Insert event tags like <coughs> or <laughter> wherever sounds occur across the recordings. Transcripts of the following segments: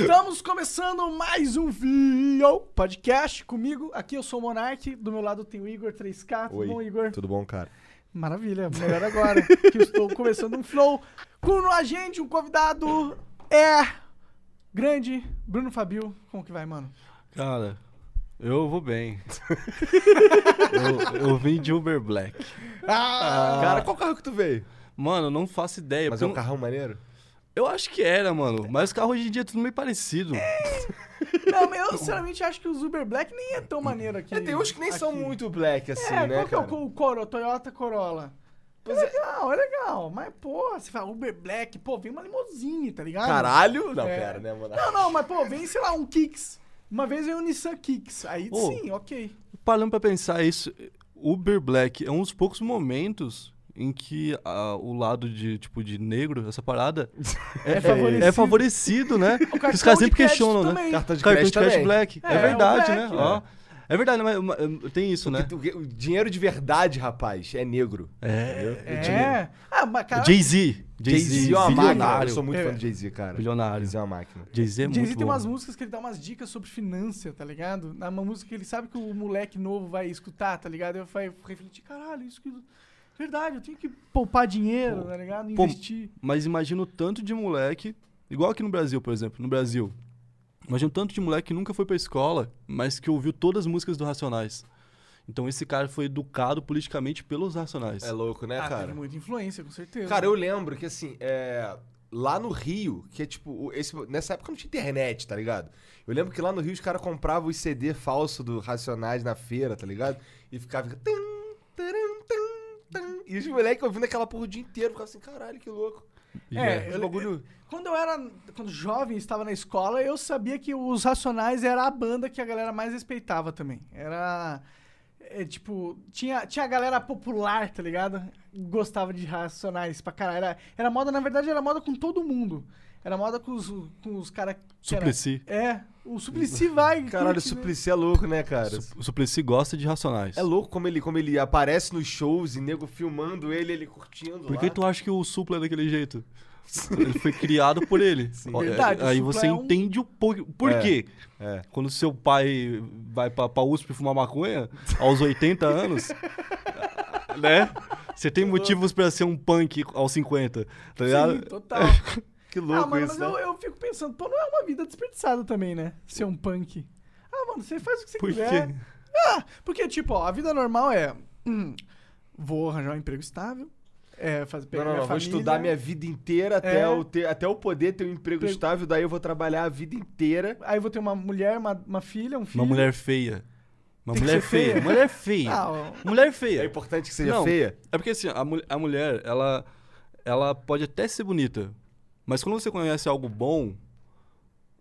Estamos começando mais um Vio Podcast comigo. Aqui eu sou o Monark, do meu lado tem o Igor 3K. Tudo Oi, bom, Igor? Tudo bom, cara? Maravilha, melhor agora que estou começando um flow com a gente, um convidado é grande, Bruno Fabio. Como que vai, mano? Cara, eu vou bem. eu, eu vim de Uber Black. Ah, Cara, qual carro que tu veio? Mano, não faço ideia. Mas é um carrão maneiro? Eu acho que era, mano. Mas os carros hoje em dia é tudo meio parecido. <laughs> Não, mas eu sinceramente acho que os Uber Black nem é tão maneiro aqui. É, tem uns que nem são aqui. muito black assim, é, né, qual que é cara? o, o Coro, Toyota Corolla? É legal, é legal, mas pô, você fala Uber Black, pô, vem uma limousine, tá ligado? Caralho? Não, É. pera, né, mano? Não, não, mas pô, vem, sei lá, um Kicks. Uma vez veio um Nissan Kicks, aí Ô. sim, ok. Parando pra pensar isso, Uber Black é um dos poucos momentos em que ah, o lado de, tipo, de negro, essa parada, <laughs> É favorecido. é favorecido, né? <laughs> O os caras sempre questionam, né? Cartão de Cartão de crédito crédito também. Black. É, É, verdade, o né? Black, Ó. É verdade, mas, mas tem isso, né? Porque o dinheiro de verdade, rapaz, é negro. É. É. Ah, mas cara, Jay-Z. Jay-Z é uma máquina. Eu sou muito É. fã do Jay-Z, cara. Bilionário. Jay-Z é uma máquina. Jay-Z é muito Jay-Z tem bom. umas músicas que ele dá umas dicas sobre finança, tá ligado? É uma música que ele sabe que o moleque novo vai escutar, tá ligado? Eu vai refletir, caralho, isso que. Verdade, eu tenho que poupar dinheiro, tá ligado? Pô, Investir. Mas imagina o tanto de moleque, igual aqui no Brasil, por exemplo, no Brasil. Imagina o tanto de moleque que nunca foi pra escola, mas que ouviu todas as músicas do Racionais. Então esse cara foi educado politicamente pelos Racionais. É louco, né, ah, cara? teve muita influência, com certeza. Cara, eu lembro que assim, é, lá no Rio, que é tipo, esse, nessa época não tinha internet, tá ligado? Eu lembro que lá no Rio os caras compravam os CD falso do Racionais na feira, tá ligado? E ficava. tum, taram, tum, tum. E os moleques ouvindo aquela porra o dia inteiro, ficavam assim, caralho, que louco. É, é. eu- bagulho. Quando eu era. Quando jovem estava na escola, eu sabia que os Racionais era a banda que a galera mais respeitava também. Era. é, tipo, tinha, tinha a galera popular, tá ligado? Gostava de Racionais pra caralho. Era, era moda, na verdade, era moda com todo mundo. Era moda com os, com os caras. que era- Suplicy. É, o Suplicy vai. <laughs> Caralho, o né? Suplicy é louco, né, cara? Su- O Suplicy gosta de Racionais. É louco como ele, como ele aparece nos shows e nego filmando ele, ele curtindo Por lá. que tu acha que o Supla é daquele jeito? Ele foi criado por ele. <laughs> Ó, é- Verdade, Aí você é um- entende o por, por É. quê. É. Quando seu pai vai pra, pra USP fumar maconha, aos 80 anos, <laughs> né? Você tem motivos pra ser um punk aos 50, tá ligado? Sim, total. Que ah, louco mano, isso, mas né? eu, eu fico pensando, pô, não é uma vida desperdiçada também, né? Ser um punk. Ah, mano, você faz o que você Por quiser. quê? Ah, porque, tipo, ó, a vida normal é. hum, vou arranjar um emprego estável. É, fazer Não, pegar não, minha não. Vou estudar minha vida inteira até, É. eu ter, até eu poder ter um emprego Emprego. estável, daí eu vou trabalhar a vida inteira. Aí vou ter uma mulher, uma, uma filha, um filho. Uma mulher feia. Uma Tem mulher feia. feia? Mulher feia. Ah, Mulher É feia. importante que seja Não. feia? É porque assim, a, a mulher, ela, ela pode até ser bonita, mas quando você conhece algo bom,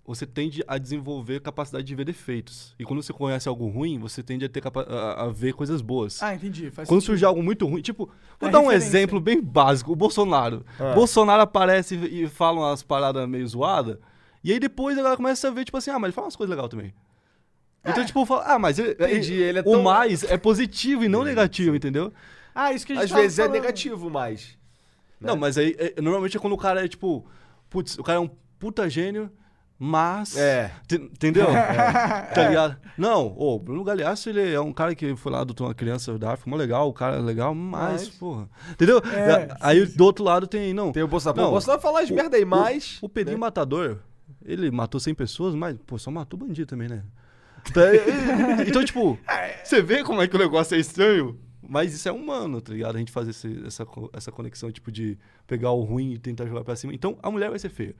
você tende a desenvolver capacidade de ver defeitos. E quando você conhece algo ruim, você tende a ter a, a ver coisas boas. ah, entendi. Faz Quando sentido. surge algo muito ruim, tipo, vou A dar um referência. exemplo bem básico, o Bolsonaro. Ah. Bolsonaro aparece e, fala umas paradas meio zoadas, e aí depois a galera começa a ver, tipo assim, ah, mas ele fala umas coisas legais também. Então, tipo, fala, ah, mas ele- Entendi, ele é o tão- mais é positivo e não negativo, entendeu? Ah, isso que a gente Às tava vezes é falando. negativo, mas. Não, mas aí, é- normalmente é quando o cara é tipo, putz, o cara é um puta gênio, mas. É. Entendeu? <laughs> Tá ligado? Não, o Bruno Galhaço, ele é um cara que foi lá, adotou uma criança da África, mó legal, o cara é legal, mas, Mas- porra. Entendeu? É, aí do outro lado tem, não. Tem o Bolsonaro. Não, o Bolsonaro fala o- merda aí, mas. O Pedrinho né? Matador, ele matou 100 pessoas, mas, pô, só matou bandido também, né? Tá, <laughs> e- então, tipo, você vê como é que o negócio é estranho? Mas isso é humano, tá ligado? A gente fazer esse- essa, essa conexão, tipo, de pegar o ruim e tentar jogar pra cima. Então, a mulher vai ser feia.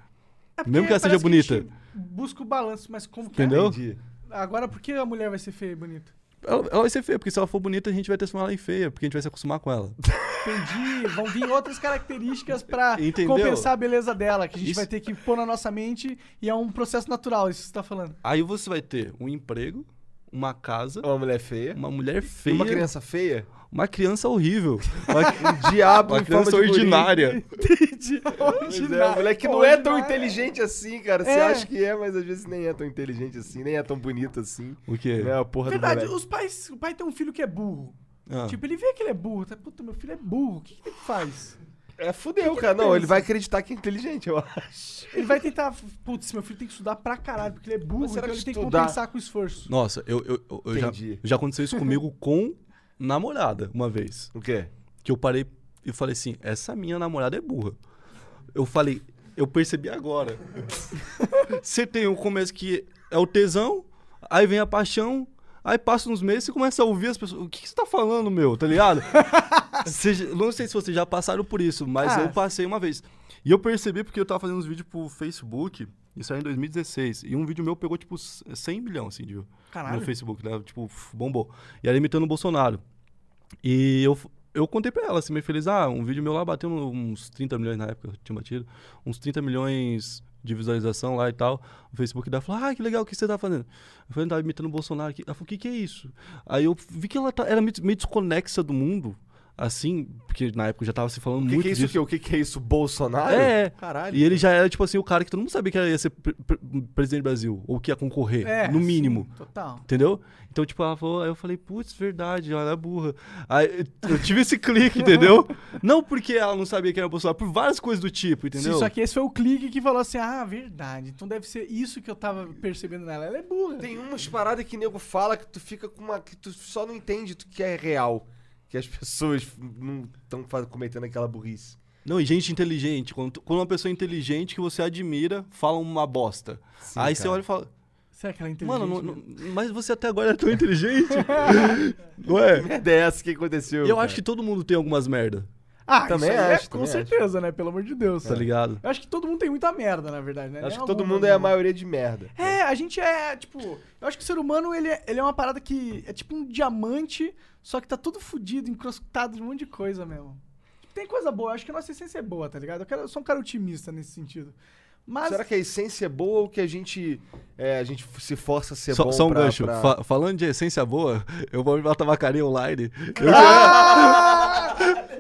É Mesmo que ela seja bonita. busca o balanço, mas como que é? Entendeu? Entendi. Agora, por que a mulher vai ser feia e bonita? Ela, ela vai ser feia, porque se ela for bonita, a gente vai transformar ela em feia, porque a gente vai se acostumar com ela. Entendi. Vão vir outras características pra <laughs> Entendeu? compensar a beleza dela, que a gente Isso- vai ter que pôr na nossa mente e é um processo natural, isso que você tá falando. Aí você vai ter um emprego, uma casa, Uma mulher feia. uma mulher E feia, uma criança feia. uma criança horrível, uma, Um diabo <laughs> uma em forma criança ordinária. <laughs> Entendi. Pois é, o moleque não é tão inteligente assim, cara. Você É. acha que é, mas às vezes nem é tão inteligente assim, nem é tão bonito assim. O quê? Não é a porra Verdade, os pais, o pai tem um filho que é burro. Ah. Tipo, ele vê que ele é burro, tá? Puta, meu filho é burro, o que, que ele faz? É fudeu, cara. Não, ele vai acreditar que é inteligente, eu acho. Ele vai tentar. Putz, meu filho tem que estudar pra caralho, porque ele é burro, Mas será então que ele tem que estudar- compensar com esforço. Nossa, eu, eu, eu- eu já, Entendi. já aconteceu isso comigo <laughs> com namorada uma vez. O quê? Que eu parei e falei assim: essa minha namorada é burra. Eu falei, eu percebi agora. <laughs> Você tem um começo que é o tesão, aí vem a paixão, aí passa uns meses e começa a ouvir as pessoas. O que, que você tá falando, meu? Tá ligado? <laughs> Você não sei se vocês já passaram por isso, mas Ah. eu passei uma vez. E eu percebi porque eu tava fazendo uns vídeos pro Facebook, isso era em 2016, e um vídeo meu pegou, tipo, 100 milhões, assim, de Caralho. no Facebook, né? Tipo, bombou. E era imitando o Bolsonaro. E eu, eu contei pra ela, assim, meio feliz, ah, um vídeo meu lá bateu uns 30 milhões na época, eu tinha batido, uns 30 milhões de visualização lá e tal. O Facebook dela falou, ah, que legal, o que você tá fazendo? Eu falei, tava imitando o Bolsonaro aqui. Ela falou, o que que é isso? Aí eu vi que ela tá- era meio desconexa do mundo, assim, porque na época já tava se falando que, muito que é isso? disso. aqui? O que, que é isso? Bolsonaro? É. Caralho. E ele já era, tipo assim, o cara que todo mundo sabia que ia ser pre- pre- presidente do Brasil, ou que ia concorrer, É, no mínimo. sim, total. Entendeu? Então, tipo, ela falou, aí eu falei, putz, verdade, ela é burra. Aí eu tive esse <laughs> clique, entendeu? Não porque ela não sabia que era Bolsonaro, por várias coisas do tipo, entendeu? Sim, só que esse foi o clique que falou assim: ah, verdade. Então deve ser isso que eu tava percebendo nela. Ela é burra. Tem umas paradas que nego fala que tu fica com uma. que tu só não entende tu- que é real. Que as <laughs> pessoas não estão cometendo aquela burrice. Não, e gente inteligente. Quando, quando uma pessoa inteligente que você admira fala uma bosta. Sim, aí você cara. olha e fala, Será que ela é inteligente? mano, não- não- mas você até agora é tão inteligente? <laughs> não é? Que merda é essa que aconteceu? Eu cara? acho que todo mundo tem algumas merda, Ah, Também isso aí acho, é, com também certeza, né? Pelo amor de Deus. tá ligado? Eu acho que todo mundo tem muita merda, na verdade, né? Acho Nem que todo mundo é a maioria de merda. É, a gente é, tipo... Eu acho que o ser humano, ele é, ele é uma parada que... É tipo um diamante, só que tá todo fudido, encrostado de um monte de coisa mesmo. Tipo, tem coisa boa. Eu acho que a nossa essência é boa, tá ligado? Eu, quero, eu sou um cara otimista nesse sentido. Mas... Será que a essência é boa ou que a gente, é, a gente se força a ser Só, bom só um pra- gancho. pra- Fa- falando de essência boa, <laughs> eu vou abrir uma tabacaria online. Eu- Ah! <laughs>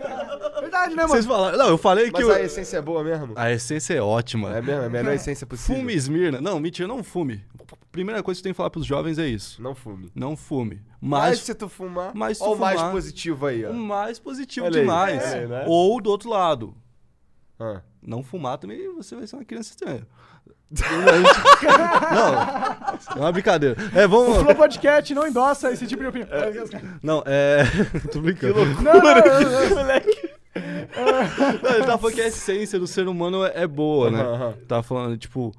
Verdade, né, mano? Vocês falaram. Não, eu falei que. Mas eu- a essência é boa mesmo? A essência é ótima. É mesmo? É a melhor essência possível. Fume Esmirna. Não, mentira, não fume. Primeira coisa que você tem que falar pros jovens é isso. Não fume. Não fume. Mas Mas se tu fumar, mas tu o mais fumar- positivo aí, ó. o mais positivo Olha demais. aí, né? Ou do outro lado. Ah. Não fumar também, você vai ser uma criança estranha. <laughs> não, é uma brincadeira. É, O vamos. Flow Podcast não endossa esse tipo de opinião. Não, é. <laughs> Tô brincando. Não, não, não, não, moleque. <laughs> Não, ele tá falando que a essência do ser humano é é boa, né? Tá falando, tipo.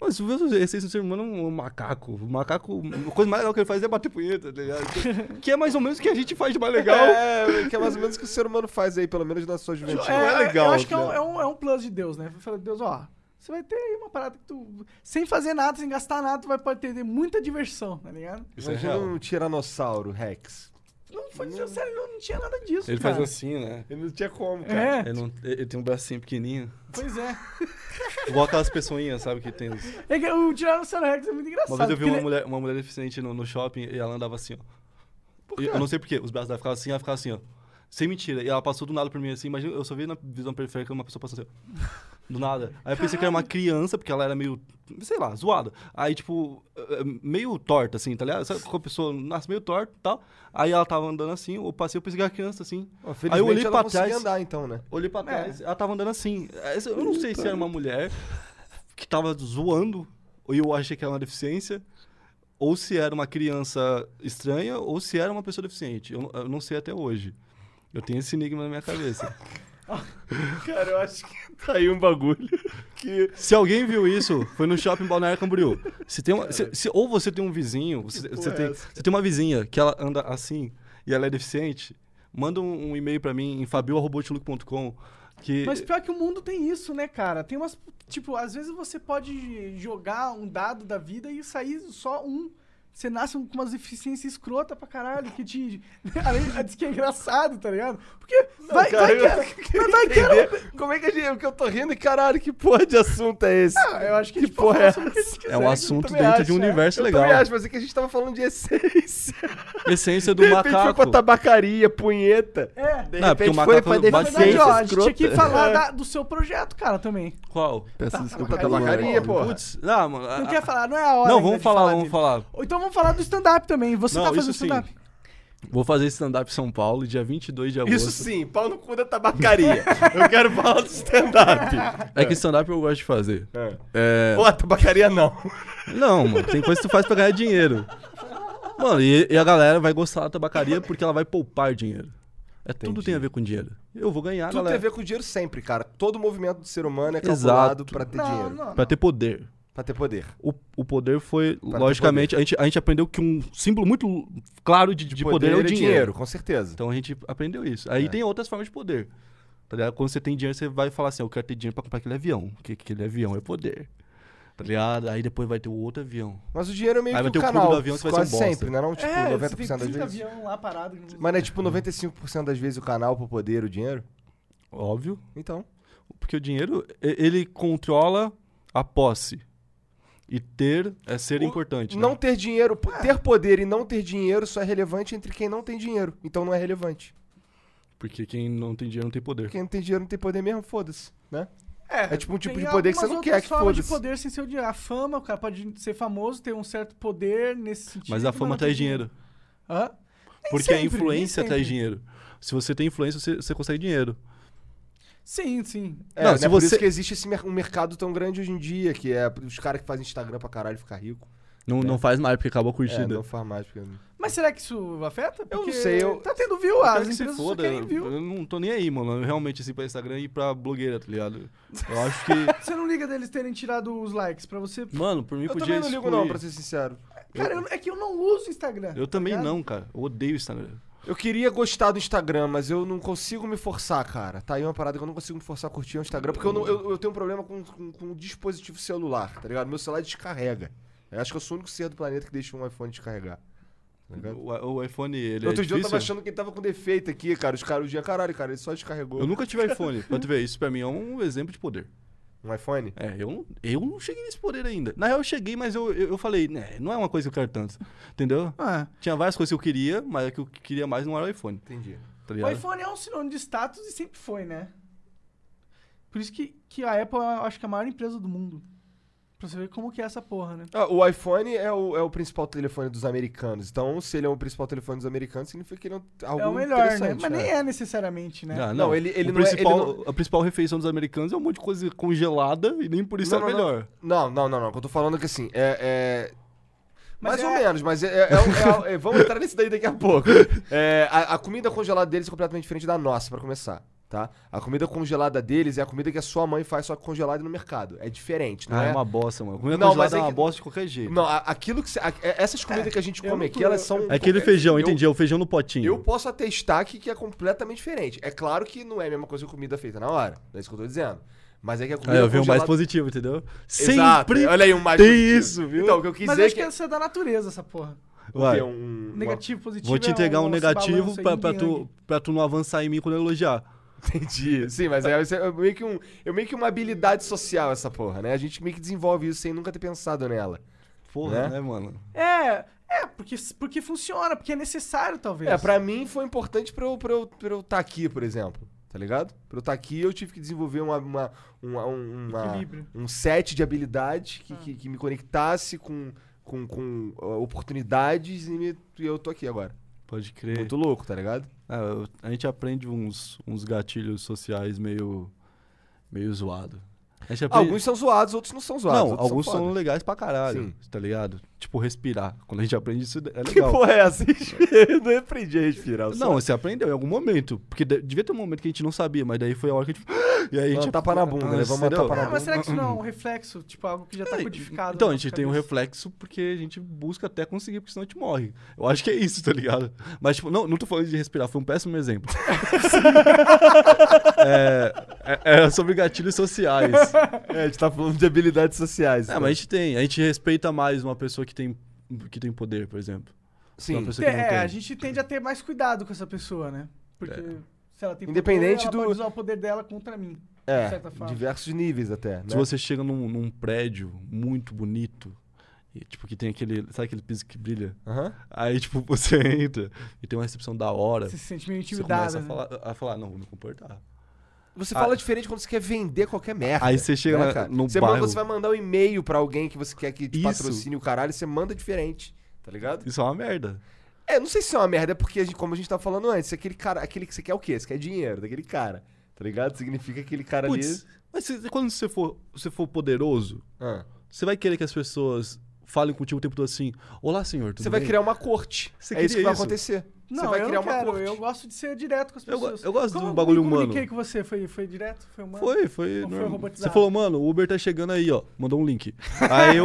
Mas a essência do ser humano é um macaco. O macaco. A coisa mais legal que ele faz é bater punheta, tá ligado? Que- é mais ou menos o que a gente faz de mais legal. É, que é mais ou menos o que o ser humano faz aí, pelo menos na sua juventude. É, não é legal. Eu acho que é um, né? é, um, é um plus de Deus, né? Fala, Deus, ó, você vai ter aí uma parada que tu. Sem fazer nada, sem gastar nada, tu vai poder ter muita diversão, tá ligado? Isso é Imagina um tiranossauro Rex. Não foi sério, não, não tinha nada disso. Ele cara. faz assim, né? Ele não tinha como, cara. É, Ele, não- ele tem um bracinho pequenininho. pois é. <laughs> Igual aquelas pessoinhas, sabe? Que tem. os- é que o Tiranossauro Rex é muito engraçado. Uma vez eu vi uma ele- mulher, uma mulher deficiente no, no shopping e ela andava assim, ó. E Eu não sei porquê, os braços dela ficavam assim, ela ficava assim, ó. Sem mentira. E ela passou do nada por mim assim, imagina, eu só vi na visão periférica uma pessoa passando assim. Do nada. Aí eu pensei que era uma criança, porque ela era meio, sei lá, zoada. Aí, tipo, eh, meio torta, assim, tá ligado? Sabe quando a pessoa nasce meio torta e tal? Aí ela tava andando assim, eu passei, eu pensei que era criança, assim. Ó, Aí eu olhei ela pra conseguia trás. andar, então, né? Olhei É. pra trás, ela tava andando assim. Eu não sei se era uma mulher que tava zoando, ou eu achei que era uma deficiência, ou se era uma criança estranha, ou se era uma pessoa deficiente. Eu, eu não sei até hoje. Eu tenho esse enigma na minha cabeça. <laughs> Cara, eu acho que tá aí um bagulho que... Se alguém viu isso, foi no shopping Balneário Camboriú. Se tem uma, se- se- ou você tem um vizinho, você, você é tem, essa? você tem uma vizinha que ela anda assim e ela é deficiente, manda um, um e-mail pra mim em fabio.com que Mas pior que o mundo tem isso, né, cara? Tem umas. Tipo, às vezes você pode jogar um dado da vida e sair só um. Você nasce com umas deficiências escrota pra caralho, que te. <laughs> Além diz que é engraçado, tá ligado? Porque. vai, cara, vai eu <laughs> mas vai como é que a gente... O que eu tô rindo e caralho, que porra de assunto é esse? Ah, eu acho que, Que a gente pode porra é falar sobre o que a gente é um assunto dentro acho, de um é. universo eu legal. também acho, mas é que a gente tava falando de essência. <laughs> Essência do De repente foi macaco. pra tabacaria, punheta. É. De Não, porque repente o foi macaco pra deficiência ó, a gente tinha que falar É. da- do seu projeto, cara, também. Qual? Peço Tá, desculpa tabacaria. Putz, não, mano. Não quer falar, não é a hora. Não, vamos de falar, vamos falar. Então vamos falar do stand-up também. Você Não, tá fazendo stand-up. Vou fazer stand-up em São Paulo, dia 22 de agosto. Isso sim, pau no cu da tabacaria. Eu quero falar do stand-up. É que stand-up eu gosto de fazer. É. É... Pô, tabacaria não. Não, mano, tem coisa que tu faz pra ganhar dinheiro. Mano, e, e a galera vai gostar da tabacaria porque ela vai poupar dinheiro. É tudo Entendi. tem a ver com dinheiro. Eu vou ganhar, Tudo tem a galera. ver com dinheiro sempre, cara. Todo movimento do ser humano é calculado Exato. pra ter Não, dinheiro. não, Pra ter poder. Pra ter poder. O, o poder foi, ter logicamente, a gente, a gente aprendeu que um símbolo muito claro de, de poder, é o dinheiro. com certeza. Então a gente aprendeu isso. Aí É. tem outras formas de poder. Tá ligado? Quando você tem dinheiro, você vai falar assim: eu quero ter dinheiro pra comprar aquele avião. Porque aquele avião é poder. Tá ligado? Aí depois vai ter o outro avião. Mas o dinheiro é meio Aí vai que ter o canal. do avião, você vai ser um bosta. sempre, né? Não, tipo, é, 90% você tem das 30 vezes. avião lá parado. Mas não é tipo 95% das vezes o canal pro poder, o dinheiro? Óbvio. Então. Porque o dinheiro, ele controla a posse. E ter é ser O- importante. Não né? ter dinheiro, ter poder e não ter dinheiro só é relevante entre quem não tem dinheiro. Então não é relevante. Porque quem não tem dinheiro não tem poder. Quem não tem dinheiro não tem poder mesmo, foda-se, né? É, É tipo um tipo tem de poder que você não quer que formas de foda-se. poder sem ser o dinheiro. A fama, o cara pode ser famoso, ter um certo poder nesse sentido. Mas a fama não traz dinheiro. Hã? Nem Porque sempre, a influência traz dinheiro. Se você tem influência, você, você consegue dinheiro. Sim, sim. É, Não, né? se por você- isso que existe esse mer- um mercado tão grande hoje em dia, que é os caras que fazem Instagram pra caralho ficar rico. Não, É. não faz mais porque acabou a É, curtida. não faz mais. Porque... Mas será que isso afeta? Eu não Porque sei, eu- Tá tendo view, Eu as empresas só foda, querem eu, view. eu não tô nem aí, mano. Eu realmente, assim, pra Instagram e pra blogueira, tá ligado? Eu acho que. <laughs> Você não liga deles terem tirado os likes pra você... Mano, por mim Eu podia também não ligo excluir. não, pra ser sincero. Cara, eu- é que eu não uso Instagram. Eu tá também ligado? não, cara. Eu odeio o Instagram. Eu queria gostar do Instagram, mas eu não consigo me forçar, cara. Tá aí uma parada que eu não consigo me forçar a curtir o Instagram, porque eu, não- eu, eu tenho um problema com, com, com o dispositivo celular, tá ligado? Meu celular descarrega. Eu acho que eu sou o único ser do planeta que deixa um iPhone descarregar. Tá? O, o iPhone, ele Outro é dia eu tava achando que ele tava com defeito aqui, cara. Os caras, o dia, caralho, cara, ele só descarregou. Eu nunca tive iPhone. Pra tu ver, isso pra mim é um exemplo de poder. Um iPhone? É, eu não, eu não cheguei nesse poder ainda. Na real, eu cheguei, mas eu, eu, eu falei, né, não é uma coisa que eu quero tanto. Entendeu? Ah, Tinha várias coisas que eu queria, mas o que eu queria mais não era o iPhone. Entendi. Tá o iPhone é um sinônimo de status e sempre foi, né? Por isso que, que a Apple, eu acho que é a maior empresa do mundo. Pra você ver como que é essa porra, né? Ah, o iPhone é o, é o principal telefone dos americanos. Então, se ele é o principal telefone dos americanos, significa que ele é algo é o melhor, né? Mas nem é necessariamente, né? Ah, Não, ele- ele o não é- ele principal, não- A principal refeição dos americanos é um monte de coisa congelada e nem por isso Não, não, não. melhor. Não, não, não, não. O que eu tô falando é que assim, é. é- Mas mais é- ou menos, mas é, é- é- é- é- vamos entrar nesse daí daqui a pouco. <laughs> É, a, a comida congelada deles é completamente diferente da nossa, pra começar. Tá? A comida congelada deles é a comida que a sua mãe faz só que congelada no mercado. É diferente, não Ah, é? é uma bosta, mano. Comida Não, congelada mas é é uma que- bosta de qualquer jeito. Não, aquilo que. cê- a- é- essas comidas que a gente come aqui, elas são. É aquele feijão, eu- entendi. É o feijão no potinho. Eu posso atestar que, que é completamente diferente. É claro que não é a mesma coisa que comida feita na hora. Não é isso que eu tô dizendo. Mas é que a comida Aí eu vi o mais congelada- positivo, entendeu? Exato. Sempre Olha aí um mais tem positivo. isso, viu? Então, o que eu quis Mas dizer acho é que que. essa é da natureza, essa porra. o Vai. quê? Um, uma- Negativo, positivo. Vou te é entregar um esse negativo pra, pra, tu, pra tu não avançar em mim quando eu elogiar. Entendi. Sim, mas é, é meio que um, é meio que uma habilidade social essa porra, né? A gente meio que desenvolve isso sem nunca ter pensado nela. Porra, Né? né, mano? É, é, porque, porque funciona, porque é necessário, talvez. É, pra mim foi importante pra eu estar eu, pra eu tá aqui, por exemplo. Tá ligado? Pra eu estar aqui, eu tive que desenvolver uma, uma, uma- um- uma- um set de habilidades Ah. que, que, que me conectasse com, com, com uh, oportunidades e, me- e eu tô aqui agora. Pode crer. Muito louco, tá ligado? Eu- a gente aprende uns, uns gatilhos sociais meio, meio zoado. Aprende... Alguns são zoados, outros não são zoados. Não, alguns são, foda. legais pra caralho, Sim. tá ligado? Tipo, respirar. Quando a gente aprende isso, é Que legal. porra é essa? <laughs> eu não aprendi a respirar. só- Não, você aprendeu em algum momento. Porque de- devia ter um momento que a gente não sabia, mas daí foi a hora que a gente. <gasps> E aí a gente. um tapa na bunda, né? Vamos dar entendeu? tapa na Ah, mas será que isso não é um reflexo? Tipo, algo que já tá É, codificado? Então, a gente tem um reflexo porque a gente busca até conseguir, porque senão a gente morre. Eu acho que é isso, tá ligado? Mas, tipo, não, não tô falando de respirar, foi um péssimo exemplo. <laughs> é, é- era sobre gatilhos sociais. É, a gente tá falando de habilidades sociais. É, então. mas a gente tem. A gente respeita mais uma pessoa que tem, que tem poder, por exemplo. Sim. Que É, tem. a gente tende a ter mais cuidado com essa pessoa, né? Porque É. se ela tem Independente poder, ela do- pode usar o poder dela contra mim. de É, certa forma. diversos níveis até, né? Se você chega num, num prédio muito bonito, e, tipo, que tem aquele. Sabe aquele piso que brilha? Aham. Aí, tipo, <laughs> você entra e tem uma recepção da hora. Você se sente meio Você intimidado. começa a né? falar, a falar, não, vou me comportar. Você Ah. fala diferente quando você quer vender qualquer merda. Aí você chega né, na- cara? no você, bairro. manda- você vai mandar um e-mail pra alguém que você quer que te Isso. patrocine o caralho, você manda diferente, tá ligado? Isso é uma merda. É, não sei se é uma merda, é porque, a gente- como a gente tava falando antes, aquele cara, aquele que você quer o quê? Você quer dinheiro daquele cara, tá ligado? Significa que aquele cara Putz, ali... mas se- quando você for, você for poderoso, Ah. você vai querer que as pessoas falem contigo o tempo todo assim: Olá, senhor, tudo Você vai bem?" criar uma corte. Você é isso que queria vai isso? acontecer. Não, você vai eu criar não uma quero. corte. Eu gosto de ser direto com as Eu pessoas. eu gosto de Como um eu bagulho me comuniquei humano. com você? Foi, foi direto? Foi humano? Foi, foi. Ou foi robotizado? Você falou, mano, o Uber tá chegando aí, ó. Mandou um link. Aí eu.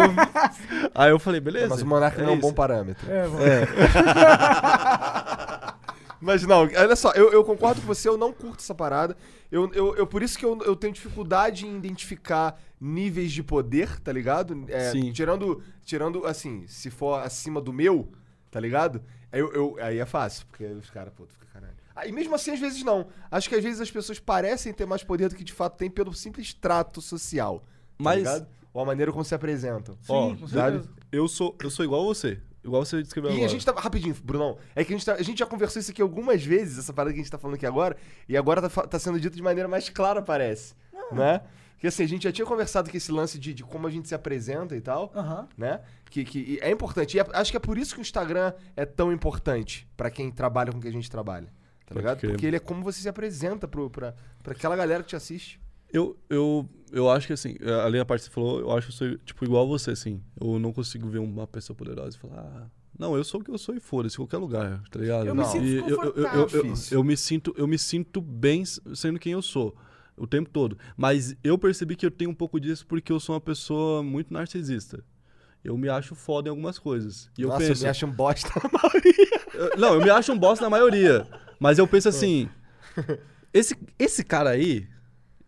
<laughs> aí eu falei, beleza. Mas o Monarca não é um isso. bom parâmetro. É, vamos. <laughs> Mas não, olha só, eu, eu concordo com você, eu não curto essa parada. Eu, eu, eu- por isso que eu, eu tenho dificuldade em identificar níveis de poder, tá ligado? É, Sim. Tirando, tirando, assim, se for acima do meu, tá ligado? Aí, eu, eu- aí é fácil, porque os caras, pô, tu fica caralho. Aí mesmo assim, às vezes não. Acho que às vezes as pessoas parecem ter mais poder do que de fato tem pelo simples trato social. Tá Mas- ligado? Ou a maneira como se apresentam. Ó, Sim, com sabe? certeza. Eu sou, eu sou igual a você. Igual você descreveu E agora. a gente tava. Rapidinho, Brunão. É que a gente, tá- a gente já conversou isso aqui algumas vezes, essa parada que a gente tá falando aqui agora, e agora tá, tá sendo dito de maneira mais clara, parece. Né? Porque assim, a gente já tinha conversado com esse lance de, de como a gente se apresenta e tal, Aham. né? Que, que é importante. E é- acho que é por isso que o Instagram é tão importante pra quem trabalha com o que a gente trabalha. Tá Pode ligado? crer. Porque ele é como você se apresenta pro, pra, pra aquela galera que te assiste. Eu, eu, eu acho que assim, além da parte que você falou, eu acho que eu sou tipo igual a você, assim. Eu não consigo ver uma pessoa poderosa e falar, ah, não, eu sou o que eu sou e foda-se, qualquer lugar, tá ligado? Eu me sinto eu me sinto, eu me sinto bem sendo quem eu sou. O tempo todo. Mas eu percebi que eu tenho um pouco disso porque eu sou uma pessoa muito narcisista. Eu me acho foda em algumas coisas. E eu Nossa, penso. me acha um bosta. <laughs> Eu- Não, eu me acho um boss na maioria. Mas eu penso assim. <laughs> Esse, esse cara aí,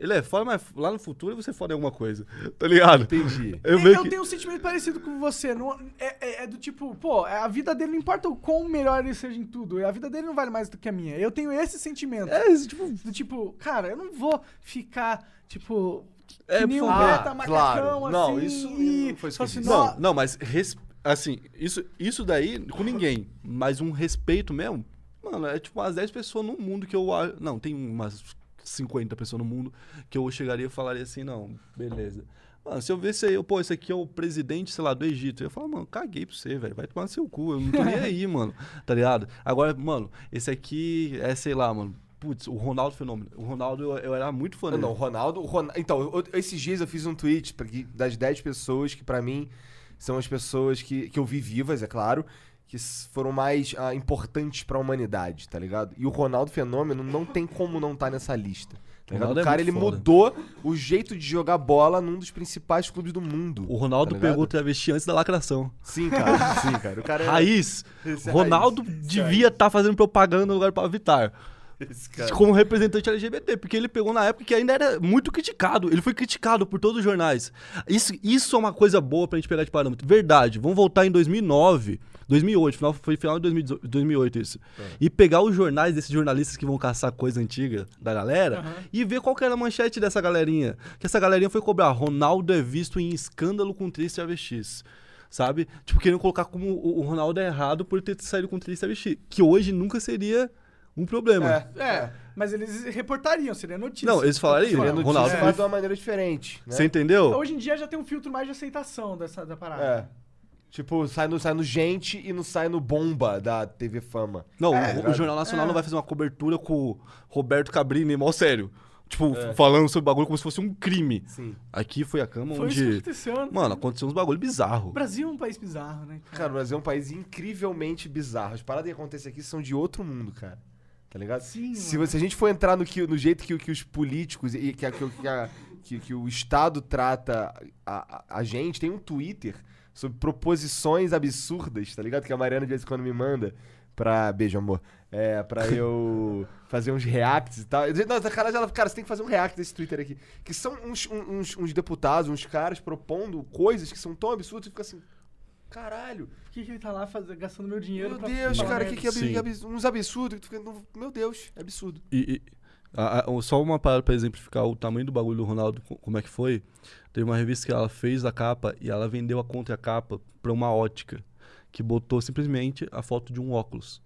ele é foda, mas lá no futuro você é foda em alguma coisa. <laughs> Tá ligado? Entendi. Eu Eu, meio que. tenho um sentimento parecido com você. Não, é, é- é do tipo, pô, a vida dele não importa o quão melhor ele seja em tudo. A vida dele não vale mais do que a minha. Eu tenho esse sentimento. É, esse tipo. Do tipo, cara, eu não vou ficar, tipo, É, nem um por favor. beta Ah, macacão, claro. Não, assim, isso e não foi isso assim, disse. "Nó- Não, não, mas res- assim, isso, isso daí com ninguém. Mas um respeito mesmo. Mano, é tipo umas 10 pessoas no mundo que eu. Não, tem umas 50 pessoas no mundo que eu chegaria e falaria assim, não, beleza. Mano, se eu ver aí, pô, esse aqui é o presidente, sei lá, do Egito, eu ia falar, mano, caguei pra você, velho. Vai tomar no seu cu, eu não tô nem aí, <laughs> mano. Tá ligado? Agora, mano, esse aqui é, sei lá, mano. Putz, o Ronaldo Fenômeno. O Ronaldo, eu, eu era muito fã Não, dele. não, o Ronaldo, o Ronaldo. Então, eu- esses dias eu fiz um tweet das 10 pessoas que pra mim são as pessoas que, que eu vi vivas, é claro, que foram mais ah, importantes pra humanidade, tá ligado? E o Ronaldo Fenômeno não tem como não estar nessa lista. Tá ligado? Ronaldo O é cara, ele muito foda. mudou o jeito de jogar bola num dos principais clubes do mundo. O Ronaldo tá pegou o travesti antes da lacração. Sim, cara. <laughs> Sim, cara. O cara é... Raiz. É Ronaldo raiz. devia estar fazendo propaganda no lugar para Vitar. Esse cara. Como representante LGBT, porque ele pegou na época que ainda era muito criticado. Ele foi criticado por todos os jornais. Isso, isso é uma coisa boa pra gente pegar de parâmetro. Verdade. Vamos voltar em 2009, 2008, final, foi final de 2018 2008 isso. E pegar os jornais desses jornalistas que vão caçar coisa antiga da galera Aham. e ver qual que era a manchete dessa galerinha. Que essa galerinha foi cobrar. Ronaldo é visto em escândalo com três travestis. Sabe? Tipo, querendo colocar como o Ronaldo é errado por ter saído com três travestis. Que hoje nunca seria um problema. É, É, mas eles reportariam, seria notícia. Não, eles falariam. Seria É, notícia, Ronaldo mas de uma maneira diferente. Né? Você entendeu? Hoje em dia já tem um filtro mais de aceitação dessa da parada. É. Tipo, sai no, sai no Gente e não sai no Bomba da TV Fama. Não, É, o- o. Jornal Nacional É. não vai fazer uma cobertura com o Roberto Cabrini, mal sério. Tipo, falando sobre o bagulho como se fosse um crime. Sim. Aqui foi a cama Foi isso que onde. aconteceu. né? Mano, aconteceu uns bagulho O bizarro. Brasil é um país bizarro, né? Cara, o Brasil é um país incrivelmente bizarro. As paradas que acontecem aqui são de outro mundo, cara. Tá ligado? Sim, Se, mano. se a gente for entrar no, que, no jeito que, que os políticos e que, a- que, que a- que- que o Estado trata a, a- a gente, tem um Twitter sobre proposições absurdas, tá ligado? Que a Mariana de vez em quando me manda pra. Beijo, amor. É, pra eu <laughs> fazer uns reacts e tal. Não, cara, ela, cara, você tem que fazer um react desse Twitter aqui. Que são uns, uns, uns deputados, uns caras propondo coisas que são tão absurdas e fica assim. Caralho, Por que, que ele tá lá faz- gastando meu dinheiro meu pra Deus, cara, que, que abs- uns absurdos. Meu Deus, é absurdo. E, e- a- a- só uma parada pra exemplificar o tamanho do bagulho do Ronaldo, co- como é que foi. Teve uma revista que ela fez a capa e ela vendeu a contracapa pra uma ótica. Que botou simplesmente a foto de um óculos.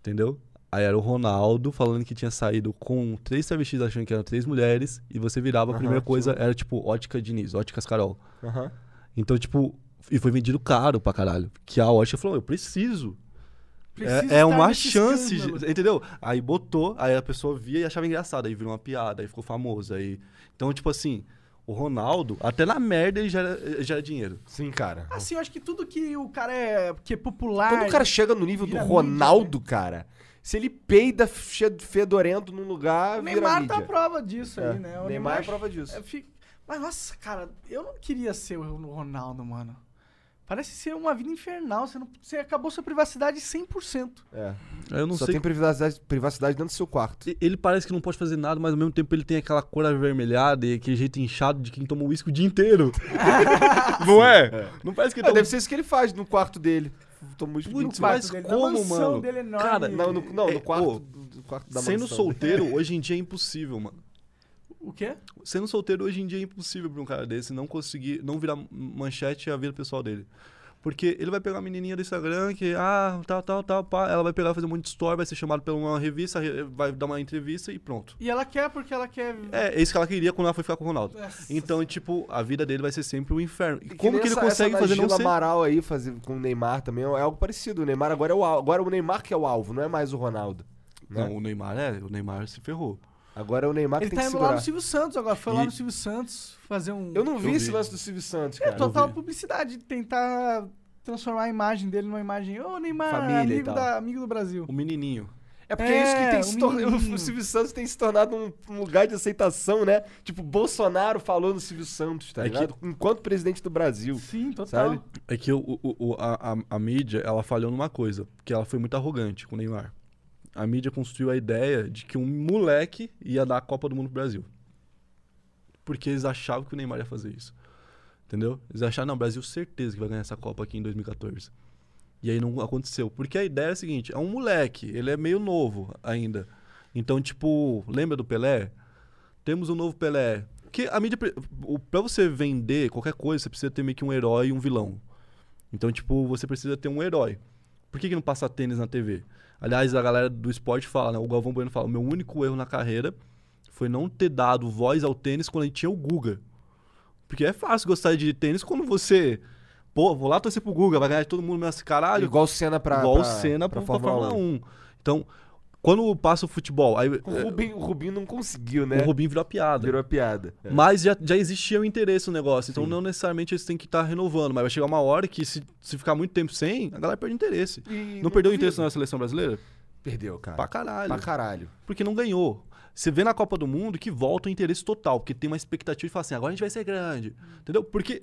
Entendeu? Aí era o Ronaldo falando que tinha saído com três travestis achando que eram três mulheres. E você virava, a primeira coisa sim. era tipo ótica Diniz, óticas Carol. Então, tipo, e foi vendido caro pra caralho. Que a ótica falou, eu preciso. É, é uma chance, escândalo. entendeu? Aí botou, aí a pessoa via e achava engraçado, aí virou uma piada, aí ficou famoso. Aí... Então, tipo assim, o Ronaldo, até na merda ele gera, gera dinheiro. Sim, cara. Assim, eu acho que tudo que o cara é, que é popular. Quando o cara chega no nível do Ronaldo, cara, se ele peida fedorento num lugar, O Neymar mídia. tá a prova disso É, aí, né? O Neymar é prova disso. é, Mas, nossa, cara, eu não queria ser o Ronaldo, mano. Parece ser uma vida infernal. Você, não, você acabou sua privacidade 100%. É. Eu não Só sei. tem privacidade, privacidade dentro do seu quarto. Ele parece que não pode fazer nada, mas ao mesmo tempo ele tem aquela cor avermelhada e aquele jeito inchado de quem toma uísque o dia inteiro. <laughs> não é? Não parece que ele Ah, toma... deve ser isso que ele faz no quarto dele. Toma uns Putz, quarto mas dele, como, mano? dele enorme. Cara, Não, no, não, É, no quarto, ô, no quarto da Sendo mansão. solteiro, <laughs> hoje em dia é impossível, mano. O quê? Sendo solteiro hoje em dia é impossível pra um cara desse não conseguir, não virar manchete a vida pessoal dele. Porque ele vai pegar uma menininha do Instagram que, ah, tal, tal, tal, pá. Ela vai pegar, fazer um monte de story, vai ser chamado pela uma revista, re- vai dar uma entrevista e pronto. E ela quer porque ela quer. É, é isso que ela queria quando ela foi ficar com o Ronaldo. Nossa. Então, tipo, a vida dele vai ser sempre um inferno. E como que ele essa- consegue essa fazer não ser... Amaral aí fazer com o Neymar também é algo parecido. O Neymar agora é o alvo. Agora o Neymar que é o alvo, não é mais o Ronaldo. né? Não, o Neymar é, o Neymar se ferrou. Agora é o Neymar que Ele tem tá que indo lá no Silvio Santos agora. Foi lá E- no Silvio Santos fazer um. Eu não vi Eu esse vi. lance do Silvio Santos, É cara. total vi. publicidade. Tentar transformar a imagem dele numa imagem. Ô, Neymar, Família e amigo, da, amigo do Brasil. O menininho. É porque é, isso que tem É, se o tornado. <laughs> O Silvio Santos tem se tornado um, um lugar de aceitação, né? Tipo, Bolsonaro falou no Silvio Santos, tá É que- ligado? Enquanto presidente do Brasil. Sim, total. Sabe? É que o, o- o- a, a- a mídia, ela falhou numa coisa, que ela foi muito arrogante com o Neymar. A mídia construiu a ideia de que um moleque ia dar a Copa do Mundo pro Brasil. Porque eles achavam que o Neymar ia fazer isso. Entendeu? Eles acharam, não, o Brasil certeza que vai ganhar essa Copa aqui em 2014. E aí não aconteceu. Porque a ideia é a seguinte, é um moleque, ele é meio novo ainda. Então, tipo, lembra do Pelé? Temos um novo Pelé. Que a mídia, pra você vender qualquer coisa, você precisa ter meio que um herói e um vilão. Então, tipo, você precisa ter um herói. Por que, que não passa tênis na TV? Aliás, a galera do esporte fala, né? O Galvão Bueno fala: meu único erro na carreira foi não ter dado voz ao tênis quando a gente tinha o Guga. Porque é fácil gostar de tênis quando você. Pô, vou lá torcer pro Guga, vai ganhar de todo mundo nesse caralho. Igual o Senna pra. igual pra- pra pra, pra Fórmula Fórmula 1. 1. Então, quando passa o futebol, aí O Rubinho, o Rubinho não conseguiu, o né? Rubinho virou a piada. Virou piada. É. Mas já, já existia o interesse no negócio. Então Sim. não necessariamente eles têm que estar renovando. Mas vai chegar uma hora que, se, se ficar muito tempo sem, a galera perde interesse. E Não perdeu o interesse na seleção brasileira? Perdeu, cara. Pra caralho. Pra caralho. Porque não ganhou. Você vê na Copa do Mundo que volta o interesse total, porque tem uma expectativa de falar assim, agora a gente vai ser grande. Entendeu? Porque.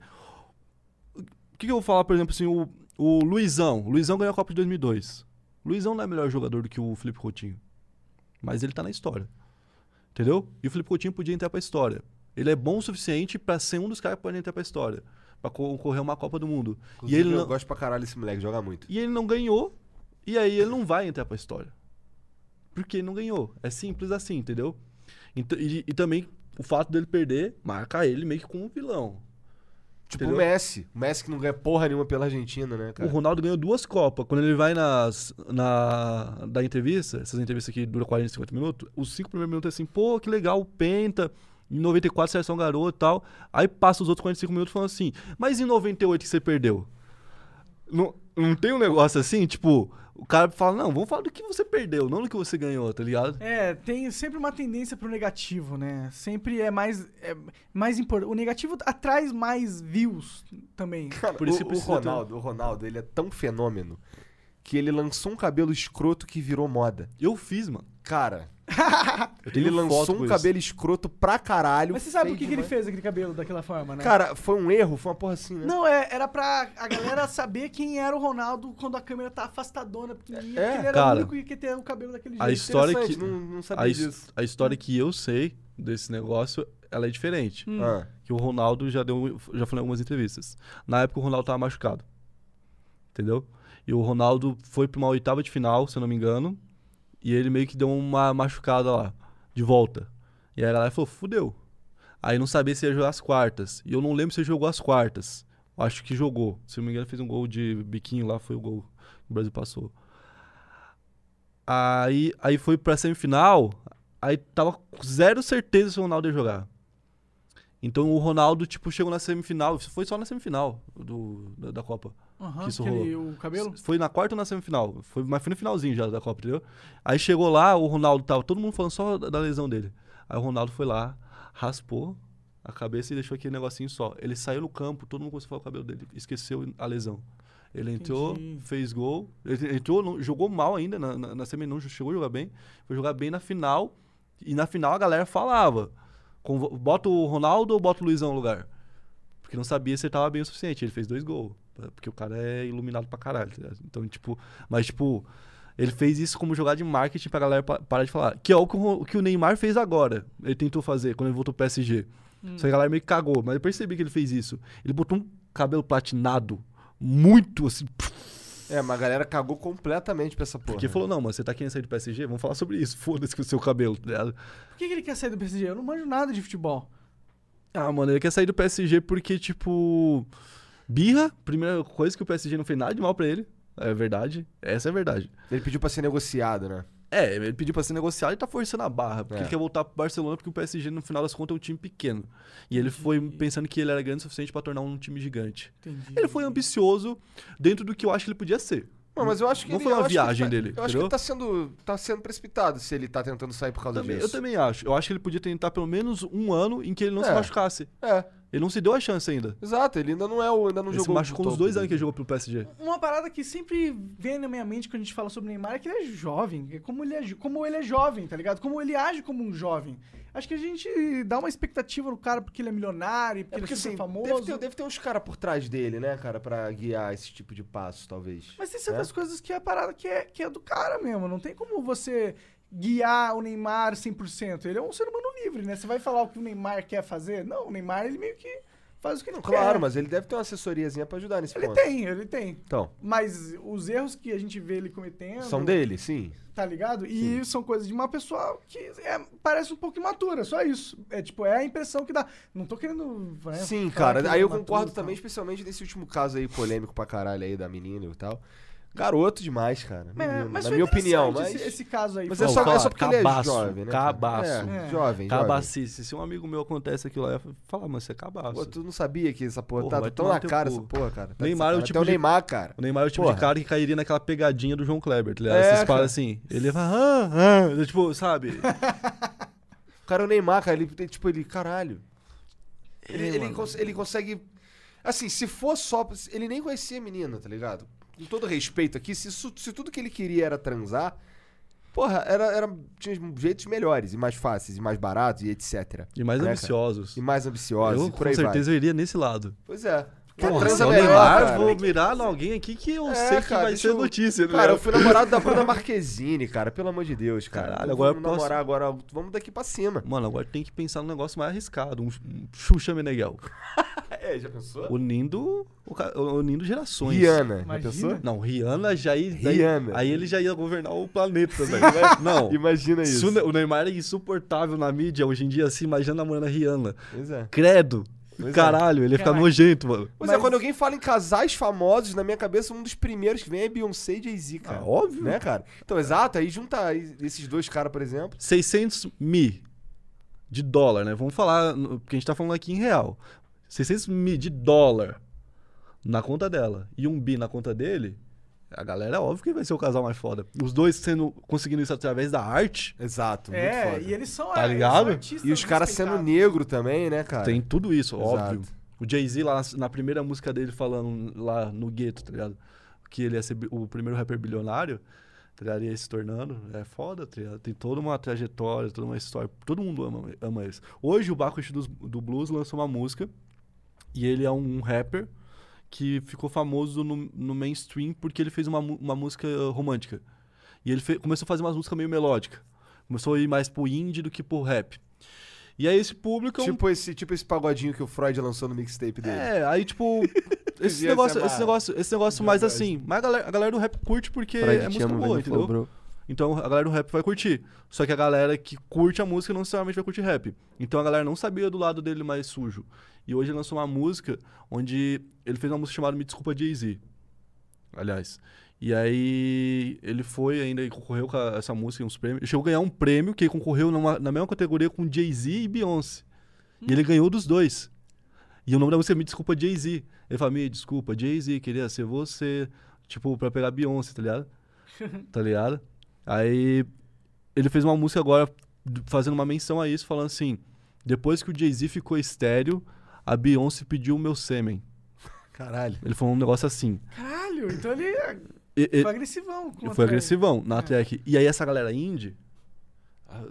O que, que eu vou falar, por exemplo, assim, o, o Luizão. O Luizão ganhou a Copa de 2002. Luizão não é melhor jogador do que o Felipe Coutinho. Mas ele tá na história. Entendeu? E o Felipe Coutinho podia entrar pra história. Ele é bom o suficiente pra ser um dos caras que podem entrar pra história. Pra concorrer uma Copa do Mundo. E ele, eu não, gosto pra caralho desse moleque, joga muito. e ele não ganhou. E aí ele não vai entrar pra história. Porque ele não ganhou. É simples assim, entendeu? Então, e, e também o fato dele perder marca ele meio que como um vilão. Tipo Entendeu? o Messi. O Messi que não ganha porra nenhuma pela Argentina, né, O cara? Ronaldo ganhou duas Copas. Quando ele vai nas, na da entrevista, essas entrevistas que duram 40, 50 minutos, os cinco primeiros minutos é assim, pô, que legal, o Penta, em 94 seleção garoto e tal. Aí passa os outros 45 minutos falando assim, mas em 98 que você perdeu? Não, não tem um negócio assim, tipo, o cara fala, não, vamos falar do que você perdeu, não do que você ganhou, tá ligado? É, tem sempre uma tendência pro negativo, né? Sempre é mais, é mais importante. O negativo atrai mais views também. Cara, Por isso que o, o Ronaldo, o Ronaldo, ele é tão fenômeno que ele lançou um cabelo escroto que virou moda. Eu fiz, mano. Cara, <laughs> ele lançou um isso. cabelo escroto pra caralho. Mas você sabe por que, que ele demais. fez aquele cabelo daquela forma, né? Cara, foi um erro, foi uma porra assim, né? Não, é, era pra a galera saber quem era o Ronaldo quando a câmera tá afastadona, pequenininha, É, porque ele era cara. o único que ia ter o cabelo daquele jeito. A história que- Não, não sabia A, disso. a história que eu sei desse negócio, ela é diferente. Hum. Ah, que o Ronaldo já deu, já falou em algumas entrevistas. Na época o Ronaldo tava machucado. Entendeu? E o Ronaldo foi pra uma oitava de final, se eu não me engano, e ele meio que deu uma machucada lá, de volta. E aí a galera falou, fudeu. Aí não sabia se ia jogar as quartas. E eu não lembro se ele jogou as quartas. Acho que jogou. Se não me engano, fez um gol de biquinho lá, foi o gol o Brasil passou. Aí, aí foi pra semifinal, aí tava com zero certeza se o Ronaldo ia jogar. Então o Ronaldo, tipo, chegou na semifinal. Foi só na semifinal do, da, da Copa. Aham, que isso aquele- o cabelo? Foi na quarta ou na semifinal? Foi, mas foi no finalzinho já da Copa, entendeu? Aí chegou lá, o Ronaldo tava todo mundo falando só da, da lesão dele. Aí o Ronaldo foi lá, raspou a cabeça e deixou aquele negocinho só. Ele saiu no campo, todo mundo começou a falar o cabelo dele, esqueceu a lesão. Ele entrou, Entendi. fez gol, ele entrou, não- jogou mal ainda na, na, na semi, não chegou a jogar bem, foi jogar bem na final, e na final a galera falava, bota o Ronaldo ou bota o Luizão no lugar? Porque não sabia se ele tava bem o suficiente, ele fez dois gols, porque o cara é iluminado pra caralho, tá ligado? Então, tipo, mas tipo, ele fez isso como jogada de marketing pra galera pa- parar de falar, que é o que o, o que o Neymar fez agora, ele tentou fazer quando ele voltou pro PSG. Hum. Só que a galera meio que cagou, mas eu percebi que ele fez isso. Ele botou um cabelo platinado, muito assim, É, mas a galera cagou completamente pra essa porra. porque falou, não, mas você tá querendo sair do PSG? Vamos falar sobre isso. <laughs> Foda-se com o seu cabelo, tá ligado? Por que, que ele quer sair do PSG? Eu não manjo nada de futebol. Ah, mano, ele quer sair do PSG porque, tipo. Birra, primeira coisa que o PSG não fez nada de mal pra ele. É verdade. Essa é a verdade. Ele pediu pra ser negociado, né? É, ele pediu pra ser negociado e tá forçando a barra. Porque É. ele quer voltar pro Barcelona porque o PSG, no final das contas, é um time pequeno. E ele foi pensando que ele era grande o suficiente pra tornar um time gigante. Entendi. Ele foi ambicioso dentro do que eu acho que ele podia ser. Não, mas eu acho que Não ele, foi uma eu acho que ele viagem tá- dele, Eu acho que ele entendeu? tá sendo, tá sendo precipitado se ele tá tentando sair por causa Também- eu disso. também acho. Eu acho que ele podia tentar pelo menos um ano em que ele não se É. machucasse. É, Ele não se deu a chance ainda. exato. Ele ainda não é o. Ainda não Ele se jogou. machucou no nos topo dois anos que ele jogou pelo PSG. Uma parada que sempre vem na minha mente quando a gente fala sobre o Neymar é que ele é jovem. é Como ele é, como ele é jovem, tá ligado? Como ele age como um jovem. Acho que a gente dá uma expectativa no cara porque ele é milionário, porque, É porque ele é assim, famoso. deve ter, deve ter uns caras por trás dele, né, cara, pra guiar esse tipo de passo, talvez. Mas tem certas né? coisas que é a parada que é, que é do cara mesmo. Não tem como você guiar o Neymar 100%. Ele é um ser humano livre, né? Você vai falar o que o Neymar quer fazer? Não, o Neymar, ele meio que faz o que ele Não, quer. claro, mas ele deve ter uma assessoriazinha pra ajudar nesse Ele ponto. tem, ele tem. Então, Mas os erros que a gente vê ele cometendo... são dele, sim. Tá ligado? E são coisas de uma pessoa que é- parece um pouco imatura, só isso. É tipo, é a impressão que dá. Não tô querendo. né, Sim, cara. ele Aí é eu concordo também, especialmente nesse último caso aí polêmico pra caralho aí da menina e tal. Garoto demais, cara. É, Menino, mas na minha opinião, mas. Esse, esse caso aí. Mas foi- é só, fala, é só porque ele é cabaço, jovem, né? cabaço. É, É. jovem. Cabacice. Se um amigo meu acontece aquilo lá, falar, mas você é cabaço. Pô, tu não sabia que essa porra, Porra, tá tão na cara essa porra, cara. Tá Neymar é o tipo Até o de- Neymar, cara. O Neymar é o tipo Porra. de cara que cairia naquela pegadinha do João Kleber, tá ligado? É, Você cara. fala assim, ele vai, ah, ah, tipo, sabe? <laughs> O cara é o Neymar, cara. Ele, tem, tipo, ele, caralho. Ele, É, ele, mano. cons- ele consegue. Assim, se for só. Ele nem conhecia a menina, tá ligado? Com todo respeito aqui, se, isso- se tudo que ele queria era transar, porra, era, era, tinha jeitos melhores e mais fáceis e mais baratos e etc. E mais Né, cara? ambiciosos. E mais ambiciosos eu, com certeza, vai. eu iria nesse lado. Pois é. Porra, transa melhor, Neymar, cara. vou mirar em alguém aqui que eu É, sei que cara, vai ser eu- notícia. né? Cara, eu fui namorado da Bruna <laughs> Marquezine, cara. Pelo amor de Deus, cara. Caralho, agora vamos eu posso- namorar agora. Vamos daqui pra cima. Mano, agora tem que pensar num negócio mais arriscado. Um, um Xuxa Meneghel. <laughs> É, já pensou? Unindo, o ca- unindo gerações. Rihanna, já Imagina. pensou? Não, Rihanna já ia. daí- Rihanna. Aí ele já ia governar o planeta, velho. <laughs> Não. Imagina Se isso. o, Ne- o Neymar é insuportável na mídia hoje em dia, assim, imagina namorando a Rihanna. Pois é. Credo. Pois é. Caralho, ele ia ficar nojento, mano. Pois é, Mas- quando alguém fala em casais famosos, na minha cabeça, um dos primeiros que vem é Beyoncé e Jay-Z, cara. Ah, óbvio. Né, cara? Então, exato, aí junta aí esses dois caras, por exemplo. 600 mil de dólar, né? Vamos falar, no- porque a gente tá falando aqui em real. 600 mil de dólar na conta dela e um bi na conta dele, a galera, óbvio que vai ser o casal mais foda. Os dois sendo, conseguindo isso através da arte, Exato, muito É, foda. e eles são. Tá é, eles ligado? E os caras sendo negro também, né, cara? tem tudo isso, Exato. óbvio. O Jay-Z lá na, primeira música dele falando lá no gueto, tá ligado? Que ele ia ser o primeiro rapper bilionário, tá ligado? Ia se tornando. É foda, tá ligado? Tem toda uma trajetória, toda uma história. Todo mundo ama, ama eles. Hoje o Bakushi do, do Blues lançou uma música e ele é um rapper que ficou famoso no, no mainstream porque ele fez uma, uma música romântica. E ele fe- começou a fazer umas músicas meio melódicas. Começou a ir mais pro indie do que pro rap. E aí esse público é um Tipo, esse, tipo esse pagodinho que o Freud lançou no mixtape dele. é, aí tipo. <laughs> esse negócio, esse mais- negócio, esse negócio mais assim. Mas a galera, a galera do rap curte porque é música boa, entendeu? Então a galera do rap vai curtir. Só que a galera que curte a música não necessariamente vai curtir rap. Então a galera não sabia do lado dele mais sujo. E hoje ele lançou uma música onde ele fez uma música chamada Me Desculpa Jay-Z. Aliás. E aí ele foi ainda e concorreu com a- essa música em uns prêmios. Chegou a ganhar um prêmio que ele concorreu numa- na mesma categoria com Jay-Z e Beyoncé. E ele ganhou dos dois. E o nome da música é Me Desculpa Jay-Z. Ele fala, me desculpa, Jay-Z, queria ser você. Tipo, pra pegar Beyoncé, tá ligado? <laughs> tá ligado? Aí ele fez uma música agora fazendo uma menção a isso, falando assim: depois que o Jay-Z ficou estéreo, a Beyoncé pediu o meu sêmen. <laughs> Caralho. Ele falou um negócio assim. Caralho, então ele E- e- foi agressivão. ele contra foi agressivão na É. track. E aí essa galera indie,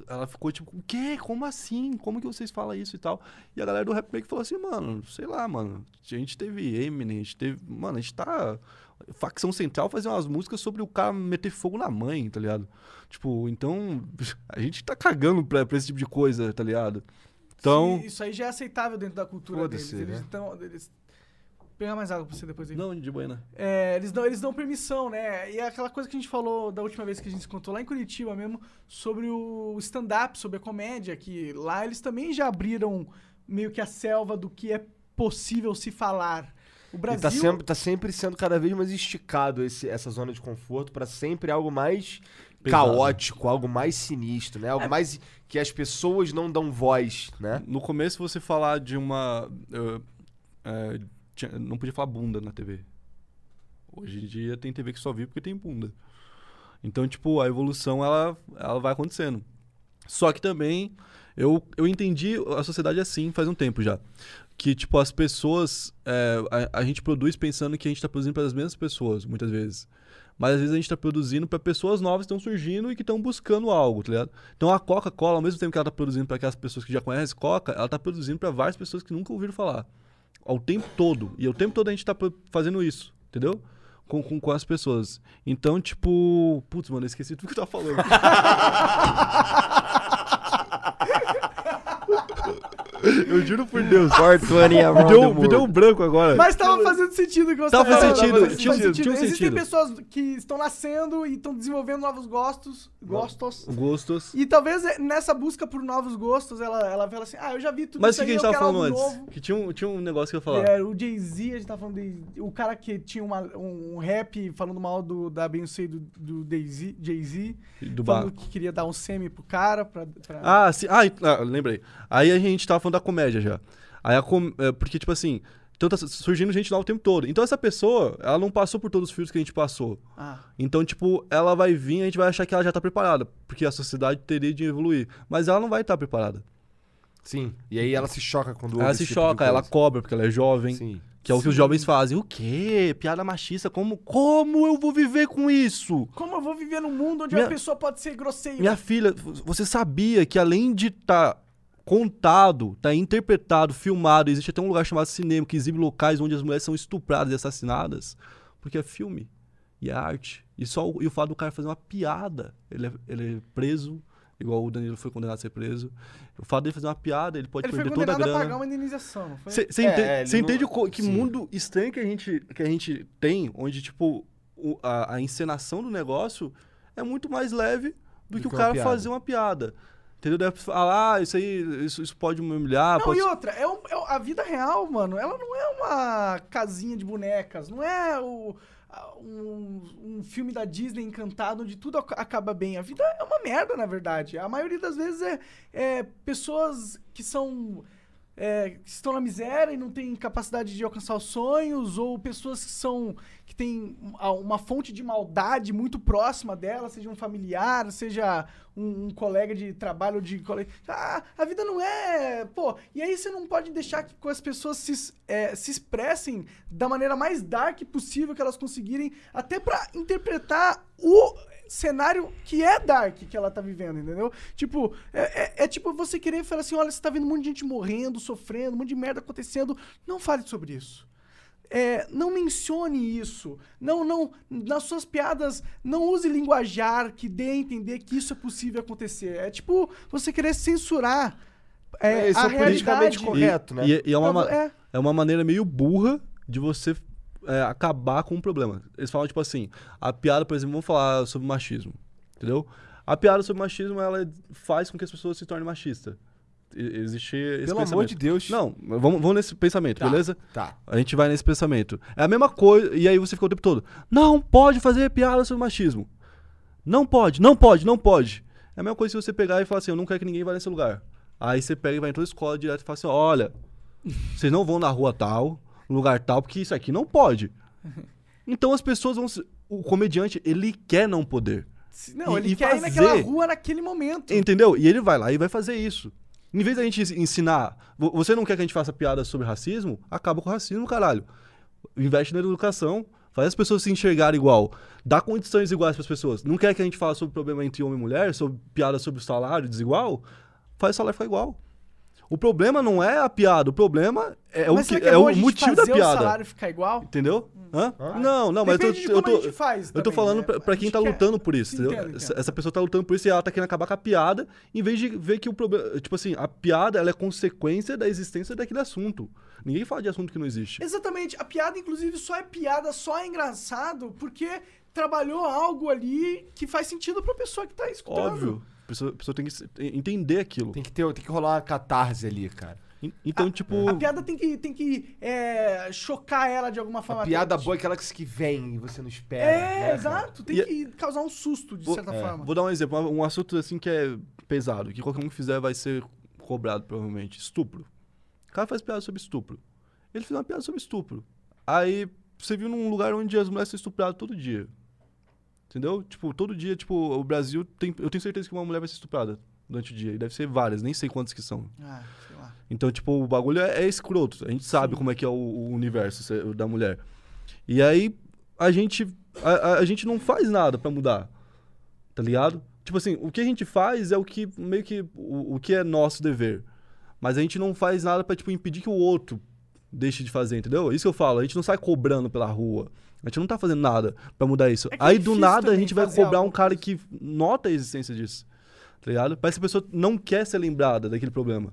ela ficou tipo, o quê? Como assim? Como que vocês falam isso e tal? E a galera do rap meio que falou assim, mano, sei lá, mano. A gente teve Eminem, a gente teve... Mano, a gente tá... Facção Central fazendo umas músicas sobre o cara meter fogo na mãe, tá ligado? Tipo, então... <laughs> A gente tá cagando pra, pra esse tipo de coisa, tá ligado? Então... Sim, Isso aí já é aceitável dentro da cultura deles. Foda-se, Eles né? estão. Eles... Pegar mais água pra você depois aí. Não, de buena. É, eles, dão, eles dão permissão, né? E é aquela coisa que a gente falou da última vez que a gente se contou lá em Curitiba mesmo, sobre o stand-up, sobre a comédia, que lá eles também já abriram meio que a selva do que é possível se falar. O E Brasil. tá sempre, tá sempre sendo cada vez mais esticado esse- essa zona de conforto pra sempre algo mais Pesado. caótico, algo mais sinistro, né? Algo mais que as pessoas não dão voz, né? No começo você falar de uma. eh, eh, tinha- não podia falar bunda na TV. Hoje em dia tem TV que só vive porque tem bunda. Então, tipo, a evolução ela, ela vai acontecendo. Só que também eu, eu entendi a sociedade assim faz um tempo já. Que, tipo, as pessoas. eh, a, a gente produz pensando que a gente tá produzindo para as mesmas pessoas, muitas vezes. Mas às vezes a gente tá produzindo para pessoas novas que estão surgindo e que estão buscando algo, tá ligado? Então a Coca-Cola, ao mesmo tempo que ela tá produzindo para aquelas pessoas que já conhecem Coca, ela tá produzindo para várias pessoas que nunca ouviram falar. Ao tempo todo. E o tempo todo a gente tá pro- fazendo isso, entendeu? Com, com, com as pessoas. Então, tipo. Putz, mano, eu esqueci tudo que eu tava falando. <laughs> eu juro por Deus. Me deu, me deu um branco agora. Mas tava fazendo sentido o que você Tava falando. fazendo Tava sentido, tinha um- fazendo tinha um Existem sentido. pessoas que estão nascendo e estão desenvolvendo novos gostos. Gostos. Gostos. E talvez é, nessa busca por novos gostos, ela, ela fala assim: ah, eu já vi tudo Mas isso o que, a gente tava falando antes? novo. Que tinha um, tinha um negócio que eu falar. É, o Jay-Z, a gente tava falando de. O cara que tinha uma- um, um rap falando mal do, da Beyoncé do, do Jay-Z, do falando bar. que queria dar um semi pro cara. Pra, pra- Ah, sim. Ah, ah, lembrei. Aí a gente tava falando da comédia já. Aí a com... é, Porque, tipo assim, então tá surgindo gente nova o tempo todo. Então essa pessoa, ela não passou por todos os filtros que a gente passou. Ah, Então, tipo, ela vai vir e a gente vai achar que ela já tá preparada. Porque a sociedade teria de evoluir. Mas ela não vai estar preparada. Sim. E aí ela se choca quando ela ouve se tipo choca, ela cobra, porque ela é jovem. Sim. Que é o que os jovens fazem. O quê? Piada machista? Como, como eu vou viver com isso? como eu vou viver num mundo onde Minha- a pessoa pode ser grosseira? Minha filha, você sabia que além de estar contado, tá interpretado, filmado, existe até um lugar chamado cinema que exibe locais onde as mulheres são estupradas e assassinadas? Porque é filme e é arte. E só o, e o fato do cara fazer uma piada, ele é, ele é preso, igual o Danilo foi condenado a ser preso. O fato dele fazer uma piada, ele pode Ele foi perder toda a condenado a grana. pagar uma indenização, não foi? Você É, entende, é, ele não- entende co- que sim. mundo estranho que a gente, que a gente tem, onde, tipo, o- a, a encenação do negócio é muito mais leve do, Do que o que uma cara piada. fazer uma piada. Entendeu? Deve falar, ah, isso aí, isso, isso pode me humilhar. Não, pode... e outra, é, um- é a vida real, mano. Ela não é uma casinha de bonecas. Não é o, um, um filme da Disney encantado onde tudo ac- acaba bem. A vida é uma merda, na verdade. A maioria das vezes é, é pessoas que são. É, que estão na miséria e não têm capacidade de alcançar os sonhos, ou pessoas que são. que têm uma- fonte de maldade muito próxima dela, seja um familiar, seja um, um colega de trabalho de colega. Ah, a vida não é. Pô, e aí você não pode deixar que as pessoas se, é, se expressem da maneira mais dark possível que elas conseguirem, até pra interpretar o cenário que é dark que ela tá vivendo, entendeu? Tipo, é, é- é tipo você querer falar assim: olha, você tá vendo um monte de gente morrendo, sofrendo, um monte de merda acontecendo. Não fale sobre isso. É, não mencione isso. Não, não. Nas suas piadas, não use linguajar que dê a entender que isso é possível acontecer. É tipo você querer censurar é, É, isso a é politicamente realidade. correto. né? E, e é, uma, ma- É. é uma maneira meio burra de você é, acabar com o problema. Eles falam, tipo assim, a piada, por exemplo, vamos falar sobre machismo, entendeu? A piada sobre machismo, ela faz com que as pessoas se tornem machistas. Existe esse Pelo pensamento. amor de Deus. Não, vamos, vamos nesse pensamento, Tá, beleza? Tá. A gente vai nesse pensamento. É a mesma coisa. E aí você fica o tempo todo: não pode fazer piada sobre machismo. Não pode, não pode, não pode. É a mesma coisa se você pegar e falar assim: eu não quero que ninguém vá nesse lugar. Aí você pega e vai em toda escola direto e fala assim: olha, vocês não vão na rua tal, lugar tal, porque isso aqui não pode. <laughs> Então as pessoas vão. se- O comediante, ele quer não poder. Não, E- ele e quer ir naquela fazer- rua naquele momento. Entendeu? E ele vai lá e vai fazer isso. Em vez da gente ensinar, vo- você não quer que a gente faça piada sobre racismo? Acaba com o racismo, caralho. Investe na educação, faz as pessoas se enxergarem igual, dá condições iguais para as pessoas. Não quer que a gente fale sobre problema entre homem e mulher, sobre piada sobre o salário desigual? Faz o salário ficar igual. O problema não é a piada, o problema é, o, Mas que, será que é bom o motivo da fazer o piada. salário ficar igual? Entendeu? Hã? Não, não, mas eu, de eu tô. a gente faz Eu tô falando né? pra, quem tá quer- lutando por isso, Entendo, entendeu? entendo. Essa, essa pessoa tá lutando por isso e ela tá querendo acabar com a piada, em vez de ver que o problema. Tipo assim, a piada ela é consequência da existência daquele assunto. Ninguém fala de assunto que não existe. Exatamente. A piada, inclusive, só é piada, só é engraçado porque trabalhou algo ali que faz sentido pra pessoa que tá escutando. Óbvio. A pessoa, a pessoa tem que entender aquilo. Tem que, ter, tem que rolar uma catarse ali, cara. En- Então, tipo. A piada tem que, tem que é, chocar ela de alguma forma. A piada boa é aquela que vem e você não espera. É, né, exato. Tem E- que causar um susto, de Vou- certa é, forma. Vou dar um exemplo, um assunto assim que é pesado, que qualquer um que fizer vai ser cobrado, provavelmente. Estupro. O cara faz piada sobre estupro. Ele fez uma piada sobre estupro. Aí você viu num lugar onde as mulheres são estupradas todo dia. Entendeu? Tipo, todo dia, tipo, o Brasil tem. Eu tenho certeza que uma mulher vai ser estuprada durante o dia. E deve ser várias, nem sei quantas que são. Ah, sei lá. Então, tipo, o bagulho é, é escroto. A gente sabe como é que é o, o universo da mulher. E aí, a gente, a, a- gente não faz nada pra mudar. Tá ligado? Tipo assim, o que a gente faz é o que, meio que, o, o que é nosso dever. Mas a gente não faz nada pra, tipo, impedir que o outro deixe de fazer, entendeu? Isso que eu falo. A gente não sai cobrando pela rua. A gente não tá fazendo nada pra mudar isso. É que é aí, do nada, a gente vai cobrar algo um cara que nota a existência disso. Tá ligado? Parece que a pessoa não quer ser lembrada daquele problema.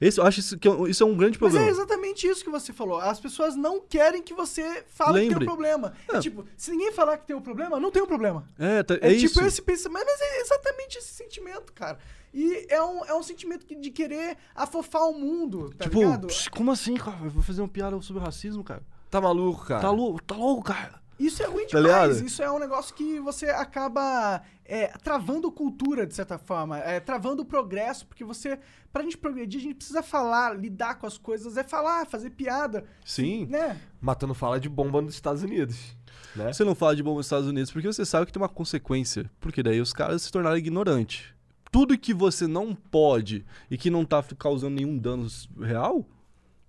Esse, eu acho isso, que é isso é um grande Mas problema. é exatamente isso que você falou. As pessoas não querem que você fale que Lembre. tem um problema. É. É. tipo, se ninguém falar que tem um problema, não tem um problema. É, tá- É, é tipo isso. esse pensamento. Mas é exatamente esse sentimento, cara. E é um, é um sentimento que- de querer afofar o mundo, tá tipo, ligado? psh, como assim, cara? Eu vou fazer uma piada sobre racismo, cara. Tá maluco, cara? Tá louco, tá louco, cara. Isso é ruim Tá demais. ligado? Isso é um negócio que você acaba é, travando cultura, de certa forma. É, travando o progresso, porque você... Pra gente progredir, a gente precisa falar, lidar com as coisas. É falar, fazer piada, Sim. né? Matando fala de bomba nos Estados Unidos. Né? Você não fala de bom nos Estados Unidos porque você sabe que tem uma consequência. Porque daí os caras se tornaram ignorantes. Tudo que você não pode e que não tá causando nenhum dano real,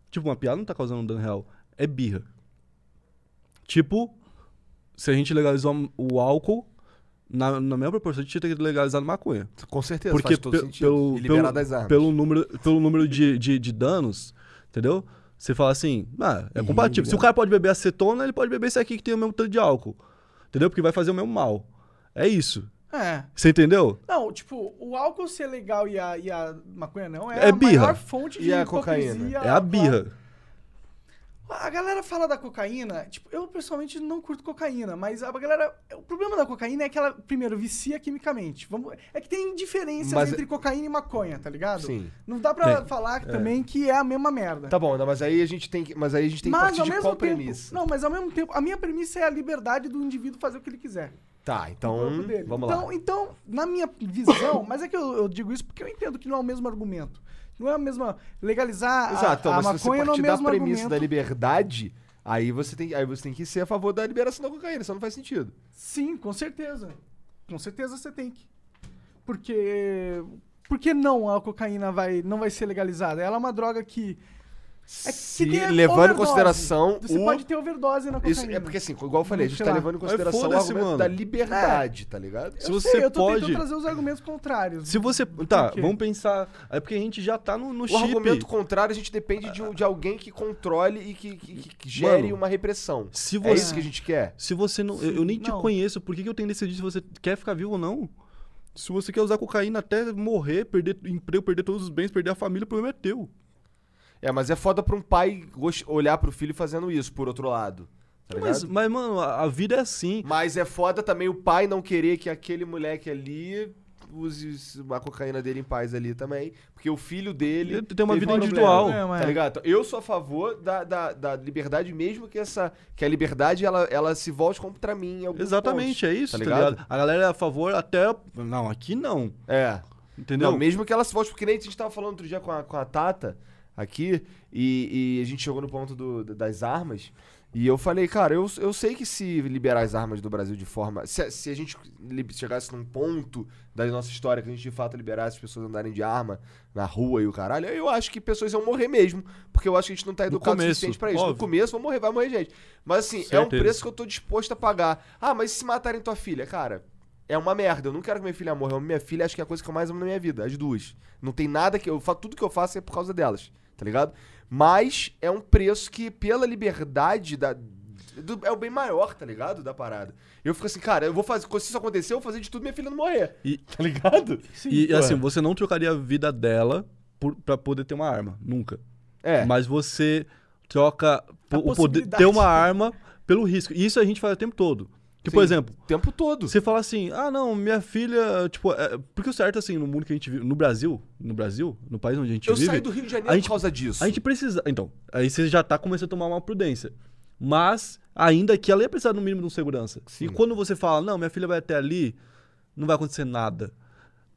tipo, uma piada não tá causando um dano real, é birra. Tipo, se a gente legalizar o álcool, na, na mesma proporção, a gente tinha que ter legalizado maconha. Com certeza, Porque faz todo pe- sentido. pelo, e liberar pelo, das armas. pelo número, pelo número de, de, de danos, entendeu? Você fala assim, ah, é Ih, compatível. Se o cara pode beber acetona, ele pode beber esse aqui que tem o mesmo tanto de álcool. Entendeu? Porque vai fazer o mesmo mal. É isso. É. Você entendeu? Não, tipo, o álcool ser legal e a, e a maconha não é, É a birra. maior fonte E de a hipocrisia. cocaína? É a birra. A galera fala da cocaína, tipo, eu pessoalmente não curto cocaína, mas a galera. O problema da cocaína é que ela, primeiro, vicia quimicamente. Vamos, é que tem diferenças Mas- entre cocaína e maconha, tá ligado? Sim. Não dá pra Tem. falar também que é a mesma merda. Tá bom, não, mas aí a gente tem que, mas aí a gente tem que mas partir ao de mesmo qual tempo. premissa? Não, mas ao mesmo tempo, a minha premissa é a liberdade do indivíduo fazer o que ele quiser. Tá, então, vamos então, lá. Então, na minha visão, mas é que eu, eu digo isso porque eu entendo que não é o mesmo argumento. Não é a mesma. Legalizar Exato, a, então, a mas se você maconha não é partir da premissa argumento. da liberdade, aí você, tem, aí você tem que ser a favor da liberação da cocaína, senão não faz sentido. Sim, com certeza. Com certeza você tem que. Porque. Por que não a cocaína vai, não vai ser legalizada? Ela é uma droga que. É que Se tem levando em consideração Você o... pode ter overdose na cocaína. Isso é porque assim, igual eu falei, a gente Sei tá levando em consideração o argumento mano. da liberdade, tá ligado? Eu se você sei, eu tô pode- tentando trazer os argumentos contrários. Se você. Tá, vamos pensar. É porque a gente já tá no, no O chip. argumento contrário, a gente depende de, de alguém que controle e que, que- que gere Mano, uma repressão. Se É você. isso que a gente quer? Se você não. eu, eu nem te não. conheço, por que, que eu tenho que decidir se você quer ficar vivo ou não? Se você quer usar cocaína até morrer, perder emprego, perder todos os bens, perder a família, o problema é teu. É, mas é foda pra um pai olhar pro filho fazendo isso, por outro lado. Tá? Mas, mas, mano, a, vida é assim. Mas é foda também o pai não querer que aquele moleque ali use a cocaína dele em paz ali também. Porque o filho dele. Ele tem uma vida individual. É, Tá ligado? Então, eu sou a favor da, da, da liberdade, mesmo que essa. Que a liberdade ela, ela se volte contra mim. Exatamente, pontos, é isso, tá tá ligado? ligado? A galera é a favor até. Não, aqui não. É. Entendeu? Não, mesmo que ela se volte, porque nem a gente tava falando outro dia com a, com a Tata aqui, e, e a gente chegou no ponto do- das armas, e eu falei, cara, eu, eu sei que se liberar as armas do Brasil de forma. Se, se a gente chegasse num ponto da nossa história que a gente de fato liberasse as pessoas andarem de arma na rua e o caralho, eu acho que pessoas iam morrer mesmo, porque eu acho que a gente não tá educado o suficiente pra isso. No óbvio. começo vai morrer, vai morrer gente. Mas assim, é um Certeza. preço que eu tô disposto a pagar. Ah, mas se matarem tua filha? Cara, é uma merda. Eu não quero que minha filha morra. Minha filha acho que é a coisa que eu mais amo na minha vida, as duas. Não tem nada que eu faço, tudo que eu faço é por causa delas, tá ligado? Mas é um preço que pela liberdade da do- é o bem maior, tá ligado? Da parada. Eu fico assim, cara, eu vou fazer, se isso acontecer, eu vou fazer de tudo minha filha não morrer. E- tá ligado? E Ué. assim, você não trocaria a vida dela por, pra poder ter uma arma. Nunca. É. Mas você troca o poder ter uma arma pelo risco. E isso a gente faz o tempo todo. Que, por exemplo, o tempo todo. você fala assim, ah, não, minha filha, tipo, é- porque o certo, assim, no mundo que a gente vive, no Brasil, no Brasil, no país onde a gente Eu vive, saí do Rio de Janeiro a gente- por causa disso. a gente precisa. Então, aí você já tá começando a tomar uma prudência. Mas, ainda que ela ia precisar no mínimo de um segurança. Sim. E quando você fala, não, minha filha vai até ali, não vai acontecer nada.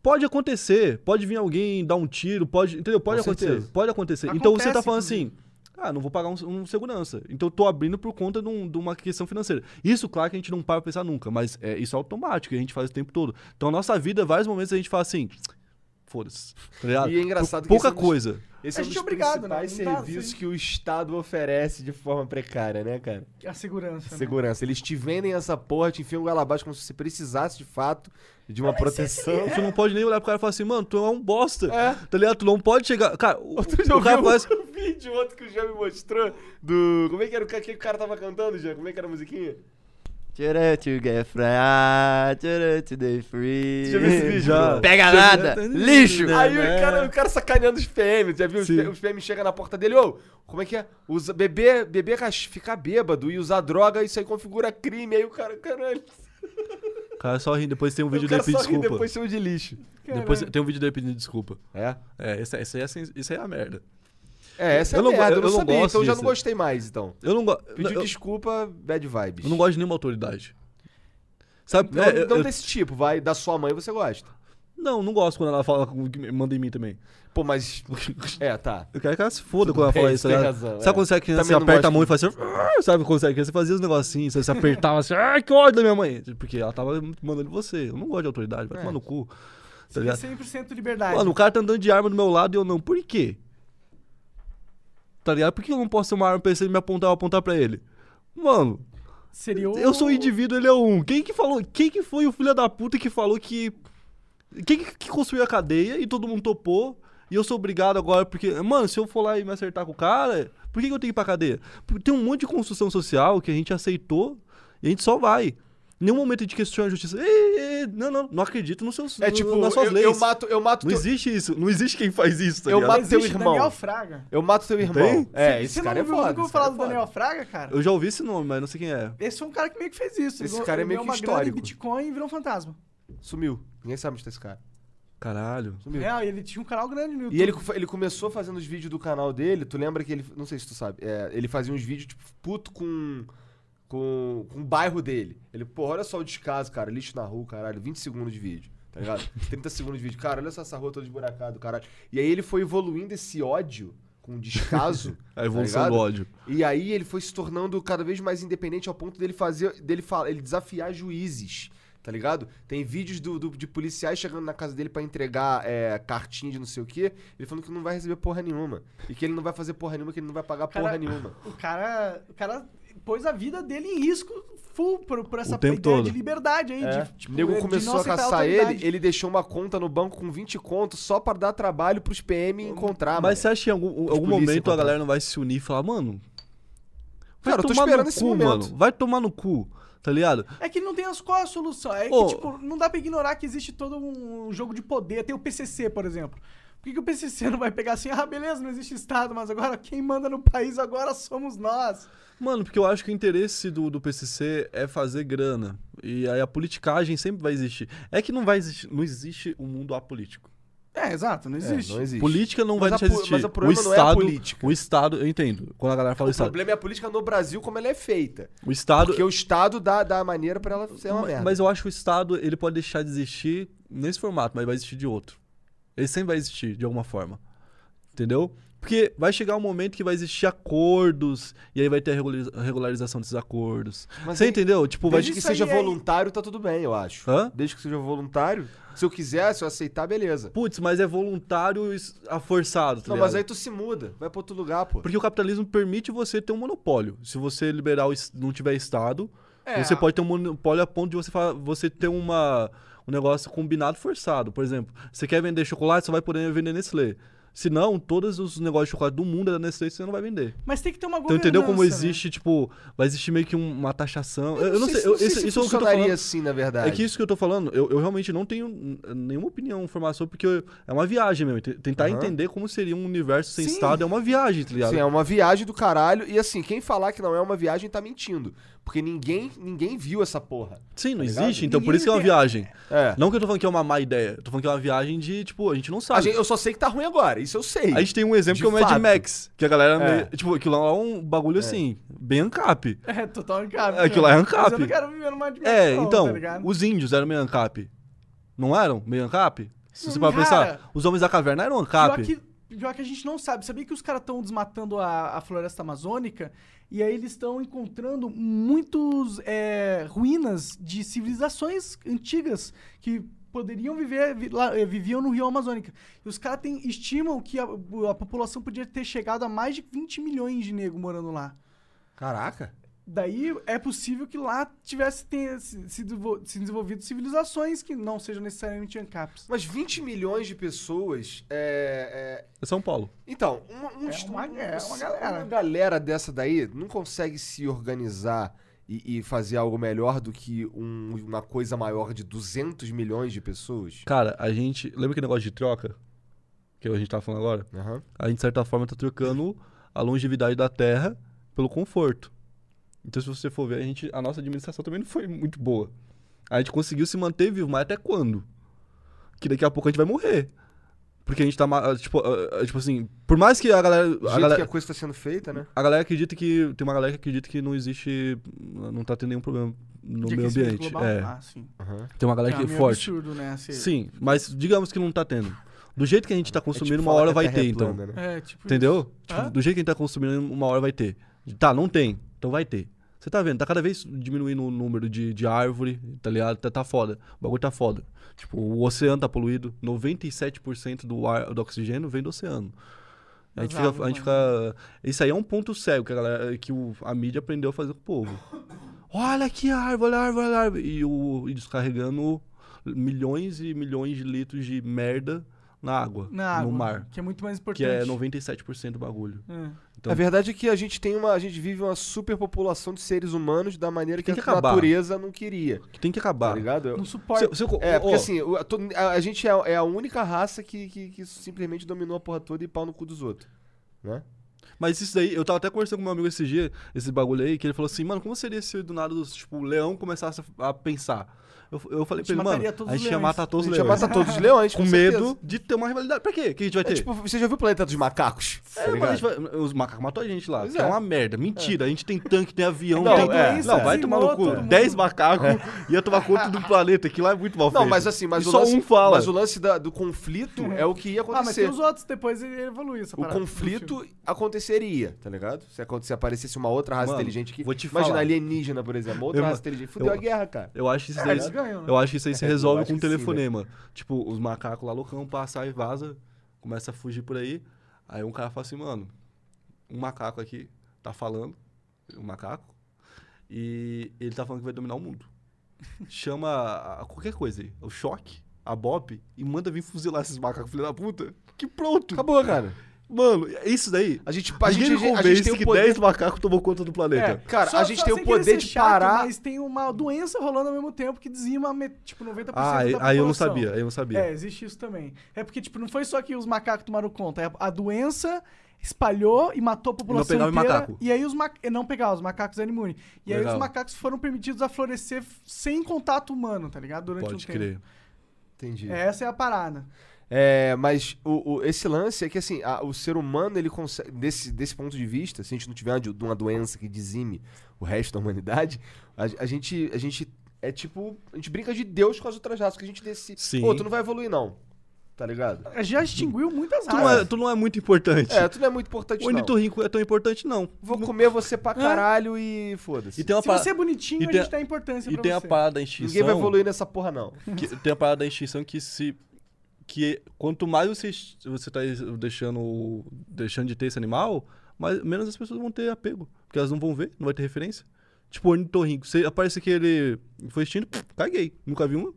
Pode acontecer, pode vir alguém dar um tiro, pode. Entendeu? Pode Com acontecer. certeza. Pode acontecer. então você tá Acontece, falando assim. Ah, não vou pagar um, um segurança. Então eu tô abrindo por conta de, um- de uma questão financeira. Isso, claro que a gente não para pra pensar nunca, mas é, isso é automático, a gente faz o tempo todo. Então a nossa vida, vários momentos a gente fala assim. Foda-se. Tá? E é engraçado Pouca esse é coisa. Esse A é um dos é obrigado, né? Não dá, serviços que o Estado oferece de forma precária, né, cara? A segurança. né? Segurança. Eles te vendem essa porra, te enfiam goela abaixo como se você precisasse de fato de uma proteção. Tu não pode nem olhar pro cara e falar assim, mano, tu é um bosta. É. Tá ligado? Tu não pode chegar. Cara, o, Outro dia eu o cara vi faz. um vídeo outro que o Jean me mostrou do... Como é que era o que o cara tava cantando, Jean? Como é que era a musiquinha? Tchurã, to get free, tchurã, to the free. Já viu esse vídeo? Já. Pega nada, lixo. É, Aí né? o, cara, o cara sacaneando os PM, já viu? Os, Sim. P- os PM chegam na porta dele, ô, como é que é? Usa, beber, beber, ficar bêbado e usar droga, isso aí configura crime. Aí o cara, caralho. O cara só ri, depois tem um vídeo dele só pedindo ri desculpa. depois chama de lixo. Depois Caralho. tem um vídeo dele pedindo desculpa. É? É, aí é, sen- isso aí é a merda. É, essa é Eu a não merda, eu eu não sabia, gosto então eu já não disso. gostei mais, então. Eu não gosto. Pediu Eu, desculpa, bad vibes. eu não gosto de nenhuma autoridade. Sabe? Não, é, eu- não eu- desse tipo, vai, da sua mãe você gosta. não, não gosto quando ela fala com- que manda em mim também. Pô, mas... <laughs> É, tá. Eu quero que ela se foda Tudo quando ela bem, fala você isso. tem né? razão, Sabe é. quando você, é criança, você aperta a mão e faz assim. "Ah", Sabe quando você é criança? Você fazia os negocinhos, você apertava assim. Ai, que ódio da minha mãe. Porque ela tava mandando em você. Eu não gosto de autoridade, vai É. tomar no cu. Tá Seria ligado? 100% liberdade. Mano, o cara tá andando de arma do meu lado e eu não. Por quê? Tá ligado? Por que eu não posso ter uma arma pra ele me apontar eu apontar pra ele? Mano, Seria o... eu sou um indivíduo, ele é um. Quem que falou? Quem que foi o filho da puta que falou que. Quem que, que construiu a cadeia e todo mundo topou? E eu sou obrigado agora, porque. Mano, se eu for lá e me acertar com o cara, por que, que eu tenho que ir pra cadeia? Porque tem um monte de construção social que a gente aceitou e a gente só vai. Nenhum momento a gente questiona a justiça. Ei, ei, não, não, não acredito nos seus, É tipo, nas suas eu, leis. eu mato, eu mato Não teu, existe isso. Não existe quem faz isso, tá Eu ligado? mato teu irmão. Daniel Fraga. eu mato teu irmão. Tem? É, Você- esse você cara não é foda. nunca ouviu esse falar do é Daniel. Fraga, cara? Eu já ouvi esse nome, mas não sei quem é. Esse foi um cara que meio que fez isso. Esse Ele cara é meio que histórico. Bitcoin e virou um fantasma. Sumiu. Ninguém sabe onde tá esse cara. Caralho. Sumiu. É, ele tinha um canal grande no YouTube. E ele, ele começou fazendo os vídeos do canal dele, tu lembra que ele. Não sei se tu sabe. é, ele fazia uns vídeos, tipo, puto com. Com, com o bairro dele. Ele, pô, olha só o descaso, cara. Lixo na rua, caralho. 20 segundos de vídeo, tá ligado? <laughs> 30 segundos de vídeo. Cara, olha só essa rua toda esburacada, caralho. E aí ele foi evoluindo esse ódio com descaso. <laughs> A evolução tá do ligado? ódio. E aí ele foi se tornando cada vez mais independente ao ponto dele fazer. dele falar, ele desafiar juízes. Tá ligado? Tem vídeos do, do- de policiais chegando na casa dele pra entregar é, cartinha de não sei o quê. Ele falando que não vai receber porra nenhuma. E que ele não vai fazer porra nenhuma, que ele não vai pagar Cara, porra nenhuma. O cara, o cara pôs a vida dele em risco full por, por essa ideia todo. de liberdade aí. É. De, tipo, o nego começou a caçar ele, ele deixou uma conta no banco com 20 contos só pra dar trabalho pros PM encontrar, Mas você mano. acha que em algum, algum momento a encontrar. galera não vai se unir e falar, mano. Vai Cara, eu tô tomar esperando no esse cu, momento. mano. Vai tomar no cu, tá ligado? É que não tem as, qual é a solução. É Ô. que, tipo, não dá pra ignorar que existe todo um jogo de poder. Tem o PCC, por exemplo. Por que, que o PCC não vai pegar assim, ah, beleza, não existe Estado, mas agora quem manda no país agora somos nós. Mano, porque eu acho que o interesse do, do PCC é fazer grana. E aí a politicagem sempre vai existir. É que não vai existir, não existe um mundo apolítico. É, exato, não É, existe. não existe. Política não Mas vai deixar existir. mas o problema o não é a Estado, política. O Estado, eu entendo. Quando a galera fala O Estado. problema é a política no Brasil como ela é feita. O Estado. Porque o Estado dá, dá a maneira pra ela ser uma Ma- merda. Mas eu acho que o Estado ele pode deixar de existir nesse formato, mas vai existir de outro. Ele sempre vai existir, de alguma forma. Entendeu? Porque vai chegar um momento que vai existir acordos, e aí vai ter a regulariza- a regularização desses acordos. Mas Você aí- entendeu? Tipo, vai. Desde que isso seja aí voluntário, tá tudo bem, eu acho. Hã? Desde que seja voluntário. Se eu quiser, se eu aceitar, beleza. Putz, mas é voluntário a forçado, tá Não, ligado? mas aí tu se muda. Vai pra outro lugar, pô. Porque o capitalismo permite você ter um monopólio. Se você es- não tiver Estado, É, você pode ter um monopólio a ponto de você, você ter uma, um negócio combinado forçado. Por exemplo, você quer vender chocolate, você vai poder vender Nestlé. Se não, todos os negócios de chocolate do mundo é da Nestlé, você não vai vender. Mas tem que ter uma Então governança, entendeu como né? existe, tipo, vai existir meio que um- uma taxação. Eu, eu não sei, se- eu- sei esse- se isso é o que eu tô falando. assim, na verdade. É que isso que eu tô falando, eu, eu realmente não tenho nenhuma opinião, informação, porque eu- é uma viagem mesmo. Tentar Aham. entender como seria um universo sem Sim. Estado é uma viagem, tá ligado? Sim, é uma viagem do caralho. E assim, quem falar que não é uma viagem tá mentindo. Porque ninguém, ninguém viu essa porra. Sim, não Tá existe, então por Ninguém isso que é uma viagem. É. Não que eu tô falando que é uma má ideia, eu tô falando que é uma viagem de, tipo, a gente não sabe. gente- eu só sei que tá ruim agora, isso eu sei. A gente tem um exemplo De que é o Mad fato. Max, que a galera, É. meio- tipo, aquilo lá é um bagulho assim, bem ancap. É, total ANCAP. Aquilo lá é Mas ANCAP. eu não quero viver numa dimensão, É, então, tá ligado? os índios eram meio ancap. Não eram meio ancap? Se você Hum, para cara, pensar, os homens da caverna eram ancap. Pior que, pior que a gente não sabe. Sabia que os caras estão desmatando a, a floresta amazônica e aí eles estão encontrando muitos é, ruínas de civilizações antigas que poderiam viver, vi- lá, eh, viviam no rio Amazônica. E os caras estimam que a, a população podia ter chegado a mais de 20 milhões de negros morando lá. Caraca. Daí é possível que lá tivesse tenha se, se desenvol- se desenvolvido civilizações que não sejam necessariamente ANCAPs. Mas 20 milhões de pessoas é. é- É São Paulo. Então, um, um É uma- um- é uma galera. uma galera dessa daí não consegue se organizar e, e fazer algo melhor do que um- uma coisa maior de 200 milhões de pessoas? Cara, a gente. Lembra aquele negócio de troca? Que a gente tava falando agora? Aham. A gente, de certa forma, tá trocando a longevidade da Terra pelo conforto. Então, se você for ver, a, gente, a nossa administração também não foi muito boa. A gente conseguiu se manter vivo, mas até quando? Que daqui a pouco a gente vai morrer. Porque a gente tá. ma- Tipo, ah, ah, tipo assim, por mais que a galera. Do A jeito que galera, a coisa tá sendo feita, né? a galera acredita que. Tem uma galera que acredita que não existe. Não tá tendo nenhum problema no De meio ambiente. É. Ah, sim. Aham. Tem uma galera é que é forte. absurdo, né? Assim, Sim, mas digamos que não tá tendo. Do jeito que a gente tá É consumindo, tipo uma hora vai Terra ter, é então. né? É, tipo Entendeu? Tipo, do jeito que a gente tá consumindo, uma hora vai ter. Tá, não tem. Então vai ter. Você tá vendo? Tá cada vez diminuindo o número de, de árvore, tá ligado? Tá, tá foda. O bagulho tá foda. Tipo, o oceano tá poluído. 97% do, ar, do oxigênio vem do oceano. A gente, fica, a gente fica. Isso aí é um ponto cego que a, galera, que o- a mídia aprendeu a fazer com o povo. Olha a árvore, olha a árvore, olha a árvore. E, o, e descarregando milhões e milhões de litros de merda na água, Na água, no mar. Que é muito mais Que é importante. 97% do bagulho. É. Então, A verdade é que a gente tem uma. A gente vive uma superpopulação de seres humanos da maneira que, Tem que a acabar. natureza não queria. que tem que Tá acabar. ligado? Não suporta. Se- se- É, porque ó, assim, a, a- a gente é, é a única raça que, que, que simplesmente dominou a porra toda e pau no cu dos outros. Né? Mas isso daí, eu tava até conversando com meu amigo esse dia, esse bagulho aí, que ele falou assim, mano, como seria se do nada, tipo, o leão começasse a, a pensar? Eu, eu falei A pra ele, mano, mataria todos a os gente ia leões. matar A todos os gente ia leões. matar todos os leões, <laughs> com com medo de ter uma rivalidade. Pra quê? O que a gente vai ter? É, tipo, você já viu o Planeta dos Macacos? É, Tá a gente vai- os macacos matou a gente lá. Pois que é. é. uma merda. Mentira. A gente tem tanque, tem avião, Não, tem. é, não, vai sim, tomar no cu. todo mundo. 10 macacos ia tomar conta do planeta. Aquilo lá é muito mal Não, feito. mas assim, mas o só lance, um fala. Mas o lance da- do conflito é o que ia Ah, mas acontecer. tem os outros, depois ele evolui essa O conflito aconteceria, tá ligado? Se, se aparecesse uma outra raça inteligente aqui. vou te Imagina falar. alienígena, por exemplo. uma Outra raça inteligente. Fudeu eu- a guerra, cara. Eu acho que isso É, <laughs> daí. Ganham, né? Eu acho que isso aí se Eu resolve com um que sim, telefonema. Tipo, os macacos lá loucão passar e vaza, começa a fugir por aí. Aí um cara fala assim, mano, um macaco aqui tá falando, um macaco, e ele tá falando que vai dominar o mundo. <laughs> Chama a- a qualquer coisa aí, o choque, a Bob, e manda vir fuzilar esses macacos, filho da puta. Que pronto. Acabou, cara. Mano, é isso daí. A gente, a gente, a gente tem o que poder. 10 macacos tomou conta do planeta. É, Cara, só- a gente só tem o poder de chato, parar. Mas tem uma doença rolando ao mesmo tempo que dizima, tipo, 90% Ah, da aí- população. aí eu não sabia, aí eu não sabia. É, existe isso também. É porque, tipo, não foi só que os macacos tomaram conta. é A doença espalhou e matou a população pegava inteira. macaco. E aí os macacos... Não pegava, os macacos eram imunes. E aí Legal. os macacos foram permitidos a florescer sem contato humano, tá ligado? Durante um Pode tempo. crer. Entendi. É, Essa é a parada. É, mas o, o- esse lance é que assim, a- o ser humano, ele consegue. Desse, desse ponto de vista, se a gente não tiver uma, uma doença que dizime o resto da humanidade, a, a gente. A gente é tipo. A gente brinca de Deus com as outras raças, que a gente decide. Sim. Pô, tu não vai evoluir, não. tá ligado? Já extinguiu muitas Tu não, é, raças. tu não é muito importante. É, tu não é muito importante o não. ornitorrinco é tão importante, não. Vou comer você pra caralho e foda-se. E tem uma Se parada. você é bonitinho, e a tem gente dá importância E pra tem a você. parada da extinção. Ninguém vai evoluir nessa porra, não. que- tem a parada da extinção que se. Que quanto mais você, você tá deixando, deixando de ter esse animal, mais, menos as pessoas vão ter apego. Porque elas não vão ver, não vai ter referência. Tipo, ornitorrinco. Se aparece que ele foi extinto, caguei. Nunca vi um.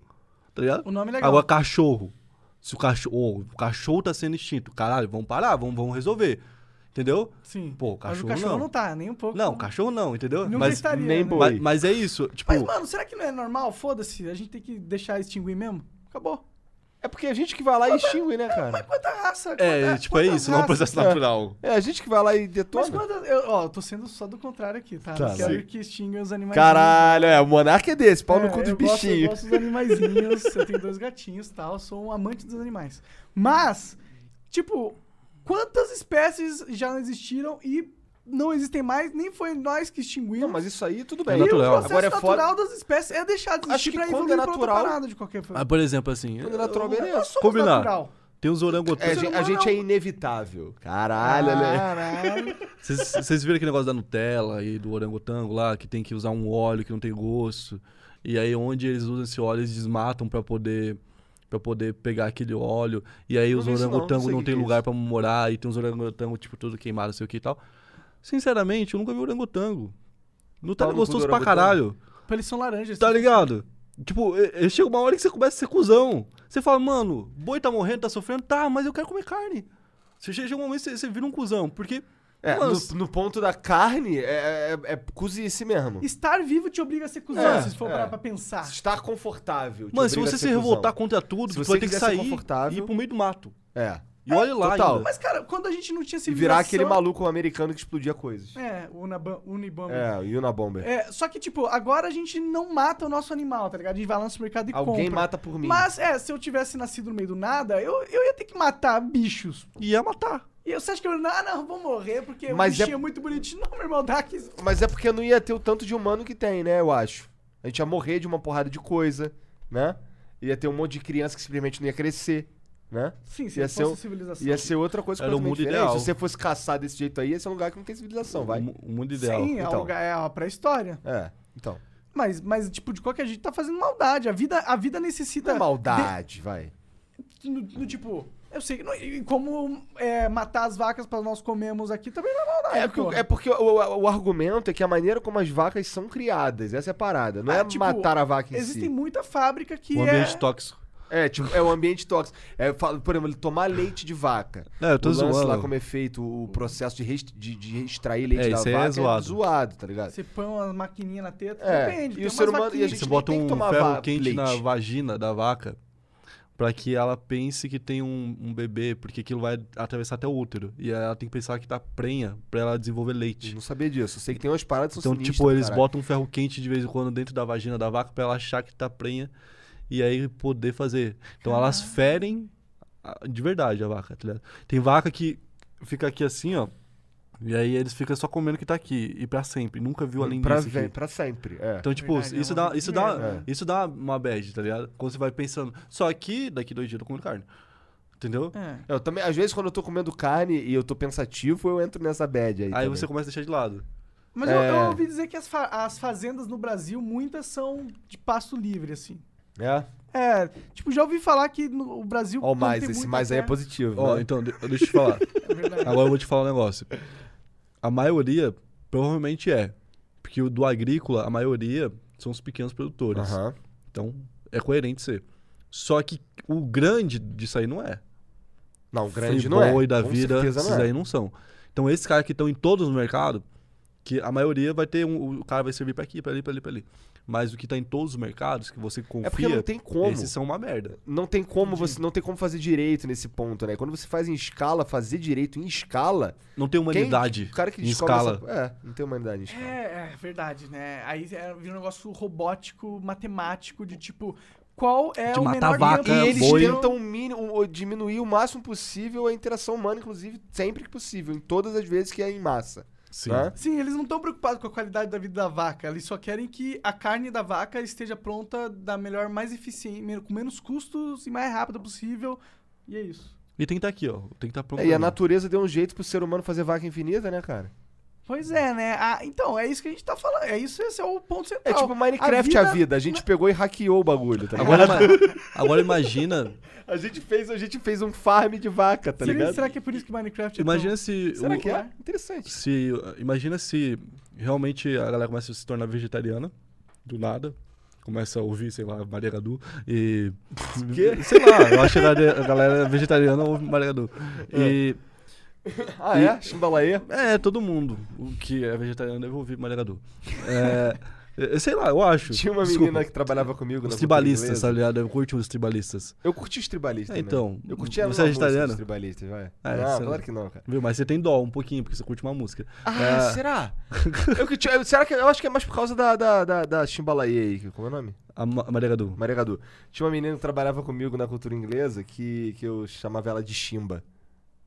Tá ligado? O nome é legal. Agora, cachorro. Se o cachorro. o cachorro tá sendo extinto. Caralho, vamos parar, vamos, vamos resolver. Entendeu? Sim. Pô, Mas o cachorro cachorro não. não. tá, nem um pouco. Não, cachorro não, entendeu? Nunca mas, estaria, nem né? boi. mas, mas é isso. Tipo, Mas, mano, será que não é normal? Foda-se, a gente tem que deixar extinguir mesmo? Acabou. É porque a gente que vai lá e extingue, né, Mas cara? quanta raça? é, quanta- tipo, é quantas isso, não é um processo natural. É a gente que vai lá e Mas detona. quantas... Eu, ó, tô sendo só do contrário aqui, tá? Tá, quero sim. que extinguem os animais. Caralho, é, o monarca é desse, pau no cu dos eu gosto, eu bichinhos. gosto dos animaizinhos, eu tenho dois gatinhos e tal, sou um amante dos animais. Mas, tipo, quantas espécies já não existiram e não existem mais, nem foi nós que extinguimos. Não, mas isso aí tudo É bem. e o natural. processo Agora é foda. natural das espécies é deixar de Acho existir que pra quando evoluir é pra outra natural- parada de qualquer forma. Ah, por exemplo, assim. Quando é natural, Nós beleza. somos Combinar. natural. Tem uns É, a orangotangos. gente, a gente é inevitável. Caralho, né? Caralho. Vocês vocês viram aquele negócio da Nutella e do orangotango lá, que tem que usar um óleo que não tem gosto. E aí onde eles usam esse óleo, eles desmatam pra poder para poder pegar aquele óleo. E aí Não os isso não, não orangotangos não, tem é lugar pra morar e tem uns orangotangos tipo tudo queimado, não sei o que e tal. Sinceramente, eu nunca vi orangotango. É no do gostoso pra caralho. Eles são laranjas. Tá assim. ligado? Tipo, chega uma hora que você começa a ser cuzão. Você fala, mano, boi tá morrendo, tá sofrendo? Tá, mas eu quero comer carne. Você chega um momento que você, você vira um cuzão. Porque, É, mano, no, no ponto da carne, é, é, é cozice mesmo. Estar vivo te obriga a ser cuzão, É, se for é. parar pra pensar. Estar confortável. mano, se você a se revoltar cuzão. contra tudo, Se você vai ter que sair confortável- e ir pro meio do mato. É. E olha lá total. ainda. Mas, cara, quando a gente não tinha E civilização... virar aquele maluco americano que explodia coisas. É, Unabom- Unibomber. É, o Unabomber. É, só que, tipo, agora a gente não mata o nosso animal, tá ligado? A gente vai lá no supermercado e Alguém compra. mata por mim. Mas, é, se eu tivesse nascido no meio do nada, eu, eu ia ter que matar bichos. E ia matar. E eu- você acha que eu, ah, não, vou morrer porque Mas o bichinho é- é... muito bonitinho. <laughs> Não, meu irmão, dá aqui. Mas é porque não ia ter o tanto de humano que tem, né? Eu acho. A gente ia morrer de uma porrada de coisa, né? Ia ter um monte de criança que simplesmente não ia crescer, né? Sim, se Ia fosse ser um- civilização. Ia ser outra coisa Era o mundo diferente. ideal. Se você fosse caçar desse jeito aí, ia ser um lugar que não tem civilização, vai. O, mu- o mundo ideal. Sim, é, Então. o lugar, é a pré-história. É, então. Mas, mas, tipo, de qualquer jeito tá fazendo maldade. A vida, a vida Não necessita... é maldade, vai. de- no, no tipo... Eu sei não- e como é, matar as vacas pra nós comermos aqui também não é maldade, É porque, é porque o, o- o argumento é que a maneira como as vacas são criadas, essa é a parada. Não Ah, é tipo, matar a vaca em Existem si. muita fábrica que O é... ambiente tóxico. É, tipo, é o ambiente tóxico. É, falo, por exemplo, tomar leite de vaca. É, eu tô o lance zoando. lá como é feito o processo de, rest- de, de extrair leite É, da isso aí é vaca zoado. zoado, tá ligado? Você põe uma maquininha na teta, É, depende. e tem o ser umas humano- e a vaquinhas gente Você nem bota tem que um tomar ferro quente na leite. vagina da vaca pra que ela pense que tem um, um bebê, porque aquilo vai atravessar até o útero. E ela tem que pensar que tá prenha pra ela desenvolver Eu leite. não sabia disso. Eu sei que tem umas paradas que são Então, sinistras, tipo, eles caralho. botam um ferro quente de vez em quando dentro da vagina da vaca pra ela achar que tá prenha e aí poder fazer. Então elas ferem a- de verdade a vaca, tá ligado? Tem vaca que fica aqui assim, ó. E aí eles ficam só comendo o que tá aqui. E pra sempre. Nunca viu além pra, disso ve- aqui. pra sempre. É. Então, tipo, Verdade, é isso, uma dá, isso, dá, É. isso dá uma bad, tá ligado? Quando você vai pensando. Só que daqui dois dias eu tô comendo carne. Entendeu? É. Eu também, às vezes, quando eu tô comendo carne e eu tô pensativo, eu entro nessa bad aí. Aí também. você começa a deixar de lado. Mas eu, eu É. ouvi dizer que as, fa- as fazendas no Brasil, muitas são de pasto livre, assim. É? É, tipo, já ouvi falar que no o Brasil. Ó, o mais, esse mais aí é positivo. Ó, né? então, de- deixa eu te falar. <laughs> É. Agora eu vou te falar um negócio. A maioria provavelmente é. Porque o do agrícola, a maioria são os pequenos produtores. Aham. Então, é coerente ser. Só que o grande disso aí não é. Não, grande não é. Friboi da Com vida, certeza esses não é. aí não são. Então, esses caras que estão em todos os mercados, que a maioria vai ter um. O cara vai servir pra aqui, pra ali, pra ali, pra ali. Mas o que tá em todos os mercados, que você confia, É porque não tem como. esses são uma merda. Não tem como você não tem como fazer direito nesse ponto, né? Quando você faz em escala, fazer direito em escala, Não tem quem- humanidade o cara que em descobre escala. essa- é, não tem humanidade em escala. É, é verdade, né? Aí é, vira um negócio robótico, matemático, de tipo, qual é De o matar menor vaca, E eles boi. tentam mini- o- diminuir o máximo possível a interação humana, inclusive sempre que possível, em todas as vezes que é em massa. Sim. né? Sim, eles não estão preocupados com a qualidade da vida da vaca. Eles só querem que a carne da vaca esteja pronta da melhor, mais eficiente, com menos custos e mais rápido possível E é isso. E tem que estar aqui, ó. Tem que estar pronto. É, e a natureza deu um jeito pro ser humano fazer vaca infinita, né, cara? Pois é, né? Ah, então, é isso que a gente tá falando. É isso, esse é o ponto central. É tipo Minecraft a vida. A vida- A, gente pegou e hackeou o bagulho, tá ligado? Agora, agora imagina. <laughs> A gente fez, a gente fez um farm de vaca, tá será, ligado? será que é por isso que Minecraft é Imagina tão... se. Será o- que é? Interessante. se imagina se realmente a galera começa a se tornar vegetariana do nada começa a ouvir sei lá Maria Gadu e <laughs> Quê? sei lá eu acho que a galera- galera vegetariana ouve Maria Gadu e <laughs> Ah, é? Chimbalaê? é todo mundo o que é vegetariano deve ouvir Gadu é, <laughs> é, sei lá eu acho Tinha uma Desculpa. menina que trabalhava comigo os na tribalistas tá ligado eu curto os tribalistas Eu curti os tribalistas. É, também. então, Eu curtia você uma é música vegetariano? dos tribalistas, vai. É, não, você- claro que não, cara. viu mas você tem dó um pouquinho porque você curte uma música Ah, É. será? <laughs> eu que tinha- será que eu acho que é mais por causa da da da, da Chimbalaê aí, como é o nome? a Ma- Maria Gadu Maria Gadu. Tinha uma menina que trabalhava comigo na cultura inglesa que, que eu chamava ela de Chimba.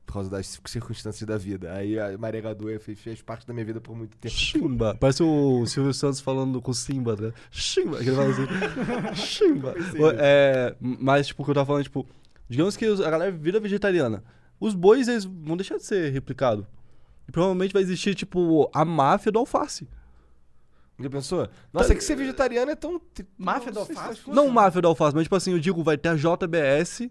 Por causa das circunstâncias da vida. Aí a Maria Gadu fez, fez parte da minha vida por muito tempo. Chimba. Parece o Silvio Santos falando com o Simba, né? Chimba. Que ele fala assim. <laughs> Chimba. É, mas, tipo, o que eu tava falando, tipo, digamos que a galera vira vegetariana. Os bois, eles vão deixar de ser replicados. E provavelmente vai existir, tipo, a máfia do alface. Já pensou? Nossa, é que ser vegetariano é tão. Máfia do alface? Não máfia do alface, mas, tipo assim, eu digo, vai ter a JBS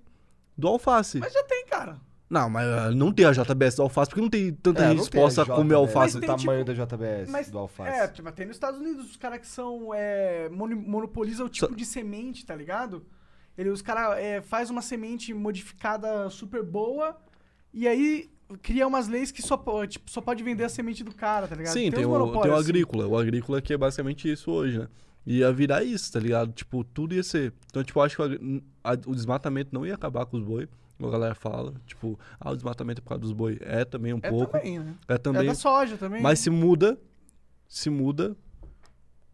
do alface. Mas já tem, cara. Não, mas ah, não tem a JBS do alface, porque não tem tanta É, gente disposta a tem comer alface. Mas O tem, tamanho tipo, da JBS, Mas, do alface. É, tipo, tem nos Estados Unidos os caras que são. É, monopolizam o tipo de semente, tá ligado? Ele, os caras é, faz uma semente modificada super boa e aí cria umas leis que só, po- tipo, só pode vender a semente do cara, tá ligado? Sim, tem, uns o, tem o assim. agrícola. O agrícola que é basicamente isso hoje, né? Ia virar isso, tá ligado? Tipo, tudo ia ser. Então, tipo, eu acho que o a- o desmatamento não ia acabar com os boi. A galera fala, tipo, ah, o desmatamento é por causa dos boi. É também um É pouco. também, né? É É também. da soja também. mas né? se muda, se muda,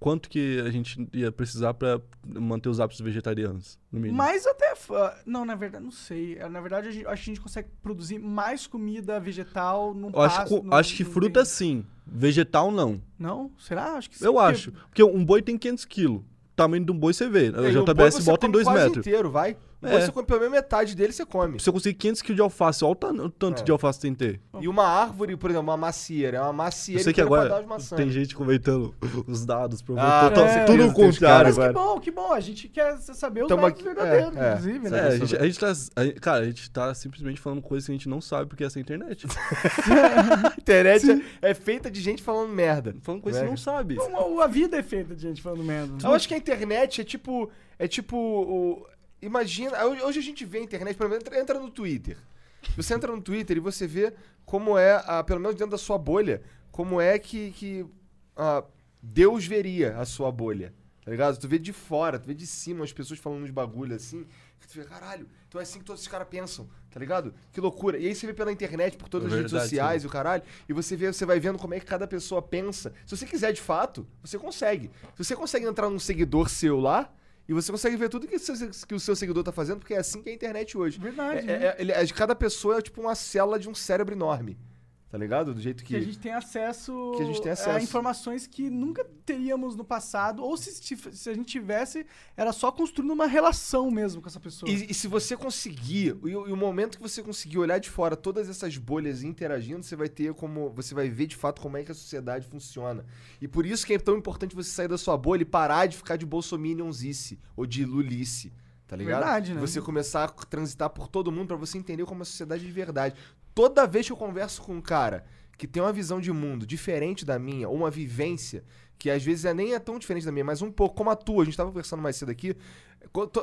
quanto que a gente ia precisar pra manter os hábitos vegetarianos, no mínimo? Mas até. fa- Não, na verdade, não sei. Na verdade, a gente, acho que a gente consegue produzir mais comida vegetal num Eu acho, pasto, que- num- acho que fruta bem- sim, vegetal não. Não? Será? Acho que sim. Eu porque- acho. Porque um boi tem 500 quilos. O tamanho de um boi você vê. A JBS bota em come 2 quase metros. inteiro, vai. É. você come pelo menos metade dele, você come. Se eu conseguir 500 kg de alface, olha o, tan- o tanto É. de alface que tem que ter. E uma árvore, por exemplo, uma macieira. É uma macieira Eu sei que agora tem gente comentando <laughs> os dados, provando Ah, total- com tudo certeza, o contrário, Mas que velho. bom, que bom. A gente quer saber os Tamo dados aqui- verdadeiros, é, é. inclusive, É, né? a gente, a gente tá. a gente- cara, a gente tá simplesmente falando coisas que a gente não sabe porque essa é a internet. A <laughs> internet é, é feita de gente falando merda. falando coisas que não sabe. Não, A vida é feita de gente falando merda. Eu acho que a internet é tipo. É tipo. o- imagina. Hoje a gente vê a internet, por exemplo, entra, no Twitter. Você entra no Twitter e você vê como é, pelo menos dentro da sua bolha, como é que, que ah, Deus veria a sua bolha. Tá ligado? Tu vê de fora, tu vê de cima as pessoas falando uns bagulho assim. Tu vê, caralho, então é assim que todos esses caras pensam, tá ligado? Que loucura. E aí você vê pela internet, por todas É as redes verdade, sociais e o caralho, e você vê, você vai vendo como é que cada pessoa pensa. Se você quiser de fato, você consegue. Se você consegue entrar num seguidor seu lá, e você consegue ver tudo que, seu- que o seu seguidor tá fazendo, porque é assim que é a internet hoje. Verdade, É- né? é- ele- é- cada pessoa é tipo uma célula de um cérebro enorme. Tá ligado? Do jeito que. Que a gente tem acesso, Que a gente tem a acesso. informações que nunca teríamos no passado, ou se, se a gente tivesse, era só construindo uma relação mesmo com essa pessoa. E, e se você conseguir, e, o- e o momento que você conseguir olhar de fora todas essas bolhas interagindo, você vai ter como. Você vai ver de fato como é que a sociedade funciona. E por isso que é tão importante você sair da sua bolha e parar de ficar de bolsominionzice ou de lulice. Tá ligado? Verdade, né? Você começar a transitar por todo mundo pra você entender como é a sociedade de verdade. Toda vez que eu converso com um cara que tem uma visão de mundo diferente da minha, ou uma vivência que às vezes é, nem é tão diferente da minha, mas um pouco como a tua, a gente tava conversando mais cedo aqui,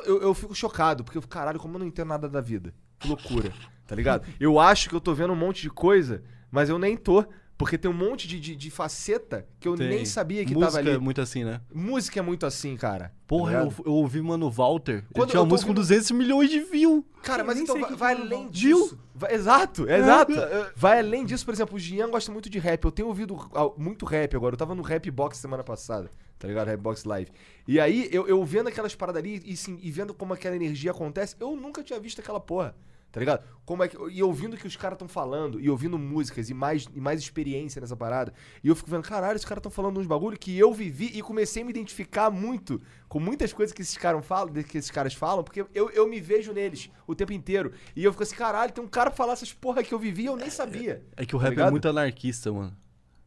eu, eu fico chocado, porque eu fico, caralho, como eu não entendo nada da vida. Que loucura, tá ligado? Eu acho que eu tô vendo um monte de coisa, mas eu nem tô, porque tem um monte de, de, de faceta que eu Tem. nem sabia que Música tava ali. é muito assim, né? Música é muito assim, cara. Porra, tá eu, eu ouvi Mano Walter. Quando ele tinha eu uma música com ouvindo- 200 milhões de views. Cara, Eu mas então vai, que vai é além disso. Vai- exato, exato. Vai além disso, por exemplo, o Gian gosta muito de rap. Eu tenho ouvido ah, muito rap agora. Eu tava no Rap Box semana passada, tá ligado? Rap Box Live. E aí, eu, eu vendo aquelas paradas ali e, sim, e vendo como aquela energia acontece, eu nunca tinha visto aquela porra. Tá ligado? Como é que, e ouvindo o que os caras estão falando, e ouvindo músicas e mais, e mais experiência nessa parada, e eu fico vendo, caralho, esses caras estão falando uns bagulho que eu vivi e comecei a me identificar muito com muitas coisas que esses caras falam, que esses caras falam, porque eu, eu me vejo neles o tempo inteiro. E eu fico assim, caralho, tem um cara pra falar essas porra que eu vivi e eu nem sabia. É que o Tá rap é ligado? muito anarquista, mano.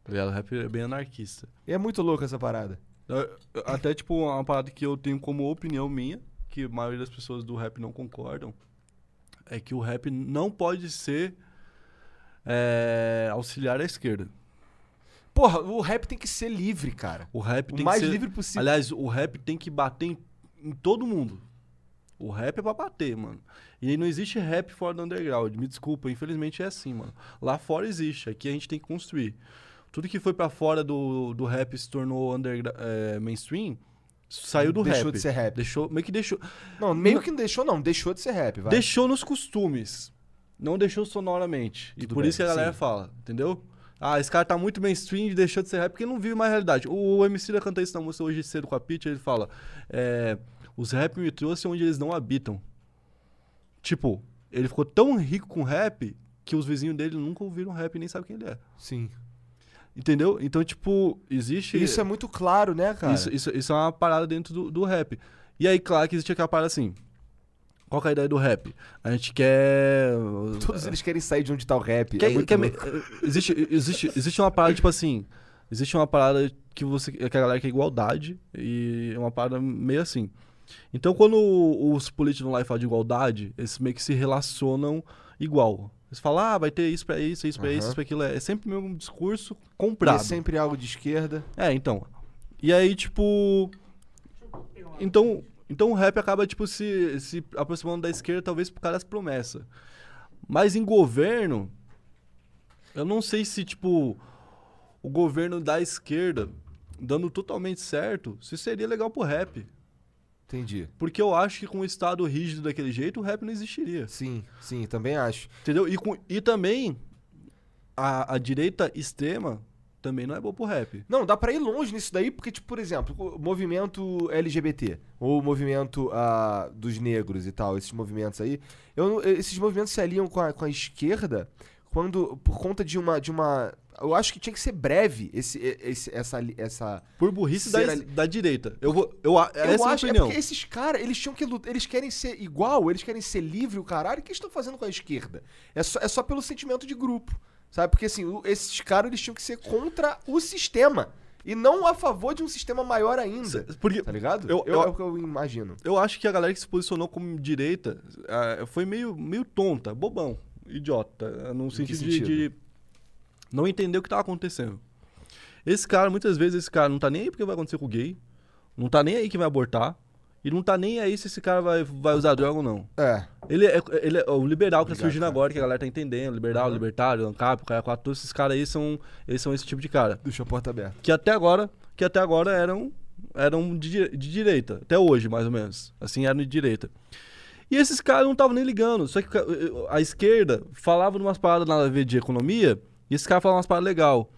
Tá ligado? O rap é bem anarquista. E é muito louco essa parada. Até, tipo, uma parada que eu tenho como opinião minha, que a maioria das pessoas do rap não concordam, é que o rap não pode ser é, auxiliar à esquerda. Porra, o rap tem que ser livre, cara. O rap O tem mais que ser... livre possível. Aliás, o rap tem que bater em, em todo mundo. O rap é pra bater, mano. E aí não existe rap fora do underground. Me desculpa, infelizmente é assim, mano. Lá fora existe, aqui a gente tem que construir. Tudo que foi pra fora do, do rap se tornou undergra- é, mainstream, saiu do Deixou rap. de ser rap. Deixou, meio que deixou. Não, meio que não deixou, não. Deixou de ser rap, vai. Deixou nos costumes. Não deixou sonoramente. e Tudo por bem, isso que a galera sim. fala, entendeu? Ah, esse cara tá muito mainstream e deixou de ser rap porque não vive mais a realidade. O MC da canta isso na música hoje cedo com a Pitch, ele fala: é, os rap me trouxe onde eles não habitam. Tipo, ele ficou tão rico com rap que os vizinhos dele nunca ouviram rap e nem sabem quem ele é. Sim. Entendeu? Então, tipo, existe. Isso é muito claro, né, cara? Isso, isso, isso é uma parada dentro do, do rap. E aí, claro que existe aquela parada assim. Qual que é a ideia do rap? A gente quer. <laughs> Todos eles querem sair de onde tá o rap. quer- é quer- louco. existe, existe, existe uma parada, tipo assim. Existe uma parada que você. que a galera quer igualdade. E é uma parada meio assim. Então, quando os políticos vão lá e falam de igualdade, eles meio que se relacionam igual. Eles falam, ah, vai ter isso pra isso, isso pra isso, Aham. isso pra aquilo. É sempre o mesmo discurso E comprado. é sempre algo de esquerda. É, então. E aí, tipo. Então, então o rap acaba, tipo, se, se aproximando da esquerda, talvez por causa das promessas. Mas em governo, eu não sei se, tipo, o governo da esquerda, dando totalmente certo, se seria legal pro rap. Entendi. Porque eu acho que com o estado rígido daquele jeito, o rap não existiria. Sim, sim, também acho. Entendeu? E, com, e também, a, a direita extrema também não é boa pro rap. Não, dá pra ir longe nisso daí, porque, tipo, por exemplo, o movimento LGBT, ou o movimento ah, dos negros e tal, esses movimentos aí, eu, esses movimentos se aliam com a, com a esquerda quando, por conta de uma, de uma... Eu acho que tinha que ser breve esse, esse, essa, essa... Por burrice da, ali- da direita. Eu vou. Eu, a- essa eu é a acho, é opinião. porque esses caras, eles tinham que lutar, eles querem ser igual, eles querem ser livre, o caralho, o que eles estão fazendo com a esquerda? É só, é só pelo sentimento de grupo, sabe? Porque assim, esses caras, eles tinham que ser contra o sistema, e não a favor de um sistema maior ainda, Porque tá ligado? Eu- Eu, eu- é o que eu imagino. eu acho que a galera que se posicionou como direita ah, foi meio, meio tonta, bobão, idiota. No sentido, de- sentido? De, não entender o que tava acontecendo. Esse cara, muitas vezes, esse cara não tá nem aí porque vai acontecer com o gay, não tá nem aí que vai abortar, e não tá nem aí se esse cara vai, vai usar droga ou não. É, Ele é, ele é o liberal que tá Obrigado, surgindo cara. agora, que a galera tá entendendo. Liberal, libertário, ANCAP, o cara quatro, todos esses caras aí são, eles são esse tipo de cara. deixa a porta aberta. que até agora, que até agora eram, eram de, de direita, até hoje mais ou menos, assim eram de direita. E esses caras não estavam nem ligando, só que ca- a esquerda falava de umas paradas nada a ver de economia, e esses caras falavam umas paradas legal.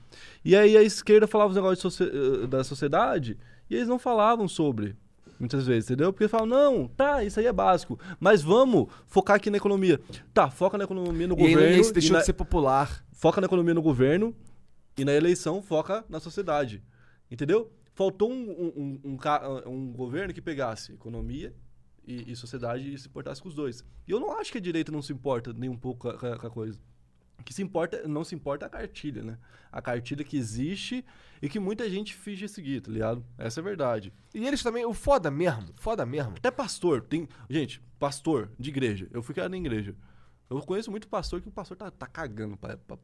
E aí a esquerda falava os negócios eh, da sociedade, e eles não falavam sobre, muitas vezes, entendeu? Porque falavam, não, tá, isso aí é básico, mas vamos focar aqui na economia. Tá, foca na economia no E governo, e aí isso e deixou na- de ser popular. foca na economia no governo e na eleição foca na sociedade. Entendeu? Faltou um, um, um, um governo que pegasse economia e, e sociedade e se importasse com os dois. E eu não acho que a direita não se importa nem um pouco com a, com a coisa. Que se importa, não se importa é a cartilha, né? A cartilha que existe e que muita gente finge seguir, tá ligado? Essa é a verdade. E eles também, o foda mesmo, foda mesmo. Até pastor, tem. Gente, pastor de igreja. Eu fui criado na igreja. Eu conheço muito pastor que o pastor tá, tá cagando pra, pra,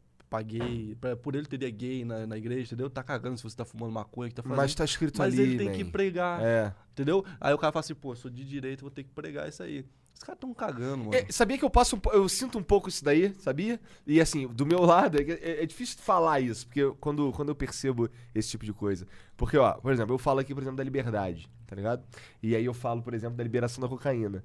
Pra, por ele teria gay na, na igreja, entendeu? Tá cagando se você tá fumando maconha, que tá fazendo. Mas tá escrito Mas ali, ele tem man. que pregar, É. entendeu? Aí o cara fala assim, pô, sou de direito, vou ter que pregar isso aí. Os caras tão cagando, mano. É, sabia que eu passo eu sinto um pouco isso daí, sabia? E assim, do meu <laughs> lado, é, é- é difícil falar isso, porque eu- quando, quando eu percebo esse tipo de coisa. Porque, ó, por exemplo, eu falo aqui, por exemplo, da liberdade, tá ligado? E aí eu falo, por exemplo, da liberação da cocaína.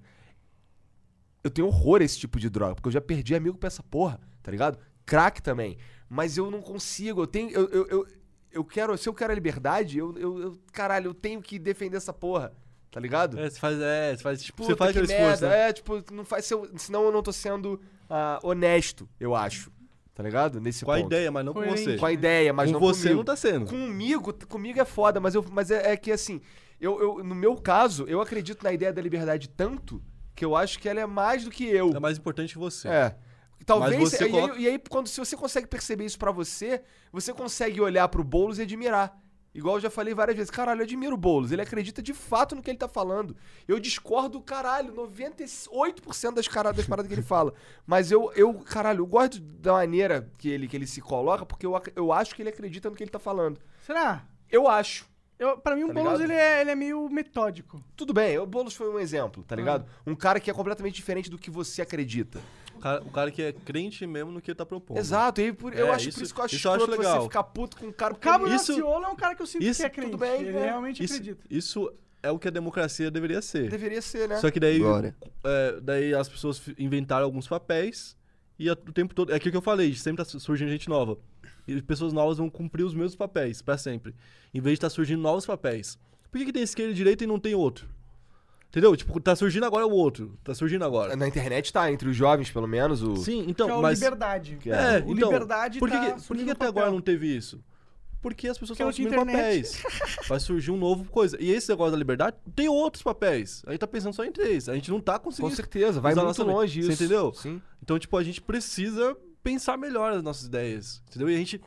Eu tenho horror a esse tipo de droga, porque eu já perdi amigo pra essa porra, tá ligado? Crack também. Mas eu não consigo, eu tenho. Eu, eu, eu, eu quero. Se eu quero a liberdade, eu, eu, eu- Caralho, eu tenho que defender essa porra. Tá ligado? É, você faz, é, você faz, tipo, Puta, você faz que aquele esforço, merda. né? É, tipo, não faz seu, senão eu não tô sendo ah, honesto, eu acho. Tá ligado? Nesse Com a ponto. ideia, mas não com Coerente. você. Com a ideia, mas com não você comigo. não tá sendo. Comigo, comigo é foda, mas, eu, mas é, é que assim, eu, eu, no meu caso, eu acredito na ideia da liberdade tanto que eu acho que ela é mais do que eu. É mais importante que você. É. Talvez. Mas você e, aí- coloca- e aí, quando se você consegue perceber isso pra você, você consegue olhar pro Boulos e admirar. Igual eu já falei várias vezes, caralho, eu admiro o Boulos. Ele acredita de fato no que ele tá falando. Eu discordo, caralho, 98% das, cara- das paradas que ele <laughs> fala. Mas eu, eu, caralho, eu gosto da maneira que ele, que ele se coloca, porque eu, eu acho que ele acredita no que ele tá falando. Será? Eu acho. Eu, pra mim, o Tá Boulos ligado? ele é, ele é meio metódico. Tudo bem, o Boulos foi um exemplo, tá ligado? Um cara que é completamente diferente do que você acredita. O, cara, o cara que é crente mesmo no que ele tá propondo. Exato, e por- eu É, acho isso- por isso que eu acho isso eu acho escroto você legal. ficar puto com um cara O Cabo Isso- Daciolo é um cara que eu sinto isso- que é crente. tudo bem, ele é. realmente Isso, acredita. isso é o que a democracia deveria ser. Deveria ser, né? Só que daí, é, daí as pessoas inventaram alguns papéis e a- o tempo todo. É aquilo que eu falei, sempre tá surgindo gente nova. E pessoas novas vão cumprir os mesmos papéis pra sempre. Em vez de estar surgindo novos papéis. Por que, que tem esquerda e direita e não tem outro? Entendeu? Tipo, tá surgindo agora o outro. Tá surgindo agora. Na internet tá, entre os jovens, pelo menos, o. Sim, que é então, o mas. liberdade. Que É, o então, liberdade por que, tá que- por que, que até papel. agora não teve isso? Porque as pessoas estão assumindo internet. papéis. <laughs> Vai surgir um novo coisa. E esse negócio da liberdade tem outros papéis. A gente tá pensando só em três. A gente não tá Com conseguindo. certeza, vai muito longe isso. Você entendeu? Sim. Então, tipo, a gente precisa pensar melhor as nossas ideias. Entendeu? E a gente.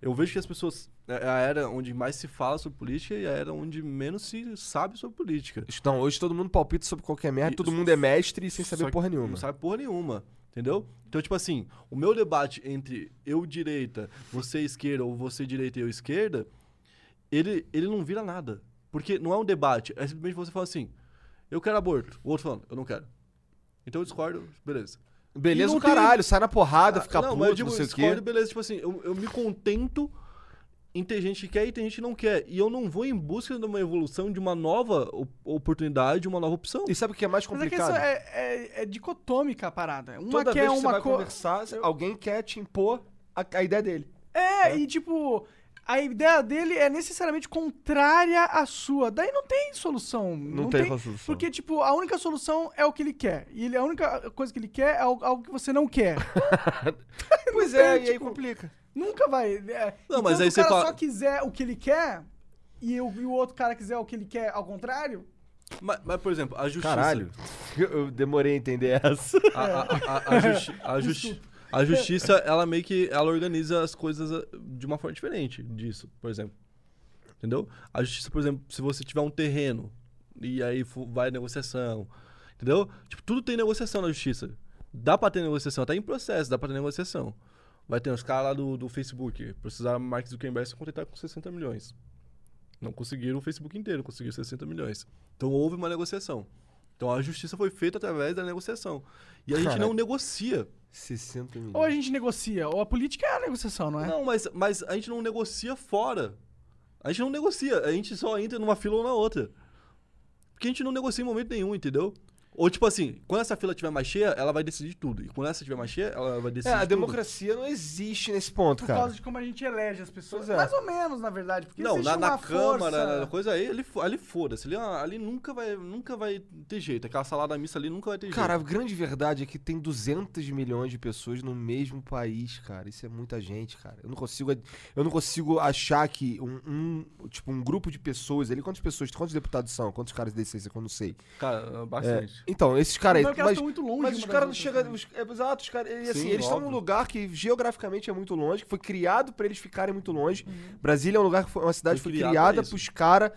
Eu vejo que as pessoas. É a era onde mais se fala sobre política e a era onde menos se sabe sobre política. Então, hoje todo mundo palpita sobre qualquer merda, E- todo mundo é mestre sem saber porra nenhuma. Não sabe porra nenhuma. Entendeu? Então, tipo assim, o meu debate entre eu direita, você esquerda, ou você direita e eu esquerda, ele, ele não vira nada. Porque não é um debate, é simplesmente você fala assim, eu quero aborto. O outro falando, eu não quero. Então eu discordo, beleza. Beleza, o caralho, sai na porrada, Ah, fica não, puto, mas eu digo, não sei o discordo, quê. beleza. Tipo assim, eu, eu me contento em ter gente que quer e tem gente que não quer. E eu não vou em busca de uma evolução, de uma nova op- oportunidade, uma nova opção. E sabe o que é mais Mas é que complicado? isso é, é, é dicotômica a parada. Uma Toda quer vez que você uma vai coisa. conversar, alguém quer te impor a, a ideia dele. É, e tipo, a ideia dele é necessariamente contrária à sua. Daí não tem solução. Não, tem solução. Porque, tipo, a única solução é o que ele quer. E ele, a única coisa que ele quer é algo, algo que você não quer. <laughs> <laughs> Pois tem, é, e aí tipo, complica. Nunca vai. É, Não, mas enquanto aí o você cara fala- só quiser o que ele quer e, o- e o outro cara quiser o que ele quer ao contrário, Mas, mas, por exemplo, a justiça. Caralho. Eu, eu demorei a entender essa. A, a, a, a, justi- a <laughs> justi- a justiça, ela meio que ela organiza as coisas ah, de uma forma diferente disso, por exemplo. Entendeu? A justiça, por exemplo, se você tiver um terreno e aí vai negociação, entendeu? Tipo, tudo tem negociação na justiça. Dá pra ter negociação, até em processo, dá pra ter negociação. Vai ter os caras lá do, do Facebook, precisaram Mark Zuckerberg se contentar com 60 milhões. Não conseguiram o Facebook inteiro, conseguiram 60 milhões. Então houve uma negociação. Então a justiça foi feita através da negociação. E a gente Caralho. não negocia. 60 ou a milhões. gente negocia. Ou a política é a negociação, não é? Não, mas, mas a gente não negocia fora. A gente não negocia, a gente só entra numa fila ou na outra. Porque a gente não negocia em momento nenhum, entendeu? Ou tipo assim, quando essa fila estiver mais cheia, ela vai decidir tudo. E quando essa estiver mais cheia, ela vai É, decidir a tudo. democracia não existe nesse ponto, Por cara. causa de como a gente elege as pessoas. É. Mais ou menos, na verdade. Porque Não, na, na Câmara, força... na coisa aí, ali, ali foda-se. Ali, ah, ali nunca, vai, nunca vai ter jeito. Aquela salada missa ali nunca vai ter Cara, a jeito. grande verdade é que tem 200 milhões de pessoas no mesmo país, cara. Isso é muita gente, cara. Eu não consigo, eu não consigo achar que um, um- tipo um grupo de pessoas ali, quantas pessoas, quantos deputados são, quantos caras desses, eu não sei. Cara, É, bastante. Então, esses caras aí, é mas, estão muito longe mas os caras não chegam, os- é, exato, os caras, e assim, Sim, eles estão num lugar que geograficamente é muito longe, que foi criado pra eles ficarem muito longe. Brasília é um lugar que foi uma cidade que Foi foi criada isso. pros caras,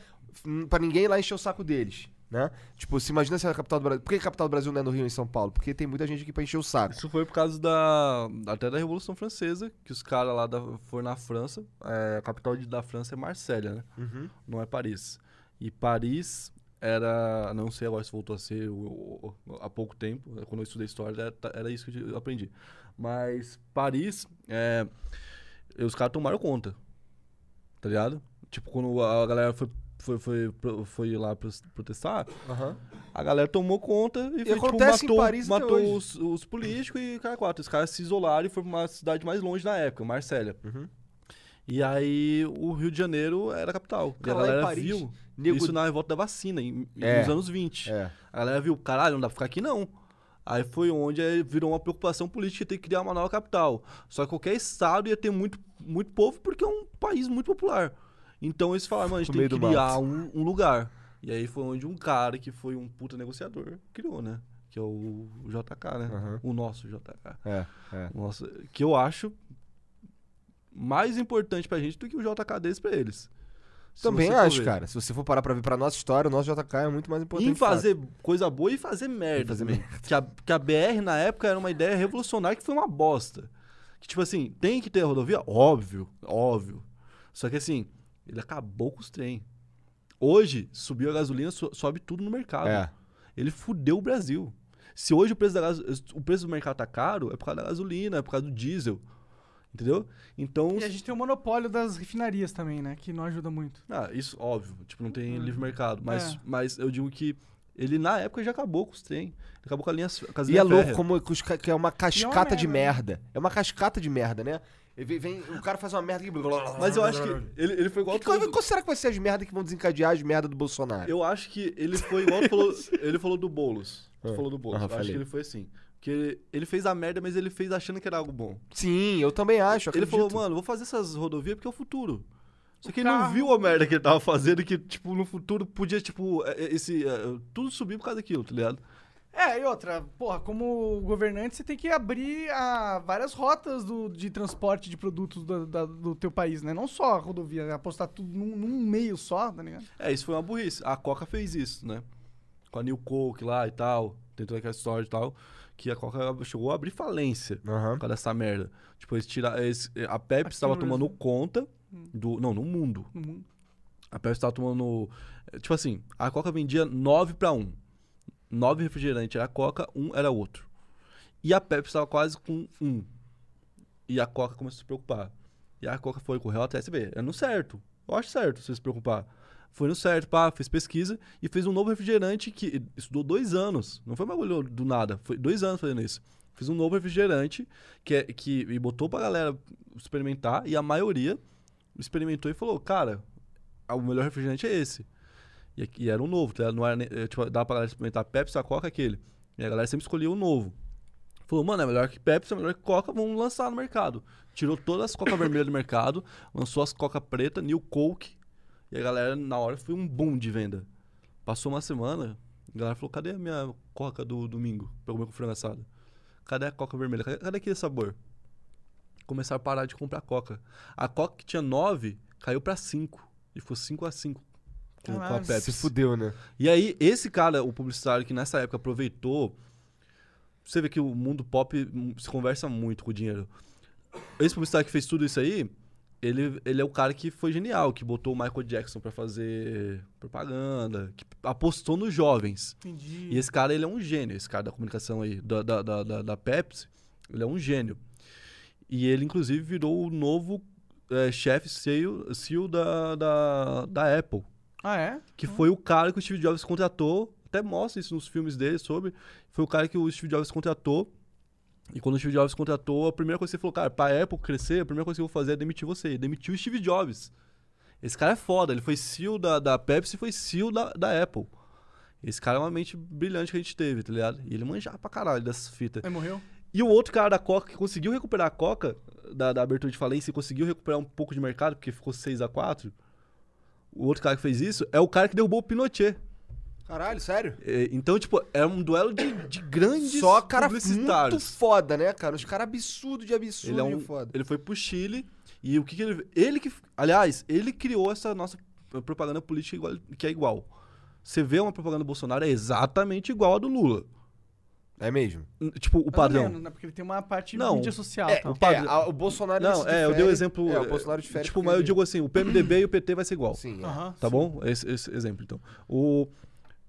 pra ninguém lá encher o saco deles. Né? Tipo, se imagina se a capital do Brasil. Por que a capital do Brasil não é no Rio em São Paulo? Porque tem muita gente aqui pra encher o saco. Isso foi por causa da. até da Revolução Francesa, que os caras lá da, foram na França. É, a capital da França é Marsella, né? Uhum. Não é Paris. E Paris era. Não sei agora se voltou a ser o- o- há pouco tempo. Quando eu estudei história, era, era isso que eu aprendi. Mas Paris, é, os caras tomaram conta. Tá ligado? Tipo, quando a galera foi, foi, foi, foi lá protestar, Aham. a galera tomou conta e, foi, tipo, em matou, Paris matou os, os políticos e cara quatro. Os caras se isolaram e foram pra uma cidade mais longe na época, Marsella. Uhum. E aí o Rio de Janeiro era a capital. e a galera Paris, viu nego- isso na revolta da vacina, em, É. nos anos 20. É. A galera viu, caralho, não dá pra ficar aqui não. Aí foi onde virou uma preocupação política ter que criar uma nova capital. Só que qualquer estado ia ter muito, muito povo porque é um país muito popular. Então eles falaram, mano, a gente tem que criar um, um lugar. E aí foi onde um cara que foi um puta negociador criou, né? Que é o JK, né? Aham. O nosso JK. É, é. O nosso, que eu acho mais importante pra gente do que o JK deles pra eles. Se Também acho, cara. Se você for parar pra ver pra nossa história, o nosso JK é muito mais importante. Em de fato. fazer coisa boa e fazer merda E fazer também. Que a, que a BR na época era uma ideia revolucionária que foi uma bosta. Que tipo assim, tem que ter rodovia? Óbvio, óbvio. Só que assim, ele acabou com os trem. Hoje, subiu a gasolina, so- sobe tudo no mercado. É. Ele fudeu o Brasil. Se hoje o preço, da o preço do mercado tá caro, é por causa da gasolina, é por causa do diesel. Entendeu? Então. E a gente tem o monopólio das refinarias também, né? Que não ajuda muito. Ah, isso, óbvio. Tipo, não tem Hum. livre mercado. Mas, É. mas eu digo que ele, na época, já acabou com os trem. Ele acabou com a linha com as E é louco como que ca- que é uma cascata de merda, merda. É uma cascata de merda, né? E vem, o cara faz uma merda que... Mas eu acho que ele, ele foi igual... Que, qual, qual será que vai ser as merdas que vão desencadear as merdas do Bolsonaro? Eu acho que ele foi igual falou, ele falou do Boulos. <laughs> Ah. falou do Boulos. Aham, eu acho falei. que ele foi assim. Que ele, ele fez a merda, mas ele fez achando que era algo bom. Sim, eu também acho. Ele acredito. falou, mano, vou fazer essas rodovias porque é o futuro. Só O que ele não viu a merda que ele tava fazendo, que, tipo, no futuro podia, tipo, é, é, esse. é, tudo subir por causa daquilo, tá ligado? É, e outra, porra, como governante, você tem que abrir ah, várias rotas do, de transporte de produtos do, da- do teu país, né? Não só a rodovia, apostar tudo num, num meio só, tá ligado? É, isso foi uma burrice. A Coca fez isso, né? Com a New Coke lá e tal. Tem toda aquela história e tal. Que a Coca chegou a abrir falência Aham. por causa dessa merda. Tipo, eles tira, eles, a Pepsi estava tomando Brasil. conta do. Não, no mundo. No mundo. A Pepsi estava tomando. eh, Tipo assim, a Coca vendia 9 para 1. 9 refrigerantes era a Coca, um era outro. E a Pepsi estava quase com um. E a Coca começou a se preocupar. E a Coca foi correu até SB. É no certo. Eu acho certo você se preocupar. Foi no certo, pá, fez pesquisa e fez um novo refrigerante que estudou dois anos. Não foi um bagulho do nada. Foi dois anos fazendo isso. Fez um novo refrigerante que, é- que e botou pra galera experimentar e a maioria experimentou e falou, cara, o melhor refrigerante é esse. E, e era um novo, tá? não era, eh, tipo, dava pra galera experimentar Pepsi, a Coca, aquele. E a galera sempre escolhia o novo. Falou, mano, é melhor que Pepsi, é melhor que Coca, vamos lançar no mercado. Tirou todas as Coca <laughs> vermelhas do mercado, lançou as Coca preta, New Coke. E a galera, na hora, foi um boom de venda. Passou uma semana, a galera falou, cadê a minha Coca do domingo pra comer com frango assado? Cadê a Coca vermelha? Cadê, cadê aquele sabor? Começaram a parar de comprar Coca. A Coca que tinha 9 caiu pra 5. E ficou 5 a 5 com, com a. Pepsi. Se fudeu, né? E aí, esse cara, o publicitário que nessa época aproveitou. Você vê que o mundo pop hum, se conversa muito com o dinheiro. Esse publicitário que fez tudo isso aí, ele, ele é o cara que foi genial, que botou o Michael Jackson pra fazer propaganda, que apostou nos jovens. Entendi. E esse cara, ele é um gênio, esse cara da comunicação aí, da, da, da, da- Pepsi, ele é um gênio. E ele, inclusive, virou o novo eh, chefe CEO, CEO da, da, da Apple. Ah, é? Que foi o cara que o Steve Jobs contratou, até mostra isso nos filmes dele sobre. Foi o cara que o Steve Jobs contratou. E quando o Steve Jobs contratou, a primeira coisa que ele falou, cara, pra Apple crescer, a primeira coisa que eu vou fazer é demitir você. E demitiu o Steve Jobs. Esse cara é foda, ele foi CEO da, da Pepsi e foi CEO da, da Apple. Esse cara é uma mente brilhante que a gente teve, tá ligado? E ele manjava pra caralho dessas fitas. Aí morreu? E o outro cara da Coca que conseguiu recuperar a Coca, da, da abertura de falência, e conseguiu recuperar um pouco de mercado, porque ficou 6 a 4 O outro cara que fez isso é o cara que derrubou o Pinochet. Caralho, sério? É, Então, tipo, é um duelo de, de grandes Só cara muito foda, né, cara? Os caras absurdo de absurdo Ele, é um, foda. ele foi pro Chile e o que, que ele. Ele que. Aliás, ele criou essa nossa propaganda política igual, que é igual. Você vê uma propaganda do Bolsonaro, é exatamente igual a do Lula. É mesmo? Tipo, o padrão. menos, né? Porque ele tem uma parte Não. mídia social. É, tal. o, padrão. a- o Bolsonaro Não, é, eu dei o difere- exemplo. É, o Bolsonaro difere. Tipo, mas eu digo assim: o PMDB e o PT vai ser igual. Sim, é. Aham, Tá sim. bom? Esse, esse exemplo, então. O,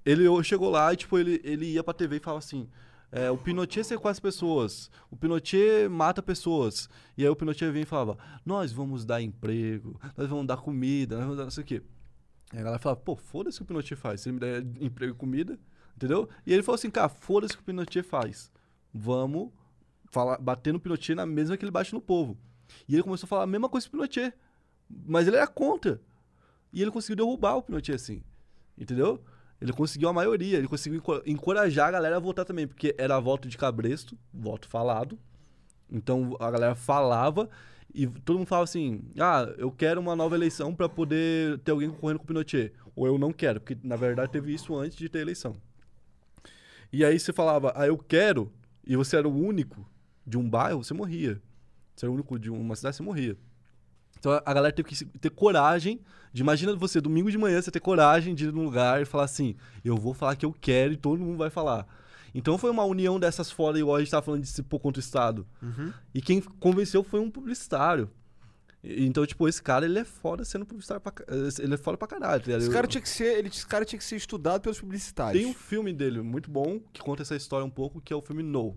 ele chegou lá e, tipo, ele, ele ia pra TV e falava assim: é, o Pinochet sequestra as pessoas, o Pinochet mata pessoas. E aí o Pinochet vinha e falava: nós vamos dar emprego, nós vamos dar comida, nós vamos dar não sei o quê. E a galera falava: pô, foda-se o que o Pinochet faz, se ele me der emprego e comida, entendeu? E ele falou assim: cara, foda-se o que o Pinochet faz, vamos falar, bater no Pinochet na mesma que ele bate no povo. E ele começou a falar a mesma coisa que o Pinochet. Mas ele era contra. E ele conseguiu derrubar o Pinochet assim. Entendeu? Ele conseguiu a maioria, ele conseguiu enco- encorajar a galera a votar também, porque era voto de cabresto, voto falado. Então a galera falava e todo mundo falava assim: ah, eu quero uma nova eleição pra poder ter alguém concorrendo com o Pinochet. Ou eu não quero, porque na verdade teve isso antes de ter eleição. E aí você falava, ah, eu quero, e você era o único de um bairro, você morria. Você era o único de uma cidade, você morria. Então a- galera teve que ter coragem de, imagina você, domingo de manhã, você ter coragem de ir num lugar e falar assim, eu vou falar que eu quero e todo mundo vai falar. Então foi uma união dessas foda, igual a gente tava falando de se pôr contra o Estado. E quem convenceu foi um publicitário. Então, tipo, esse cara, ele é foda sendo publicitário pra, ca- Ele é foda pra caralho. tá? Esse cara tinha que ser, ele, esse cara tinha que ser estudado pelos publicitários. Tem um filme dele muito bom que conta essa história um pouco, que é o filme No.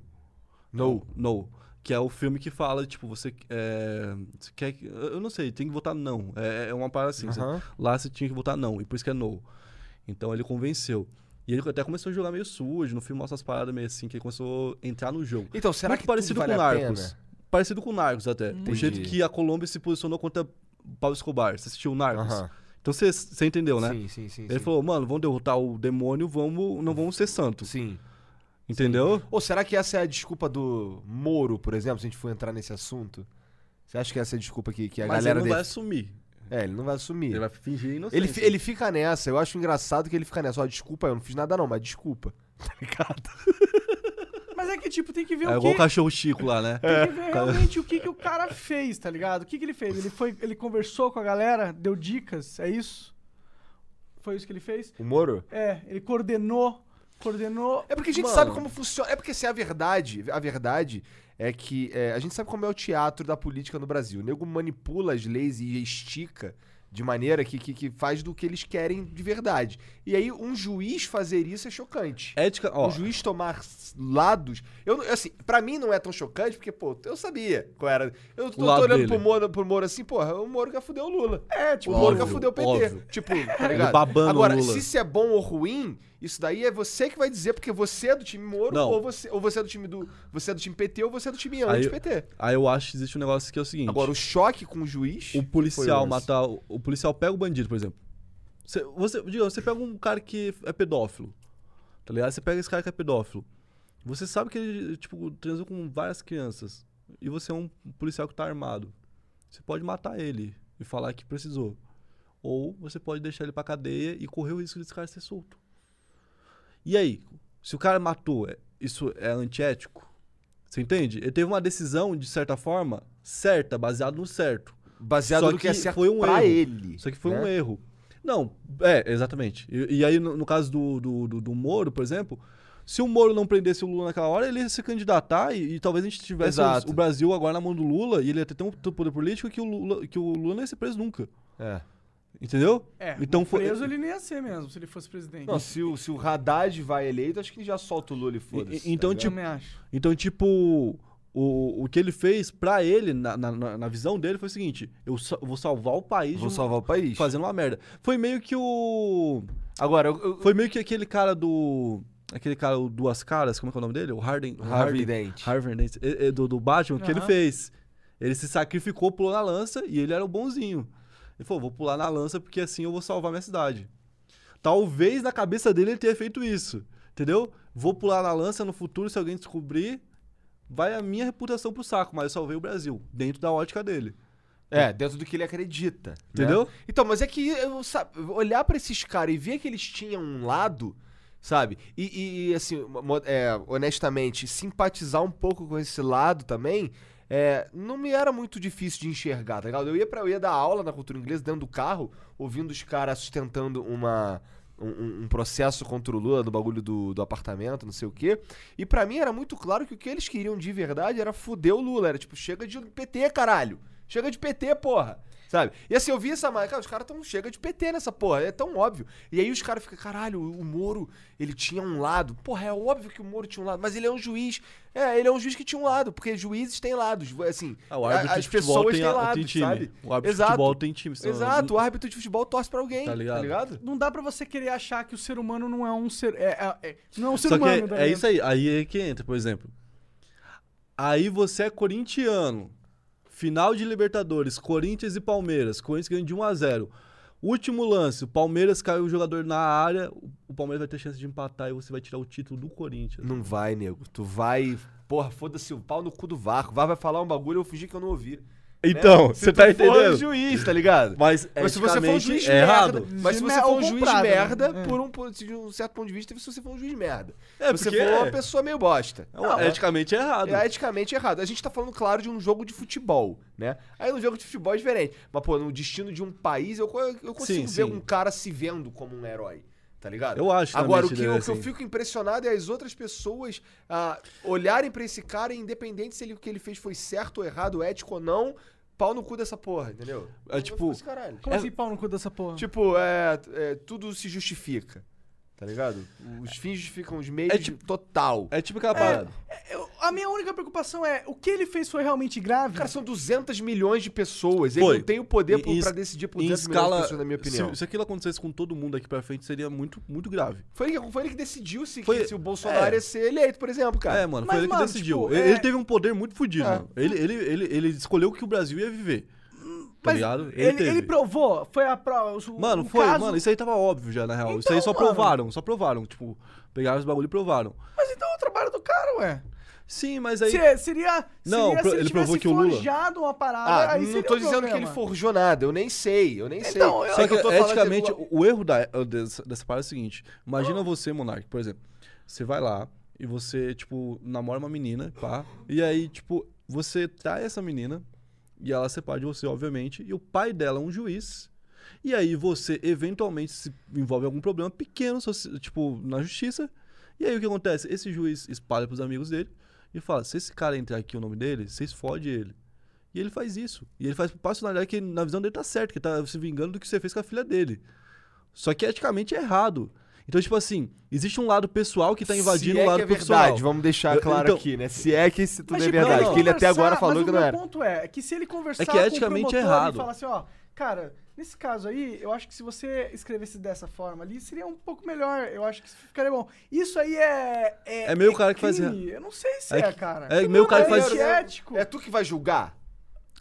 No. No. Que é o filme que fala, tipo, você, é, você quer. que- Eu não sei, tem que votar não. É, é uma parada assim. você- lá você tinha que votar não, e por isso que é no. Então ele convenceu. E ele até começou a jogar meio sujo, no filme mostra as paradas meio assim, que ele começou a entrar no jogo. Então, será Muito que parecido vale com Narcos. Parecido com Narcos até. O Entendi. jeito que a Colômbia se posicionou contra Pablo Escobar. Você assistiu o Narcos? Aham. Então você, você entendeu, né? Sim, sim, sim. Ele sim. falou, mano, vamos derrotar o demônio, vamos, não vamos ser santos. Sim. Entendeu? Ou será que essa é a desculpa do Moro, por exemplo, se a gente for entrar nesse assunto? Você acha que essa é a desculpa que, que a Mas galera ele não vai def- assumir. É, ele não vai assumir. Ele vai fingir inocência. Ele, ele fica nessa, eu acho engraçado que ele fica nessa. Ó, desculpa, eu não fiz nada não, mas desculpa. <laughs> Tá ligado? <laughs> Mas é que, tipo, tem que ver É o igual que... o cachorro Chico lá, né? Tem que ver realmente o que, que o cara fez, tá ligado? O que, que ele fez? Ele foi, ele conversou com a galera, deu dicas, é isso? Foi isso que ele fez? O Moro? É, ele coordenou, coordenou. É porque a gente Mano. sabe como funciona. É porque se é a verdade, a verdade é que é, a gente sabe como é o teatro da política no Brasil. O nego manipula as leis e estica de maneira que, que, que faz do que eles querem de verdade. E aí, um juiz fazer isso é chocante. Ética, ó. Um juiz tomar lados. Eu, assim, pra mim não é tão chocante, porque, pô, eu sabia qual era. Eu tô, tô olhando dele. pro Moro, pro Moro assim, porra, o Moro que fudeu o Lula. É, O tipo, Moro que Óbvio, fudeu o PT. óbvio. Tipo, tá ligado? babando Agora, o Lula. se isso é bom ou ruim, isso daí é você que vai dizer, porque você é do time Moro, Não. ou você, ou você é do time do. Você é do time PT ou você é do time anti-PT. Aí eu acho que existe um negócio que é o seguinte. Agora, o choque com o juiz. o policial matar. O, o policial pega o bandido, por exemplo. Você, você, digamos, você pega um cara que é pedófilo. Tá ligado? Você pega esse cara que é pedófilo. Você sabe que ele, tipo, transou com várias crianças. E você é um policial que tá armado. Você pode matar ele e falar que precisou. Ou você pode deixar ele pra cadeia e correr o risco desse cara ser solto. E aí? Se o cara matou, é- isso é antiético? Você entende? Ele teve uma decisão, de certa forma, certa, baseada no certo. Baseado Só no que é que certo foi um pra erro. ele. Isso aqui foi né? um erro. Não, é, exatamente. E, e aí, no, no caso do, do, do, do Moro, por exemplo, se o Moro não prendesse o Lula naquela hora, ele ia se candidatar e, e talvez a gente tivesse os- o Brasil agora na mão do Lula e ele ia ter tão, tanto poder político que o Lula, que o Lula não ia ser preso nunca. É. Entendeu? é, Então foi- preso ele nem ia ser mesmo, se ele fosse presidente. Não, se o, se o Haddad vai eleito, acho que ele já solta o Lula e foda-se. E- então, tá Eu ligado? também acho. Então, tipo, o, o que ele fez pra ele, na, na, na- visão dele, foi o seguinte: eu vou salvar o país Vou um- salvar o país. fazendo uma merda. Foi meio que o. Agora, eu, eu, Foi meio que aquele cara do. Aquele cara, o Duas Caras, como é que é o nome dele? O Harden. Harvey Dent. Harvey Dent, do, do Batman, o que ele fez? Ele se sacrificou, pulou na lança e ele era o bonzinho. Ele falou: vou pular na lança porque assim eu vou salvar minha cidade. Talvez na cabeça dele ele tenha feito isso. Entendeu? Vou pular na lança no futuro, se alguém descobrir, vai a minha reputação pro saco, mas eu salvei o Brasil, dentro da ótica dele. É, dentro do que ele acredita. né? Entendeu? Então, mas é que eu, sabe, olhar pra esses caras e ver que eles tinham um lado, sabe? E, e- assim, é, honestamente, simpatizar um pouco com esse lado também, é, não me era muito difícil de enxergar, tá ligado? Eu ia, pra, eu ia dar aula na cultura inglesa dentro do carro, ouvindo os caras sustentando uma. Um, um- processo contra o Lula do bagulho do, do apartamento, não sei o quê. E pra mim era muito claro que o que eles queriam de verdade era fuder o Lula. Era tipo, chega de PT, caralho. Chega de PT, porra. Sabe? E assim, eu vi essa marca, cara, os caras tão chega de PT nessa porra, é tão óbvio. E aí os caras ficam, caralho, o Moro, ele tinha um lado. Porra, é óbvio que o Moro tinha um lado, mas ele é um juiz. É, ele é um juiz que tinha um lado, porque juízes têm lados, assim. Ah, o a- árbitro as de futebol pessoas tem, têm lados, tem time. sabe? O árbitro Exato. de futebol tem time. senão- Exato, o árbitro de futebol torce pra alguém, Tá tá ligado? ligado? Não dá pra você querer achar que o ser humano não é um ser. É, é- é- não é um ser Só que humano. é, tá é ligado? isso aí. Aí é que entra, por exemplo. Aí você é corintiano, Final de Libertadores, Corinthians e Palmeiras. Corinthians ganha de 1 a 0 Último lance, o Palmeiras caiu o jogador na área, o- Palmeiras vai ter chance de empatar e você vai tirar o título do Corinthians. Não vai, nego. Tu vai. Porra, foda-se o pau no cu do Varco. VAR vai falar um bagulho e eu fingir que eu não ouvi. Então, Né? você tá tu for entendendo? juiz, tá ligado? Mas, Mas se você for um eticamente, juiz é errado. merda. Mas se você mer- for um juiz comprado, né? merda, É. por um, por- de um certo ponto de vista, se você for um juiz merda. É, se você porque for uma é. pessoa meio bosta. Não, eticamente é errado. É eticamente errado. A gente tá falando, claro, de um jogo de futebol, né? Aí no jogo de futebol é diferente. Mas, pô, no destino de um país, eu, eu consigo Sim, ver sim. um cara se vendo como um herói. Tá ligado? Eu acho Agora, o que, é que eu assim. fico impressionado é as outras pessoas ah, olharem pra esse cara, independente se ele, o que ele fez foi certo ou errado, ético ou não, pau no cu dessa porra, entendeu? É Eu tipo- caralho. Como É- assim pau no cu dessa porra? Tipo, é, é, tudo se justifica. Tá ligado? Os fins justificam os meios É tipo- total. É tipo aquela parada. Eu- a minha única preocupação é, o que ele fez foi realmente grave? Cara, são 200 milhões de pessoas. Foi. Ele não tem o poder em pra decidir por em 200 milhões de escala, pessoas, na minha opinião. se, se aquilo acontecesse com todo mundo aqui pra frente, seria muito, muito grave. Foi, ele, foi ele que decidiu se, Foi- que- se o Bolsonaro é. ia ser eleito, por exemplo, cara. é, mano, Mas, foi ele que mano, decidiu. tipo, ele, é- ele teve um poder muito fodido, É. Ele, ele, ele, ele escolheu o que o Brasil ia viver. Tá Mas ligado? Ele, teve. ele provou, foi a prova. o- Mano, foi, caso- mano, isso aí tava óbvio já, na real. isso Então, aí só mano. provaram, só provaram. Tipo, pegaram os bagulho e provaram. Mas então é o trabalho do cara, ué. Sim, mas aí. Se- seria. Não, seria pro- se ele ele provou que o Lula- forjado uma parada. Ah, aí não seria tô dizendo que ele forjou nada, eu nem sei, eu nem Então, sei. eu- Só que, eu tô falando eticamente, o erro da, dessa, dessa parada é o seguinte: imagina você, Monark, por exemplo, você vai lá e você, tipo, namora uma menina, pá, e aí, tipo, você trai essa menina e ela separa de você, obviamente, e o pai dela é um juiz. E aí você, eventualmente, se envolve em algum problema pequeno, tipo, na justiça. E aí o que acontece? Esse juiz espalha pros amigos dele e fala: se esse cara entrar aqui o nome dele, vocês fodem ele. E ele faz isso. E ele faz por personalidade que, na visão dele, tá certo, que tá se vingando do que você fez com a filha dele. Só que eticamente é errado. Então, tipo assim, existe um lado pessoal que tá invadindo é o lado que é profissional. verdade, vamos deixar claro então- aqui, né? Se é que isso tudo Mas, é tipo, verdade. não, Porque ele até agora falou que o não era. ponto é que se ele conversar É que com o eticamente é errado. e falar assim, ó, cara, nesse caso aí, eu acho que se você escrevesse dessa forma ali, seria um pouco melhor. Eu acho que ficaria bom. Isso aí é. É, É meio o cara que faz- crime. Eu não sei se É é, que- cara. é meio o cara que é faz- antiético. É tu que vai julgar?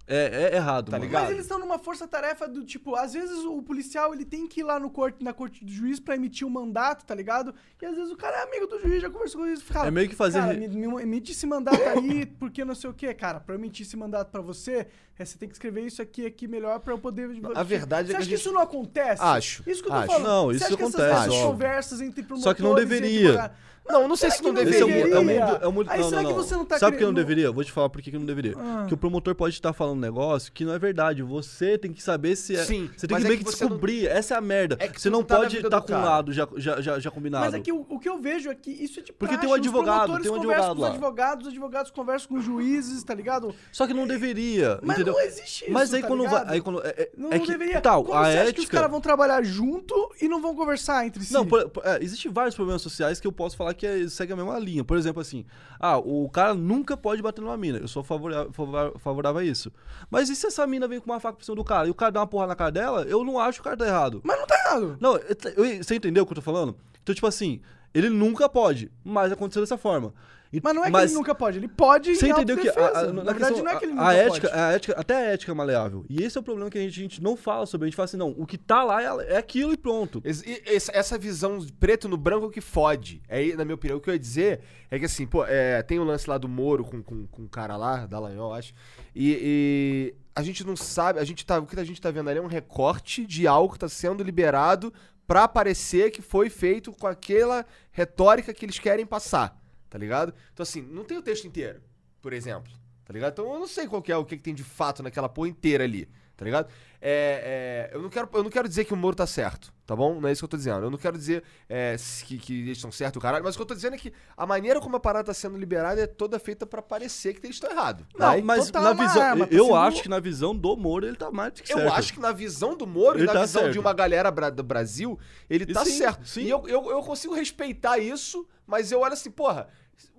É, é errado, Tá mano. ligado? Mas eles estão numa força-tarefa do tipo, às vezes o policial ele tem que ir lá no corte, na corte do juiz pra emitir um mandato, tá ligado? E às vezes o cara é amigo do juiz, já conversou com o juiz e fala, É meio que fazer Cara, me, me emite esse mandato aí, porque não sei o quê. Cara, pra eu emitir esse mandato pra você, é, você tem que escrever isso aqui, aqui melhor pra eu poder. A verdade você é que acha a que gente- isso não acontece? Acho, Isso que eu tô acho. falando. Não, Você isso acha que essas- acontece, essas conversas entre promotores Só que não deveria. Não, não sei será se não que é deveria. é o deveria? mundo. É o mundo Aí não, será não, que não. você não tá Sabe por que não deveria? Vou te falar por que que não deveria. Ah. Porque o promotor pode estar falando um negócio que não é verdade. Você tem que saber se é. Sim, Você tem que é meio que que descobrir. Essa é a merda. É que você não não tá pode estar do com um lado já, já, já, já combinado. Mas é que o, o que eu vejo é que isso é de Porque tem praxe, um os advogado, promotores tem um conversam advogado com lá. os advogados, os advogados conversam com os juízes, tá ligado? Só que não deveria. Mas entendeu? não existe isso, Mas aí tá quando vai. Aí quando, é, é- Não, é que, deveria. Tal, a você acha ética. que os caras vão trabalhar junto e não vão conversar entre si? Não, é, existem vários problemas sociais que eu posso falar que é, segue a mesma linha. Por exemplo, assim, ah, o cara nunca pode bater numa mina. Eu sou favorável, favor- favorável a isso. Mas e se essa mina vem com uma faca pra cima do cara e o cara dá uma porra na cara dela, eu não acho que o cara tá errado. Mas não tá errado. Não, eu- eu- você entendeu o que eu tô falando? Então, tipo assim, ele nunca pode, mas aconteceu dessa forma. E- Mas não é que ele nunca pode, ele pode Você em entendeu que a, a- Na, na verdade, questão- não é que ele nunca a ética, pode. a ética, até a ética é maleável. E esse é o problema que a gente, a gente não fala sobre. A gente fala assim, não, o que tá lá é, é aquilo e pronto. Esse- e- esse- Essa visão de preto no branco que fode. É, aí, na minha opinião, o que eu ia dizer é que assim, pô, é, tem o lance lá do Moro com, com, com o cara lá, Dallagnol, eu acho. E, e a gente não sabe, a gente tá, o que a gente tá vendo ali é um recorte de algo que tá sendo liberado pra parecer que foi feito com aquela retórica que eles querem passar, tá ligado? Então assim, não tem o texto inteiro, por exemplo, tá ligado? Então eu não sei qual que é o que, que tem de fato naquela porra inteira ali, tá ligado? É, é, eu, não quero, eu não quero dizer que o Moro tá certo, tá bom? Não é isso que eu tô dizendo. Eu não quero dizer é, que, que eles estão certos, caralho, mas o que eu tô dizendo é que a maneira como a parada tá sendo liberada é toda feita pra parecer que eles estão errados. Não, mas total na uma visão. arma, tá eu acho que na visão do Moro ele tá mais do que Eu certo. acho que na visão do Moro e Ele na tá visão de certo. uma galera bra- do Brasil, ele E tá sim, certo. sim. E eu, eu, eu consigo respeitar isso, mas eu olho assim, porra,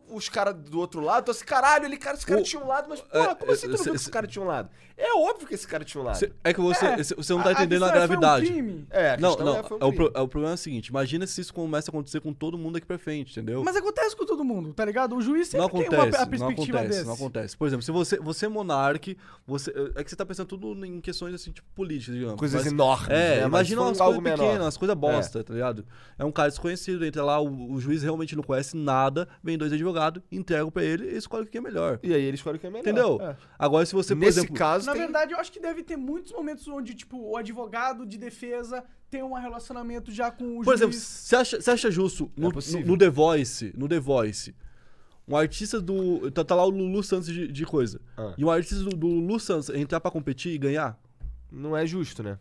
os caras do outro lado, tô assim, caralho, ele, cara, esse cara O- tinha um lado, mas, porra, é, como assim tu não cê- viu que esse cara tinha um lado? É óbvio que esse cara tinha um lado. Cê- é que você, É, você não tá a- entendendo a, questão é, foi um gravidade. crime. É, a não, não. é, foi um é o, crime. pro- é o problema é o seguinte: imagina se isso começa a acontecer com todo mundo aqui pra frente, entendeu? Mas acontece com todo mundo, tá ligado? O juiz não sempre tem acontece, uma a não perspectiva acontece, desse. não acontece. Por exemplo, se você, você é monarque, você, é que você tá pensando tudo em questões assim, tipo, políticas, digamos. Coisas mas- enormes, É, né? Imagina umas algo coisas menor. pequenas, umas coisas bosta, tá ligado? É um cara desconhecido, entra lá, o, o juiz realmente não conhece nada, vem dois advogados, entregam pra ele e escolhe o que é melhor. E aí ele escolhe o que é melhor. Entendeu? É. Agora, se você, por Nesse exemplo. caso, Na tem... verdade, eu acho que deve ter muitos momentos onde, tipo, o advogado de defesa tem um relacionamento já com o Por juiz. exemplo, você acha, você acha justo no, possível. no, no The Voice, no The Voice, um artista do. Tá, tá lá o Lulu Santos de, de coisa. Ah. E um artista do, do Lulu Santos entrar pra competir e ganhar? não é justo, né?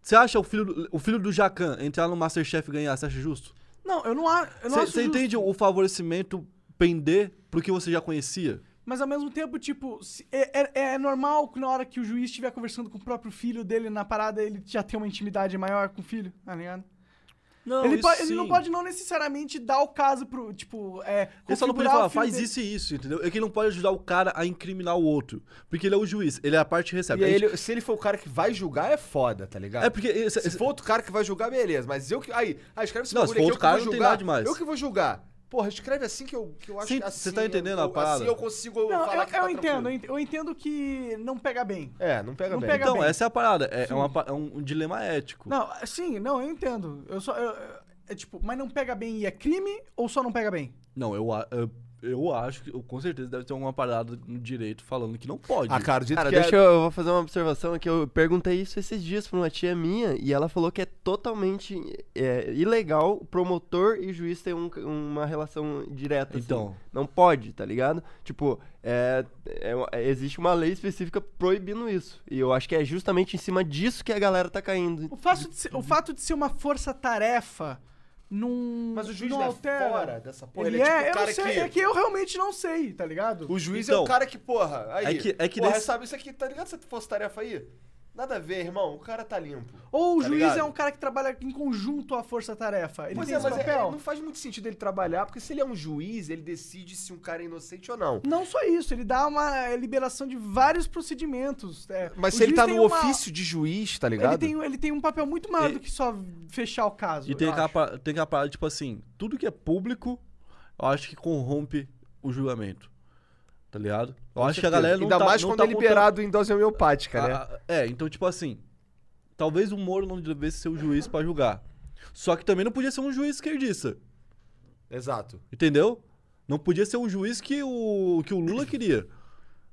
Você acha o filho, do- o filho do Jacan entrar no Masterchef e ganhar? Você acha justo? Não, eu não, a- eu não acho Você justo. entende o favorecimento pender pro que você já conhecia? Mas ao mesmo tempo, tipo, é, é- é normal que na hora que o juiz estiver conversando com o próprio filho dele na parada, ele já tem uma intimidade maior com o filho, tá ligado? Não, ele, isso pode- ele não pode não necessariamente dar o caso pro, tipo, é. Ele só não pode falar, faz dele. isso e isso, entendeu? É que ele não pode ajudar o cara a incriminar o outro. Porque ele é o juiz, ele é a parte que recebe. E aí gente- ele- se ele for o cara que vai julgar, é foda, tá ligado? É porque. esse- Se esse- for outro cara que vai julgar, beleza. Mas eu que. Aí, ah, escreve esse Não, bagulho se for aqui, outro eu que cara, vou não tem julgar. nada demais. Eu que vou julgar. Porra, escreve assim que eu, que eu acho Sim, que você assim. tá entendendo eu, a parada? Assim eu consigo Não, falar eu, que eu tá entendo, eu tranquilo. ent- eu entendo que não pega bem. É, não pega Não bem. pega Então, bem. essa é a parada. É, é uma é um, dilema ético. Não, sim, não, eu entendo. Eu só. eu- é tipo, mas não pega bem e é crime ou só não pega bem? Não, eu, eu, eu acho que com certeza deve ter alguma parada no direito falando que não pode. Ah, cara, Cara, que deixa é... eu, eu vou fazer uma observação aqui. Eu perguntei isso esses dias pra uma tia minha e ela falou que é totalmente é, ilegal o promotor e juiz ter um- uma relação direta. assim. Então. Não pode, tá ligado? Tipo, é, é é- existe uma lei específica proibindo isso. E eu acho que é justamente em cima disso que a galera tá caindo. O fato de ser, o fato de ser uma força-tarefa não. Mas o juiz não é altera. fora dessa porra. Ele, Ele, é tipo é, o eu cara não sei, que... é que eu realmente não sei, tá ligado? O juiz é Então, o cara que, porra, aí... é que- é que porra, nesse- sabe isso aqui, tá ligado se fosse tarefa aí? Nada a ver, irmão, o cara tá limpo. Ou o tá juiz ligado? é um cara que trabalha em conjunto à força-tarefa. Ele Pois tem é, esse mas é- papel. não faz muito sentido ele trabalhar, porque se ele é um juiz, ele decide se um cara é inocente ou não. Não só isso, ele dá uma liberação de vários procedimentos. é. Mas se ele tá tem no uma- ofício de juiz, tá ligado? Ele tem, ele tem um papel muito maior E- do que só fechar o caso. E tem aquela, tem aquela parada, tipo assim, tudo que é público, eu acho que corrompe o julgamento. Tá ligado? Eu acho que a galera não Ainda tá, mais não quando tá é liberado em dose homeopática, né? Ah, ah, é, então, tipo assim, talvez o Moro não devesse ser o juiz pra julgar. Só que também não podia ser um juiz esquerdista. Exato. Entendeu? Não podia ser o juiz que o, que o Lula queria.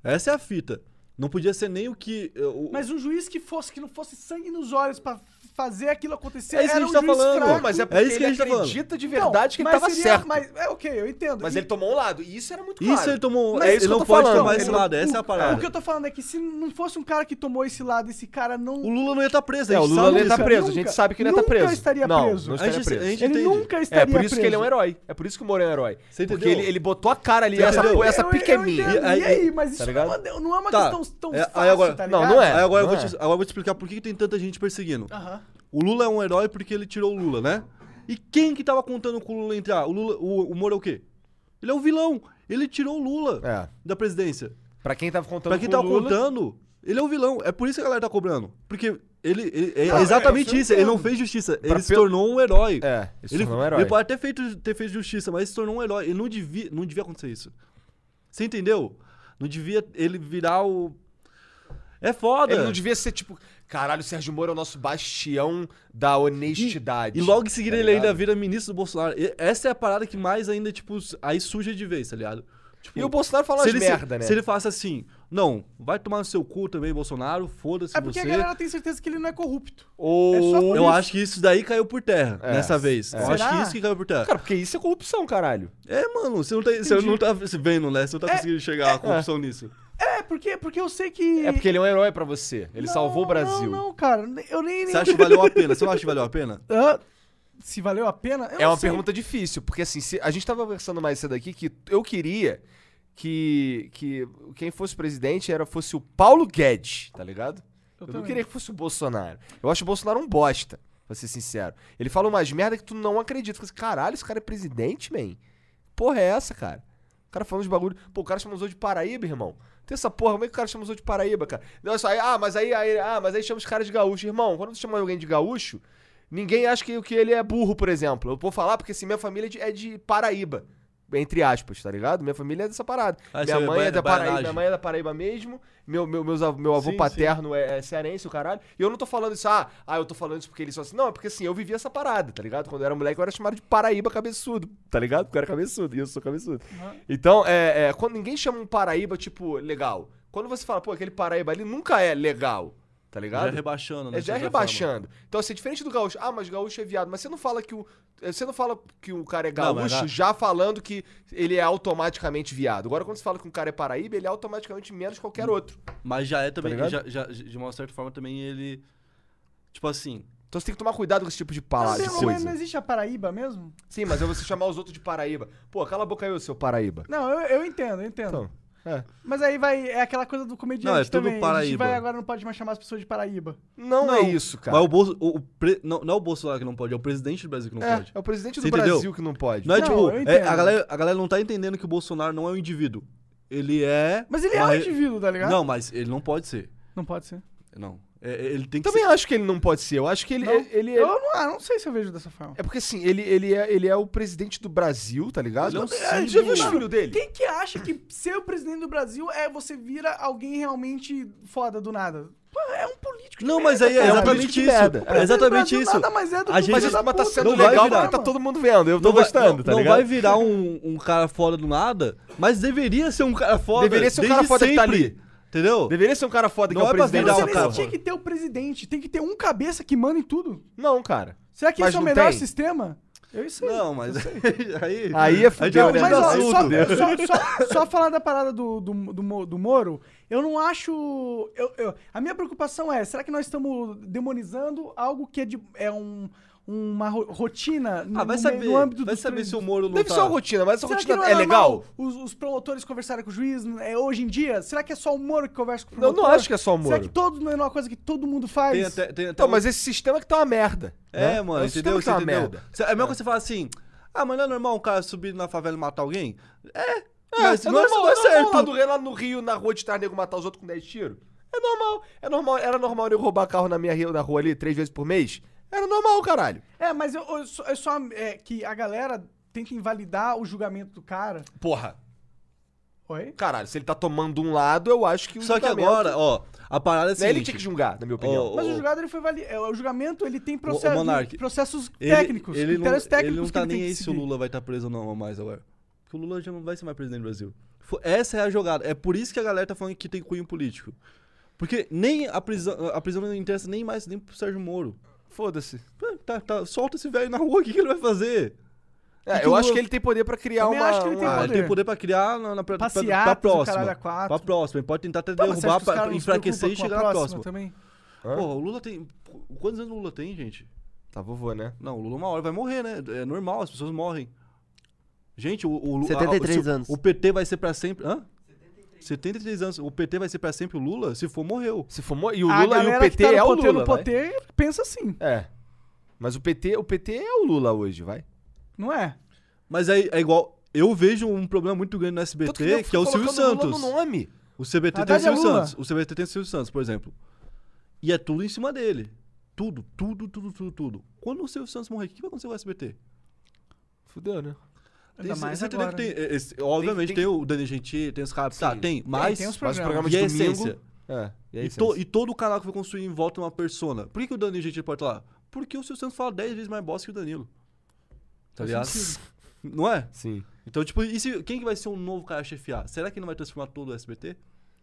Essa é a fita. Não podia ser nem o que. eh, o- Mas um juiz que fosse que não fosse sangue nos olhos pra fazer aquilo acontecer É isso que a um gente tá juiz falando. fraco. Mas é É porque isso que ele a gente tá falando. acredita de Então, verdade que ele mas tava seria- certo. Mas, é ok, eu entendo. Mas E- ele tomou um lado, e isso era muito claro. Isso ele tomou. Mas é ele isso que não pode falando, tomar ele esse não- lado, essa é a O parada. que eu tô falando é que se não fosse um cara que tomou esse lado, esse cara não. O Lula não ia estar preso. a É, o Lula não ia estar preso, a Nunca- gente sabe que ele ia estar nunca preso. estaria não, preso. Não estaria preso. Ele nunca É, estaria por isso que ele é um preso. herói. É por isso que o Moro é um herói. Você Porque ele, ele botou a cara ali, essa, pique é minha. E aí- mas isso tá não, é uma- não é Tá. questão tão É, fácil, tá Não, ligado? não é. Aí agora, eu vou Não te, agora eu vou te explicar por que, que tem tanta gente perseguindo. Aham. O Lula é um herói porque ele tirou o Lula, né? E quem que tava contando com o Lula entrar? O, Lula, o, o Moro é o quê? Ele é o vilão. Ele tirou o Lula É. da presidência. Pra quem tava contando Pra quem com tava Lula, contando, ele é o vilão. É por isso que a galera tá cobrando. Porque ele, ele- é é, exatamente isso eu isso. Ele não fez justiça. Pra ele se pelo- tornou um herói. É, ele se ele, tornou um herói. ele pode até feito, ter feito justiça, mas ele se tornou um herói. Ele não devia, não devia acontecer isso. Você entendeu? Não devia ele virar o. É foda. Ele não devia ser tipo, caralho, o Sérgio Moro é o nosso bastião da honestidade. E logo em seguida tá ele ainda ligado? vira ministro do Bolsonaro. E essa é a parada que mais ainda, tipo, aí suja de vez, tá ligado? Tipo, E o Bolsonaro fala merda, se, né? se ele falasse assim, não, vai tomar no seu cu também, Bolsonaro, foda-se É porque você. a galera tem certeza que ele não é corrupto. Ou... É só por Eu isso. acho que isso daí caiu por terra É, nessa vez. é. Eu acho que isso que caiu por terra. Cara, porque isso é corrupção, caralho. É, mano, você não tá, você não tá vendo, né? Você não tá É, conseguindo chegar à corrupção nisso. É, porque, porque eu sei que. É porque ele é um herói pra você. Ele Não, salvou o Brasil. Não, não, cara. Eu nem. Você nem... acha que valeu a pena? Você não acha que valeu a pena? Ah, se valeu a pena? Eu É não uma sei. pergunta difícil, porque assim, se- a gente tava conversando mais cedo aqui que eu queria que, que quem fosse presidente era fosse o Paulo Guedes, tá ligado? Eu, não também. queria que fosse o Bolsonaro. Eu acho o Bolsonaro um bosta, pra ser sincero. Ele fala umas merda que tu não acredita. Assim, Caralho, esse cara é presidente, man? Porra é essa, cara? O cara falando de bagulho. Pô, o cara chamou de Paraíba, irmão. Tem essa porra, como é que o cara chamou de Paraíba, cara? Não, é só aí, ah, mas aí, aí, ah, mas aí chama os caras de gaúcho. Irmão, quando você chama alguém de gaúcho, ninguém acha que, que ele é burro, por exemplo. Eu vou falar porque assim, minha família é de, é de Paraíba. Entre aspas, tá ligado? Minha família é dessa parada. Ah, minha é mãe é da Paraíba, minha mãe é da Paraíba mesmo. Meu, meu, meus meu avô Sim, paterno é, é cearense, o caralho. E eu não tô falando isso, ah, ah, eu tô falando isso porque eles são assim. Não, é porque assim, eu vivi essa parada, tá ligado? Quando eu era moleque, eu era chamado de Paraíba cabeçudo, tá ligado? Porque eu era cabeçudo, e eu sou cabeçudo. Então, é, é, quando ninguém chama um Paraíba, tipo, legal. Quando você fala, pô, aquele Paraíba ali nunca é legal, tá ligado? Já rebaixando, né? É, já é certa forma. rebaixando. Então, assim, diferente do gaúcho. Ah, mas gaúcho é viado. Mas você não fala que o. Você não fala que o cara é Não, gaúcho já- já falando que ele é automaticamente viado. Agora, quando você fala que um cara é paraíba, ele é automaticamente menos qualquer outro. Mas já é também, ligado? já, já- de uma certa forma também ele. Tipo assim. Então você tem que tomar cuidado com esse tipo de Não, palavra. de não, coisa. não existe a Paraíba mesmo? Sim, mas é você chamar os outros de paraíba. Pô, cala a boca aí, seu paraíba. Não, eu, eu entendo, eu entendo. Então, é. Mas aí vai. É aquela coisa do comediante Não, é tudo também. A gente Paraíba. vai agora não pode mais chamar as pessoas de Paraíba. Não, Não, é isso, cara. Mas o Bolso. O, o pre- não, não é o Bolsonaro que não pode, é o presidente do Brasil que não é, pode. é o presidente do Você entendeu? Brasil que não pode. Não é Não, tipo. é, a, galera, a galera não tá entendendo que o Bolsonaro não é um indivíduo. Ele é. Mas ele é um re- indivíduo, tá ligado? Não, mas ele não pode ser. Não pode ser. Não. É, é, ele tem que Também ser. acho que ele não pode ser. Eu acho que ele. Não. ele, Eu não, ah, não sei se eu vejo dessa forma. É porque assim, ele, ele, é, ele é o presidente do Brasil, tá ligado? Ele é É, já viu os filhos dele? Quem que acha que ser o presidente do Brasil é você vira alguém realmente foda do nada? Pô, é um político de Não, merda, mas aí é exatamente de isso. merda. É exatamente isso. Nada mais é do A que gente- Mas, mas tá sendo não vai legal virar. tá todo mundo vendo. Eu tô Não vai- gostando, não, tá não ligado? vai virar um, um cara foda do nada, mas deveria ser um cara foda. Deveria ser um cara foda que tá ali. Entendeu? Deveria ser um cara foda que Não é o é presidente cara. porra. tinha que ter o presidente, tem que ter um cabeça que manda em tudo. Não, cara. Será que Mas esse é o não melhor tem. sistema? Eu sei. Não, mas <laughs> aí. Aí é a gente fudeu, vai né? Mas de ó, assunto. só, só, só, <laughs> só falar da parada do, do, do, do Moro, eu não acho. Eu, eu- a minha preocupação é: será que nós estamos demonizando algo que é, de, é um, uma ro- rotina no, Ah, vai no saber. no âmbito vai saber se o Moro não Deve ser uma rotina, mas essa Será que rotina não é, legal? Os, os promotores conversarem com o juiz é, hoje em dia? Será que é só o Moro que conversa com o Eu promotor? não acho que é só o Será Moro. que todo, não é uma coisa que todo mundo faz? Tem até, tem até Então, um- mas esse sistema que tá uma merda. É, né? mano, sistema entendeu? que tá uma entendeu? merda. É mesmo que você fala assim, ah, mas não é normal um cara subir na favela e matar alguém? É, É, mas é não, é, normal, não é é certo. lá, do, lá no Rio, na rua de trás, nego matar os outros com 10 tiros. É normal. É normal. Era normal eu roubar carro na minha na rua ali três vezes por mês? Era normal, caralho. É, mas eu, eu só, eu só- é, que a galera tenta invalidar o julgamento do cara. Porra. Oi? Caralho, se ele tá tomando um lado, eu acho que o Só que julgamento- agora, ó, a parada é a Não é ele que tinha que julgar, na minha opinião. Ó, Mas o julgado ele foi vali... é, O julgamento ele tem processo, Monark, processos ele, técnicos, ele não, técnicos ele não que tá ele nem que aí se o. Lula vai estar preso ou não mais agora. Porque o Lula já não vai ser mais presidente do Brasil. Essa é a jogada. É por isso que a galera tá falando que tem cunho político. Porque nem a prisão, a prisão não interessa nem mais nem pro Sérgio Moro. Foda-se. Tá, tá, solta esse velho na rua, o que, que ele vai fazer? É, que eu o acho que ele tem poder pra criar Também uma... acho que ele tem uma- Ah, ele poder. tem poder pra criar na, na, pra, pra, pra Passeatas, o próxima. a. Pra próxima. Ele pode tentar até Pô, derrubar, que pra enfraquecer e a chegar na próxima próxima. Também? Hã? Porra, o Lula tem. Quantos anos o Lula tem, gente? Tá vovô, né? Não, o Lula uma hora vai morrer, né? É normal, as pessoas morrem. Gente, o, o Lula. 73 se- anos. O PT vai ser pra sempre. Hã? 73 anos. O PT vai ser pra sempre o Lula? Se for, morreu. Se for... mo- E o A Lula e o galera que PT tá no é o poder, Lula, no vai. poder pensa assim, É. Mas o PT, o PT é o Lula hoje, vai. não é? Mas aí é igual. Eu vejo um problema muito grande no SBT, Tanto nego que, é o Silvio colocando Lula Santos. no nome. O CBT tem o Haddad é Silvio Lula. Santos. O CBT tem o Silvio Santos, por exemplo. E é tudo em cima dele. Tudo, tudo, tudo, tudo, tudo. Quando o Silvio Santos morrer, o que vai acontecer com o SBT? Fudeu, né? Ainda Tem- mais você agora. tem, esse- obviamente tem tem, que- o Dani Gentili, tem os caras. Tá, tem, mas. tem os Mas o programas. programa e de domingo... essência. É. E, E, essência? to- e todo o canal que foi construído em volta de uma persona. Por que, que o Dani Gentili pode estar lá? Porque o Silvio Santos fala 10 vezes mais bosta que o Danilo. Tá ligado? <laughs> Não é? Sim. Então, tipo, e se- quem que vai ser um novo cara a chefiar? Será que não vai transformar todo o SBT?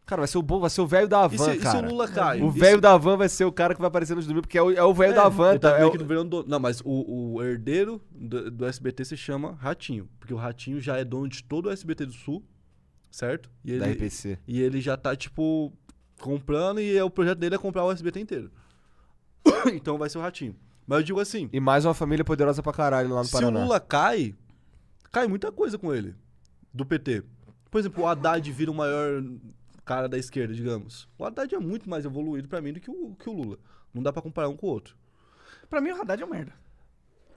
Cara, vai ser o bom, vai ser o velho da E se, Havan, e se cara. o Lula cai? O se- velho da van vai ser o cara que vai aparecer nos domingos, porque é o, é o velho É, da van, tá tá? É o- dono. Não, mas o, o herdeiro do, do SBT se chama Ratinho. Porque o Ratinho já é dono de todo o SBT do Sul, certo? E Da ele, RPC. e ele já tá, tipo, comprando e é- o projeto dele é comprar o SBT inteiro. <coughs> então vai ser o Ratinho. Mas eu digo assim, E mais uma família poderosa pra caralho lá no se Paraná. o Lula cai, cai muita coisa com ele, do PT. Por exemplo, o Haddad vira o maior cara da esquerda, digamos. O Haddad é muito mais evoluído pra mim do que o, que o Lula. Não dá pra comparar um com o outro. Pra mim o Haddad é um merda.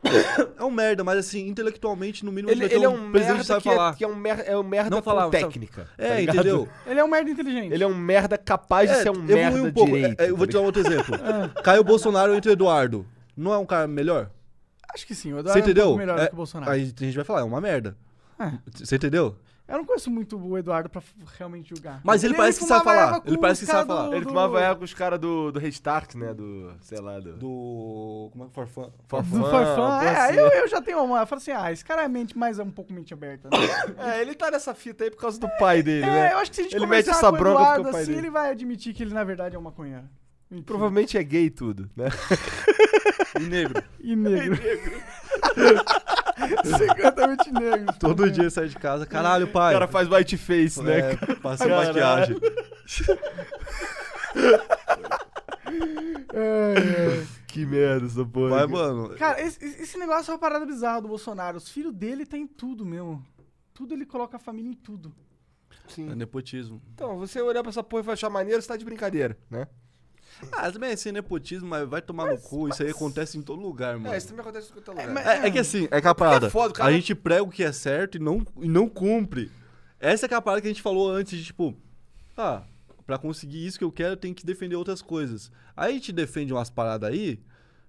<coughs> É um merda, mas assim, intelectualmente, no mínimo, Ele, vai ter ele é um presidente merda que é, falar. que é um merda, é um merda Não falar, técnica. tá É, ligado? entendeu? Ele é um merda inteligente. Ele é um merda capaz de É, ser um merda um pouco. direito. É, eu vou te tá dar um outro exemplo. <laughs> Caio Bolsonaro entre Eduardo. Não é um cara melhor? Acho que sim. O Você Eduardo é um entendeu? pouco melhor É, do que o Bolsonaro. Aí a gente vai falar, é uma merda. É. Você entendeu? Eu não conheço muito o Eduardo pra realmente julgar. Mas ele parece que sabe falar. Ele parece que sabe falar. do- Ele do- tomava erva com os caras do, do Restart, né? Do, sei lá, do... Do. Como é que Forfã? Do Forfã, Forfã. porra, É, assim. eu, eu já tenho uma. Eu falo assim, ah, esse cara é mente, mais um pouco mente aberta. Né? <coughs> É, ele tá nessa fita aí por causa do pai dele, É, né? eu acho que se a gente Ele mete essa com o bronca porque Eduardo o pai assim, dele. ele vai admitir que ele na verdade é um maconheiro. Mentira. Provavelmente é gay tudo, né? E negro. <laughs> E negro. <laughs> <laughs> Secretamente negro. <laughs> Todo dia sai de casa. Caralho, O pai. cara faz white face, né? É, passa Caralho. maquiagem. É, <laughs> Que merda essa porra. Mas, cara. mano. é. Cara, esse, esse negócio é uma parada bizarra do Bolsonaro. Os filhos dele tem tudo mesmo. Tudo ele coloca a família em tudo. Sim. É nepotismo. Então, você olhar pra essa porra e vai achar maneiro, você tá de brincadeira, né? Ah, também é assim, nepotismo, mas vai tomar no cu. Isso aí acontece em todo lugar, mano. É, isso também acontece em qualquer lugar. mas- É, é que assim, é que a parada. foda, o cara- A gente prega o que é certo e não, e não cumpre. Essa é que é a parada que a gente falou antes de tipo, ah, pra conseguir isso que eu quero, eu tenho que defender outras coisas. Aí a gente defende umas paradas aí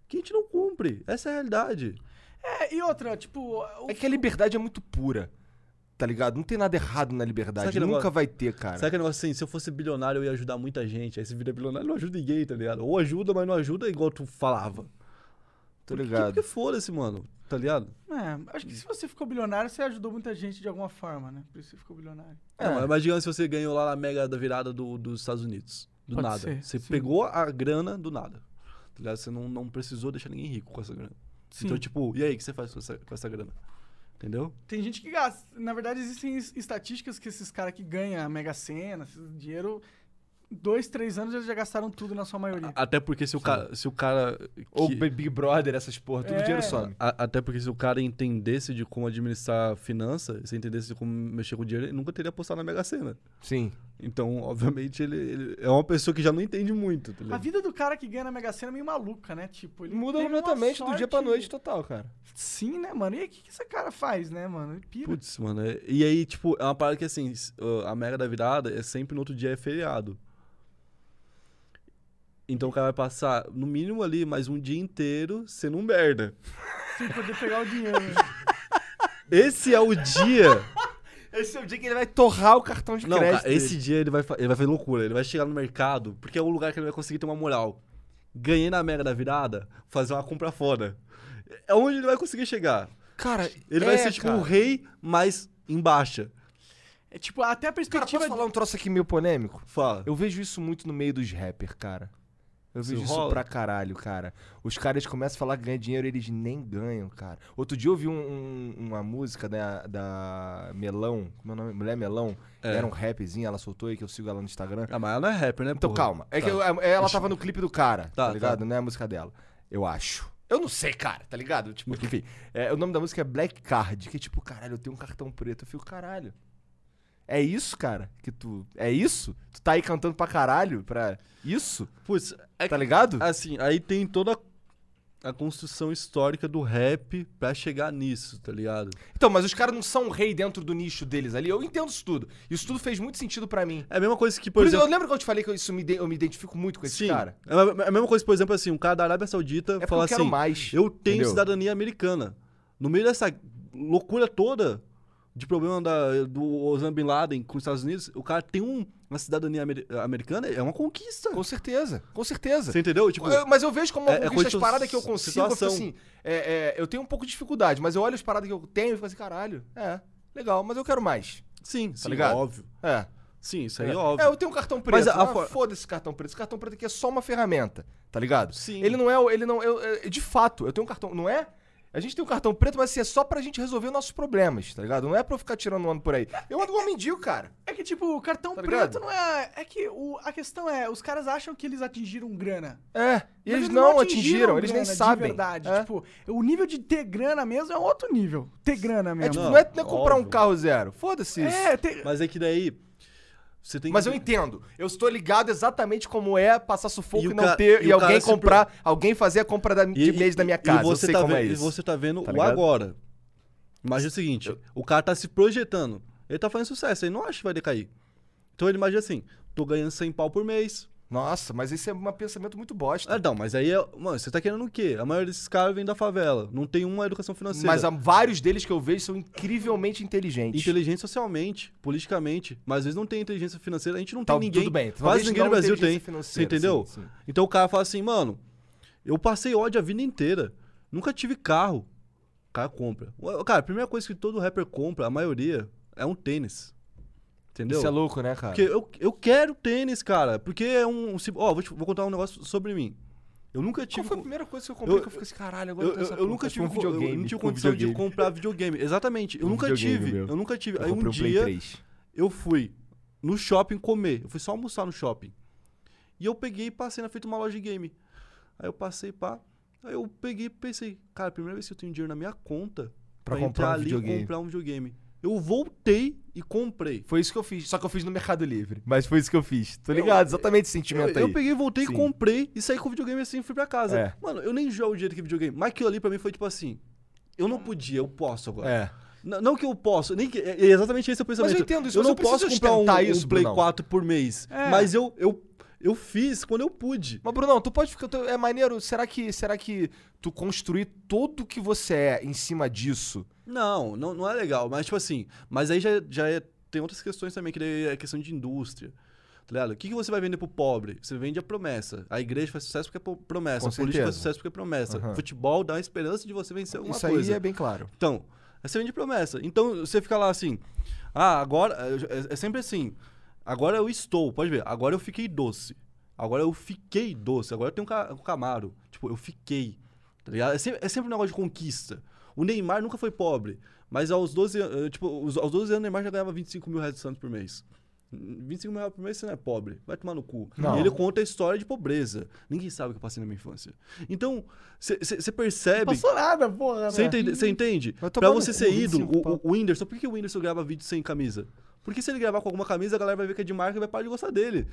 que a gente não cumpre. Essa é a realidade. É, e outra, tipo. o- É que a liberdade é muito pura, tá ligado? Não tem nada errado na liberdade. Nunca negócio- vai ter, cara. Sabe aquele negócio assim, se eu fosse bilionário eu ia ajudar muita gente. Aí se vira bilionário não ajuda ninguém, tá ligado? Ou ajuda, mas não ajuda igual tu falava. Porque- ligado. Porque foda-se, mano. Tá ligado? É, acho que se você ficou bilionário, você ajudou muita gente de alguma forma, né? Por isso você ficou bilionário. É, mas mas digamos se você ganhou lá na mega da virada do- dos Estados Unidos. Do Pode nada. ser, você sim. pegou a grana do nada. Tá ligado? Você não, não precisou deixar ninguém rico com essa grana. Sim. Então, tipo, e aí, o que você faz com essa, com essa grana? Entendeu? Tem gente que gasta. Na verdade, existem es- estatísticas que esses caras que ganham a Mega Sena, esse dinheiro, dois, três anos eles já gastaram tudo na sua maioria. Até porque se o cara. Se o cara Ou que- Big Brother, essas porra, tudo É. dinheiro some. a- até porque se o cara entendesse de como administrar finança, se entendesse de como mexer com dinheiro, ele nunca teria apostado na Mega Sena. Sim. Então, <laughs> obviamente, ele, ele é uma pessoa que já não entende muito, tá A vida do cara que ganha na Mega Sena é meio maluca, né? Tipo, ele Muda completamente do dia pra sorte- noite total, cara. Sim, né, mano? E aí, o que, que esse cara faz, né, mano? Ele pira. Putz, mano. é- E aí, tipo, é uma parada que assim, a Mega da virada é sempre no outro dia é feriado. Então o cara vai passar, no mínimo ali, mais um dia inteiro sendo um merda. Sem poder pegar o dinheiro. né? <laughs> Esse é o dia. Esse é o dia que ele vai torrar o cartão de Não, crédito. cara, esse dia ele vai, ele vai fazer loucura. Ele vai chegar no mercado, porque é o lugar que ele vai conseguir ter uma moral. Ganhei na Mega da virada, fazer uma compra foda. É onde ele vai conseguir chegar. Cara, Ele é, vai ser tipo cara. um rei, mas em baixa. É tipo, até a Cara, perspectiva. posso falar um troço aqui meio polêmico? Fala. Eu vejo isso muito no meio dos rappers, cara. Eu vejo isso pra caralho, cara. Os caras começam a falar que ganha dinheiro eles nem ganham, cara. Outro dia eu vi um- um- uma música da, da Melão, como é o nome? Mulher Melão. É. Era um rapzinho, ela soltou aí que eu sigo ela no Instagram. Ah, mas ela não é rapper, né? Então porra? calma. É Tá. que eu- ela tava no clipe do cara, tá, Tá, ligado? tá. Não é a música dela. Eu acho. Eu não sei, cara, tá ligado? Tipo, enfim. é, o nome da música é Black Card, que é tipo, caralho, eu tenho um cartão preto. Eu fico, caralho. É isso, cara? Que tu. É isso? Tu tá aí cantando pra caralho? Pra isso? Putz, é Tá que- ligado? Assim, aí tem toda a construção histórica do rap pra chegar nisso, tá ligado? Então, mas os caras não são rei dentro do nicho deles ali. Eu entendo isso tudo. Isso tudo fez muito sentido pra mim. É a mesma coisa que, Por, por, exemplo... eu lembro que eu te falei que eu, isso me, ide- eu me identifico muito com esse Sim, cara. é a é mesma coisa, por exemplo, assim, um cara da Arábia Saudita É porque fala eu quero assim, mais. eu tenho entendeu? cidadania americana. No meio dessa loucura toda de problema da, do Osama Bin Laden com os Estados Unidos, o cara tem um- uma cidadania amer- americana, é uma conquista. Com certeza, com certeza. Você entendeu? Tipo, Eu- mas eu vejo como uma é- é conquista paradas que eu consigo. Eu, fico situação. assim, é, é, eu tenho um pouco de dificuldade, mas eu olho as paradas que eu tenho e fico assim, caralho, é, legal, mas eu quero mais. sim, sim, ligado? óbvio. É. Sim, isso aí é, é. óbvio. É, eu tenho um cartão preto. Mas a- a for- Foda-se esse cartão preto. Esse cartão preto aqui é só uma ferramenta, tá ligado? Sim. Ele não é. o- Ele não. eu- eu- de fato, eu tenho um cartão. Não é? A gente tem um cartão preto, mas assim, é só pra gente resolver nossos problemas, tá ligado? Não é pra eu ficar tirando onda por aí. Eu ando igual mendigo, cara. É que, tipo, o cartão Tá preto ligado? não é. É que o, a questão é, os caras acham que eles atingiram grana. É. E Mas eles não atingiram, eles nem grana sabem. De verdade. É. Tipo, o nível de ter grana mesmo é outro nível. Ter grana É mesmo. tipo, Não, não, é, não é comprar um carro zero. Foda-se isso. É, ter... Mas é que daí. Você tem Mas que... eu entendo. Eu estou ligado exatamente como é passar sufoco E e, não ca- ter. e E, alguém comprar. Alguém fazer a compra da, de E- mês da minha e- casa. E você eu sei tá como vendo, é E isso. você tá vendo Tá o agora. Imagina o seguinte, o cara tá se projetando. Ele tá fazendo sucesso, ele não acha que vai decair. Então ele imagina assim, tô ganhando 100 pau por mês. Nossa, mas esse é um pensamento muito bosta. Ah, não, mas aí, é, mano, você tá querendo o quê? A maioria desses caras vem da favela, não tem uma educação financeira. Mas há vários deles que eu vejo são incrivelmente inteligentes. Inteligente socialmente, politicamente, mas às vezes não tem inteligência financeira, a gente não Tá, tem ninguém. tudo bem. Quase ninguém no Brasil tem. Você entendeu? sim, sim. Então o cara fala assim, mano, eu passei ódio a vida inteira. Nunca tive carro. O cara compra. Cara, a primeira coisa que todo rapper compra, a maioria, é um tênis. Entendeu? Isso é louco, né, cara? Porque eu, eu quero tênis, cara. Porque é um. Ó, vou, te- vou contar um negócio sobre mim. Eu nunca Qual tive. foi a primeira coisa que eu comprei Eu- que eu fiquei assim, caralho, agora eu, eu, tenho eu, eu nunca tive, um eu não tive um condição de videogame. comprar videogame. Exatamente. Eu Um nunca tive. meu. Eu nunca tive. Aí um um dia 3. eu fui no shopping comer. Eu fui só almoçar no shopping. E eu peguei e passei na frente de uma loja de game. Aí eu passei, pá. Aí eu peguei e pensei, cara, primeira vez que eu tenho dinheiro na minha conta Pra pra, comprar entrar um ali videogame. e comprar um videogame. Eu voltei e comprei. Foi isso que eu fiz. Só que eu fiz no Mercado Livre. Mas foi isso que eu fiz. Tô ligado, exatamente esse Eu, sentimento eu aí. peguei, voltei, Sim. comprei e saí com o videogame assim e fui pra casa. É. Mano, eu nem jogo direito que videogame. Mas aquilo ali pra mim foi tipo assim. Eu não podia, eu posso agora. É. N- Não que eu posso, nem que, é é exatamente esse o pensamento. entendo isso, Eu mas não eu preciso posso comprar um, um isso, Play Brunão. 4 por mês. É. Mas eu, eu, eu fiz quando eu pude. Mas, Brunão, tu pode ficar. É maneiro. Será que, será que tu construir tudo que você é em cima disso? Não, não, não é legal. Mas, tipo assim, mas aí já, já é- tem outras questões também, que daí é questão de indústria. Tá ligado? O que, que você vai vender pro pobre? Você vende a promessa. A igreja faz sucesso porque é promessa. Com a política faz certeza. sucesso porque é promessa. Aham. Futebol dá uma esperança de você vencer alguma isso coisa. aí é bem claro. Então, aí você vende promessa. Então, você fica lá assim, ah, agora, é, é sempre assim, agora eu estou, pode ver, agora eu fiquei doce. Agora eu fiquei doce, agora eu tenho um ca- um Camaro. Tipo, eu fiquei, tá ligado? É sempre, é sempre um negócio de conquista. O Neymar nunca foi pobre, mas aos 12, an- eh, tipo, os- aos 12 anos o Neymar já ganhava 25 mil reais de Santos por mês. 25 mil reais por mês você não é pobre. Vai tomar no cu. Não. E ele conta a história de pobreza. Ninguém sabe o que eu passei na minha infância. Então, você percebe... Passou nada, porra. Você né? entende? Entende? Vai Pra você ser ídolo, 25 o, pau. o, o Whindersson, por que o Whindersson grava vídeo sem camisa? Porque se ele gravar com alguma camisa, a galera vai ver que é de marca e vai parar de gostar dele.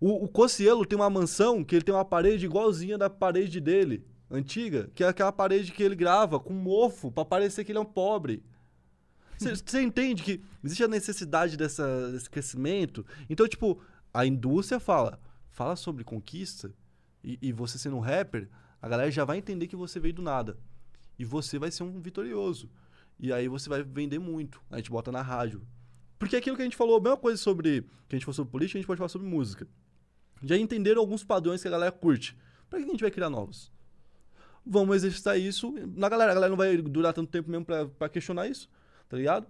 O, o Cossielo tem uma mansão que ele tem uma parede igualzinha da parede dele, antiga, que é aquela parede que ele grava com mofo pra parecer que ele é um pobre. Você <laughs> entende que existe a necessidade dessa, desse crescimento? Então, tipo, a indústria fala, fala sobre conquista, e, e você sendo um rapper, a galera já vai entender que você veio do nada. E você vai ser um vitorioso. E aí você vai vender muito. A gente bota na rádio. Porque aquilo que a gente falou, a mesma coisa sobre. Que a gente falou sobre política, a gente pode falar sobre música. Já entenderam alguns padrões que a galera curte. Pra que a gente vai criar novos? Vamos exercitar isso na galera. A galera não vai durar tanto tempo mesmo pra, pra questionar isso, tá ligado?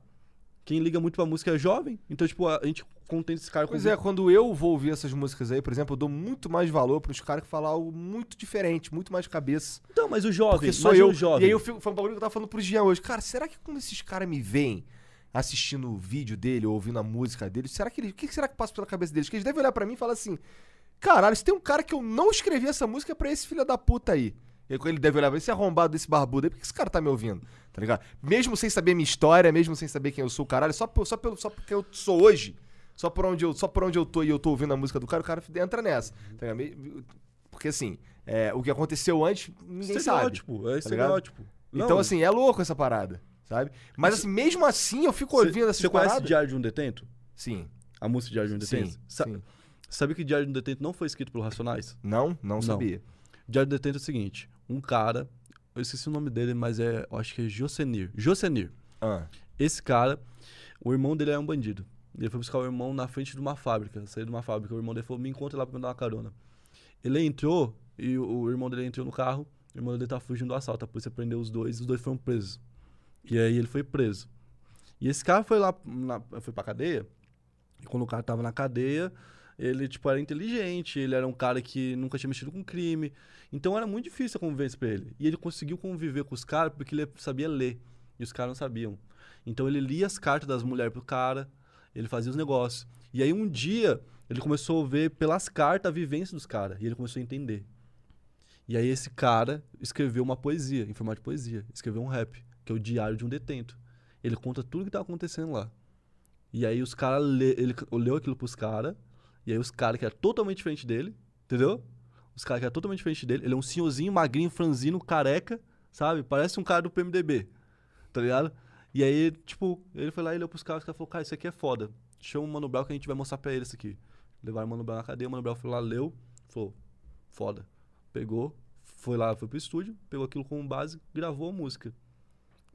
Quem liga muito pra música é jovem. Então, tipo, a, gente contém esse cara Pois é, quando eu vou ouvir essas músicas aí, por exemplo, eu dou muito mais valor pros caras que falam algo muito diferente, muito mais cabeça. Então, mas o jovem, Porque sou eu. o jovem. E aí eu fico, foi um bagulho que eu tava falando pro Jean hoje. Cara, será que quando esses caras me veem assistindo o vídeo dele ou ouvindo a música dele, será que ele, o que será que passa pela cabeça deles? Que eles devem olhar pra mim e falar assim: caralho, se tem um cara que eu não escrevi essa música é pra esse filho da puta aí. E ele deve olhar, esse arrombado desse barbudo aí, por que esse cara tá me ouvindo? Tá ligado? Mesmo sem saber minha história, mesmo sem saber quem eu sou, caralho, só, por- só, pelo, só porque eu sou hoje, só por, onde eu, só por onde eu tô e eu tô ouvindo a música do cara, o cara entra nessa. Tá ligado? Porque assim, é, o que aconteceu antes, ninguém sabe. Estereótipo, é tá estereótipo. Então, assim, é louco essa parada, sabe? Mas, assim, mesmo assim, eu fico Cê- ouvindo essas Você conhece. Diário de um Detento? Sim, A música Diário de um Detento? sim, Sa- sim. Sabe que Diário de um Detento não foi escrito pelo Racionais? Não, não, Não. sabia. Diário de um Detento é o seguinte: um cara, eu esqueci o nome dele, mas é, eu acho que é Josenir. Josenir. Ah, Esse cara, o irmão dele é um bandido. Ele foi buscar o irmão na frente de uma fábrica, saiu de uma fábrica. O irmão dele falou: me encontra lá pra me dar uma carona. Ele entrou e o, o irmão dele entrou no carro. O irmão dele tava fugindo do assalto. A polícia prendeu os dois e os dois foram presos. E aí ele foi preso. E esse cara foi lá, na, foi pra cadeia. E quando o cara tava na cadeia, ele, tipo, era inteligente. Ele era um cara que nunca tinha mexido com crime. Então era muito difícil a convivência pra ele. E ele conseguiu conviver com os caras porque ele sabia ler. E os caras não sabiam. Então ele lia as cartas das mulheres pro cara. Ele fazia os negócios. E aí um dia, ele começou a ver pelas cartas a vivência dos caras. E ele começou a entender. E aí esse cara escreveu uma poesia, em formato de poesia. Escreveu um rap, que é o Diário de um Detento. Ele conta tudo que tá acontecendo lá. E aí os caras, ele leu aquilo pros caras, e aí os caras que eram totalmente diferente dele, entendeu? Os caras que eram totalmente diferente dele, ele é um senhorzinho, magrinho, franzino, careca, sabe? Parece um cara do PMDB, tá ligado? E aí, tipo, ele foi lá e leu pros caras, os caras falaram, cara, isso aqui é foda. Chama o Mano Brown que a gente vai mostrar pra ele isso aqui. Levaram o Mano Brown na cadeia, o Mano Brown foi lá, leu, falou, foda. Pegou, foi lá, foi pro estúdio, pegou aquilo como base, gravou a música.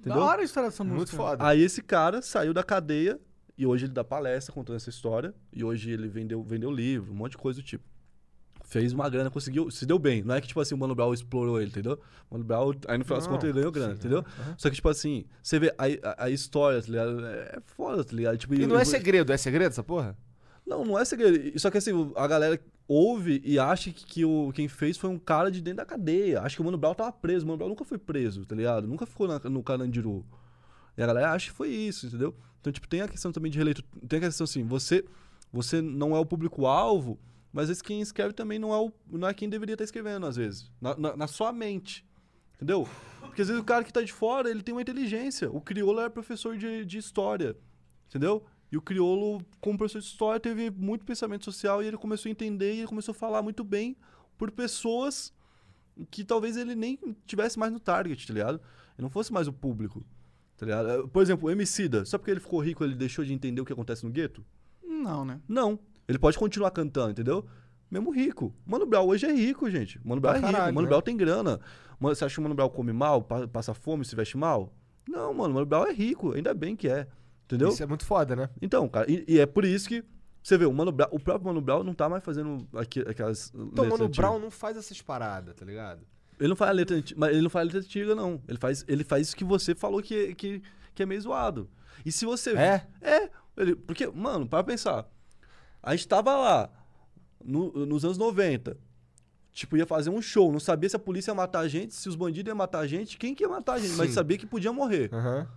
Da Entendeu? hora a história dessa música. Muito foda. Aí esse cara saiu da cadeia e hoje ele dá palestra contando essa história. E hoje ele vendeu, vendeu livro, um monte de coisa do tipo. Fez uma grana, conseguiu, se deu bem. Não é que, tipo assim, o Mano Brown explorou ele, entendeu? O Mano Brown, aí no final das Não, contas, ele ganhou grana, sim, entendeu? Só que, tipo assim, você vê a, a, a história, tá ligado? É foda, tá ligado? Tipo, E não é segredo, é segredo essa porra? Não, não é segredo. Só que assim, a galera ouve e acha que, que o, quem fez foi um cara de dentro da cadeia. Acha que o Mano Brown tava preso. O Mano Brown nunca foi preso, tá ligado? Nunca ficou na- no Carandiru. E a galera acha que foi isso, entendeu? Então, tipo, tem a questão também de releitura. Tem a questão assim, você, você não é o público-alvo, mas às quem escreve também não é, o, não é quem deveria estar escrevendo, às vezes. Na, na, na sua mente. Entendeu? Porque às vezes o cara que tá de fora, ele tem uma inteligência. O crioulo é professor de, de história. Entendeu? E o crioulo, como professor de história, teve muito pensamento social e ele começou a entender e ele começou a falar muito bem por pessoas que talvez ele nem tivesse mais no target, tá ligado? Ele não fosse mais o público, tá ligado? Por exemplo, o Emicida, só porque ele ficou rico ele deixou de entender o que acontece no gueto? Não, né? Não. Ele pode continuar cantando, entendeu? Mesmo rico. Mano Brown hoje é rico, gente. Mano Brown é rico. caralho, Mano né? Brown tem grana. Mano, você acha que o Mano Brown come mal, pa- passa fome, se veste mal? Não, mano. Mano Brown é rico. Ainda bem que é. Entendeu? Isso é muito foda, né? Então, cara, e, e é por isso que você vê, o, Mano Brown, o próprio Mano Brown não tá mais fazendo aqui- aquelas. Então, letras mano, o antigas. Brown não faz essas paradas, tá ligado? Ele não faz a letra antiga, mas ele não faz a letra antiga, não. Ele faz, ele faz isso que você falou que, que, que é meio zoado. E se você. É? É. Ele, porque, mano, para pensar. A gente tava lá no- nos anos 90. Tipo, ia fazer um show. Não sabia se a polícia ia matar a gente, se os bandidos iam matar a gente, quem que ia matar a gente, mas Sim. sabia que podia morrer. Aham.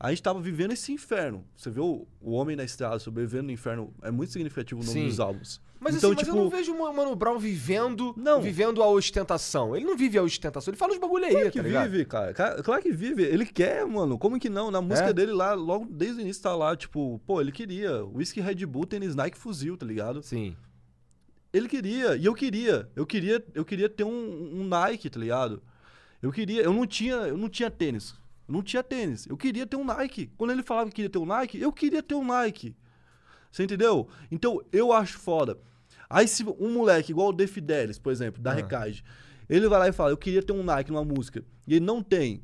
A gente tava vivendo esse inferno. Você vê o, o Homem na Estrada sobrevivendo no inferno, é muito significativo o nome Sim. dos álbuns. Mas, então, assim, mas tipo, eu não vejo o Mano Brown vivendo, Não. vivendo a ostentação. Ele não vive a ostentação, ele fala os bagulho aí, Claro que tá ligado? vive, cara. Ca- Claro que vive. Ele quer, mano. Como que não? Na música É? dele lá, logo desde o início tá lá, tipo, pô, ele queria. Whisky Red Bull, tênis Nike fuzil, tá ligado? Sim. Ele queria, e eu queria. Eu queria, eu queria ter um, um Nike, tá ligado? Eu queria, eu não tinha, eu não tinha tênis. Eu não tinha tênis. Eu queria ter um Nike. Quando ele falava que queria ter um Nike, eu queria ter um Nike. Você entendeu? Então, eu acho foda. Aí se um moleque igual o De Fidelis, por exemplo, da Ah. Ele vai lá e fala, eu queria ter um Nike numa música, e ele não tem,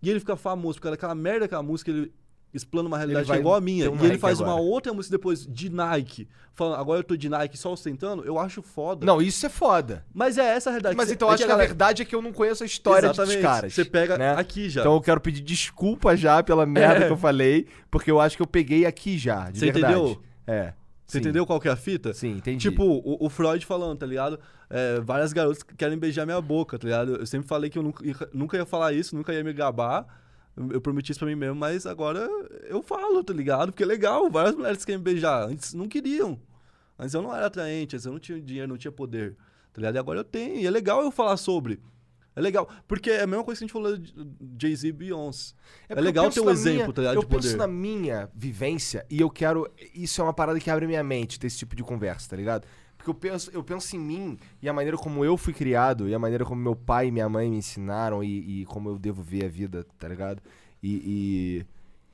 e ele fica famoso por causa daquela merda daquela música, ele explana uma realidade vai é igual a minha, um e ele faz uma agora. outra música depois de Nike, falando, agora eu tô de Nike só ostentando, eu acho foda. Não, isso é foda. Mas é essa a realidade. Mas então é acho que a galera- verdade é que eu não conheço a história dos Exatamente. caras. Você pega né? aqui já. Então eu quero pedir desculpa já pela merda É. que eu falei, porque eu acho que eu peguei aqui já, de Você verdade. entendeu? É. Você Sim. entendeu qual que é a fita? Sim, entendi. Tipo, o, o Freud falando, tá ligado? É, várias garotas que querem beijar minha boca, tá ligado? Eu sempre falei que eu nunca, nunca ia falar isso, nunca ia me gabar. Eu, prometi isso pra mim mesmo, mas agora eu falo, tá ligado? Porque é legal, várias mulheres querem me beijar. Antes não queriam. Antes eu não era atraente, antes eu não tinha dinheiro, não tinha poder, tá ligado? E agora eu tenho. E é legal eu falar sobre. É legal. Porque é a mesma coisa que a gente falou de Jay-Z e Beyoncé. É, eu legal penso ter um exemplo, minha- tá ligado? Eu de penso poder. na minha vivência e eu quero. Isso é uma parada que abre minha mente, ter esse tipo de conversa, tá ligado? Porque eu penso, eu penso em mim e a maneira como eu fui criado, e a maneira como meu pai e minha mãe me ensinaram e, e como eu devo ver a vida, tá ligado? E,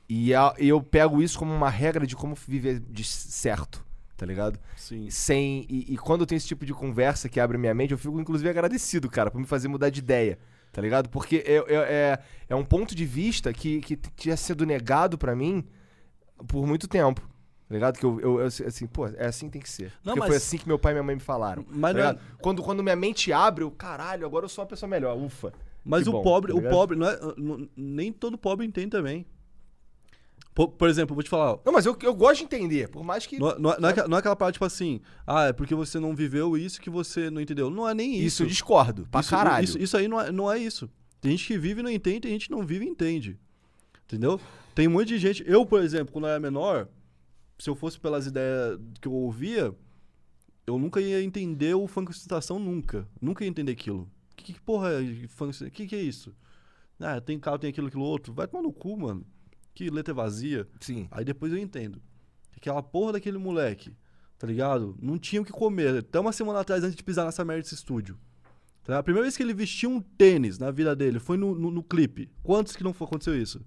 e, e a- e eu pego isso como uma regra de como viver de certo, tá ligado? Sim. sem e, e quando eu tenho esse tipo de conversa que abre minha mente, eu fico inclusive agradecido, cara, por me fazer mudar de ideia, tá ligado? Porque é, é, é, é um ponto de vista que, que tinha sido negado pra mim por muito tempo. Tá ligado? Que eu, eu, eu, assim, pô, é assim que tem que ser. Não, Porque mas- foi assim que meu pai e minha mãe me falaram. Mas tá não é- quando, quando minha mente abre, eu, caralho, agora eu sou uma pessoa melhor, ufa. Mas Que o bom, pobre, tá o pobre, não é, não- nem todo pobre entende também. Por, por exemplo, vou te falar, Não, mas eu, eu gosto de entender, por mais que. não, é- não é- não é, aquela- não é aquela parte tipo assim, ah, é porque você não viveu isso que você não entendeu. Não é nem isso isso. eu discordo, pra isso, caralho. Isso, isso aí não é, não é isso. Tem gente que vive e não entende, tem gente que não vive e entende. Entendeu? Tem um monte de gente. Eu, por exemplo, quando eu era menor, se eu fosse pelas ideias que eu ouvia, eu nunca ia entender o funk ostentação nunca. Nunca ia entender aquilo. Que, que porra é funk? Que que é isso? Ah, tem carro, tem aquilo, aquilo outro. Vai tomar no cu, mano. Que letra vazia. Sim. Aí depois eu entendo. Aquela porra daquele moleque, tá ligado? Não tinha o que comer. Até uma semana atrás, antes de pisar nessa merda desse estúdio. Tá? A primeira vez que ele vestiu um tênis na vida dele foi no, no, no clipe. Quantos que não aconteceu isso?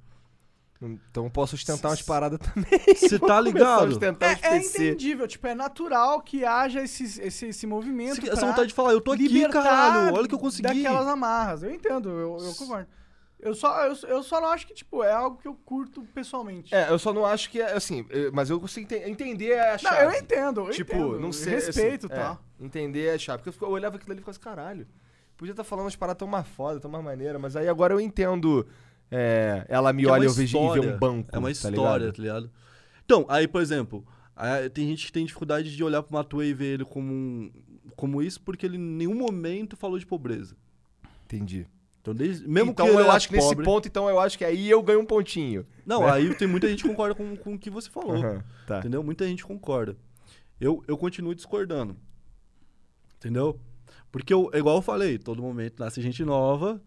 Então eu posso sustentar umas paradas também. <laughs> Você tá ligado? É, é entendível, tipo, é natural que haja esse, esse, esse movimento. Essa pra vontade de falar, eu tô aqui, caralho. Olha o que eu consegui. Daquelas amarras. Eu entendo, eu, eu concordo. Eu só, eu, eu só não acho que, tipo, é algo que eu curto pessoalmente. É, eu só não acho que é assim, eu- mas eu consigo ente- entender a não, chave. eu entendo, eu Tipo, entendo. não sei. Respeito assim, tal. é, entender a chave. Porque eu, fico- eu olhava aquilo ali e ficava assim, caralho. Podia estar falando umas paradas tão mais foda, tão mais maneira, mas aí agora eu entendo. É, ela me Que é olha e uma eu vejo e vê um banco. É uma tá história, ligado? tá ligado? Então, aí, por exemplo, aí tem gente que tem dificuldade de olhar pro Matuei e ver ele como, um, como isso, porque ele em nenhum momento falou de pobreza. Entendi. Então, desde, mesmo então que eu era acho que nesse pobre- ponto, então eu acho que aí eu ganho um pontinho. Não, né? aí tem muita gente que concorda com, com o que você falou. Aham, tá. Entendeu? Muita gente concorda. Eu, eu continuo discordando. Entendeu? Porque, eu, é igual eu falei, todo momento nasce gente nova.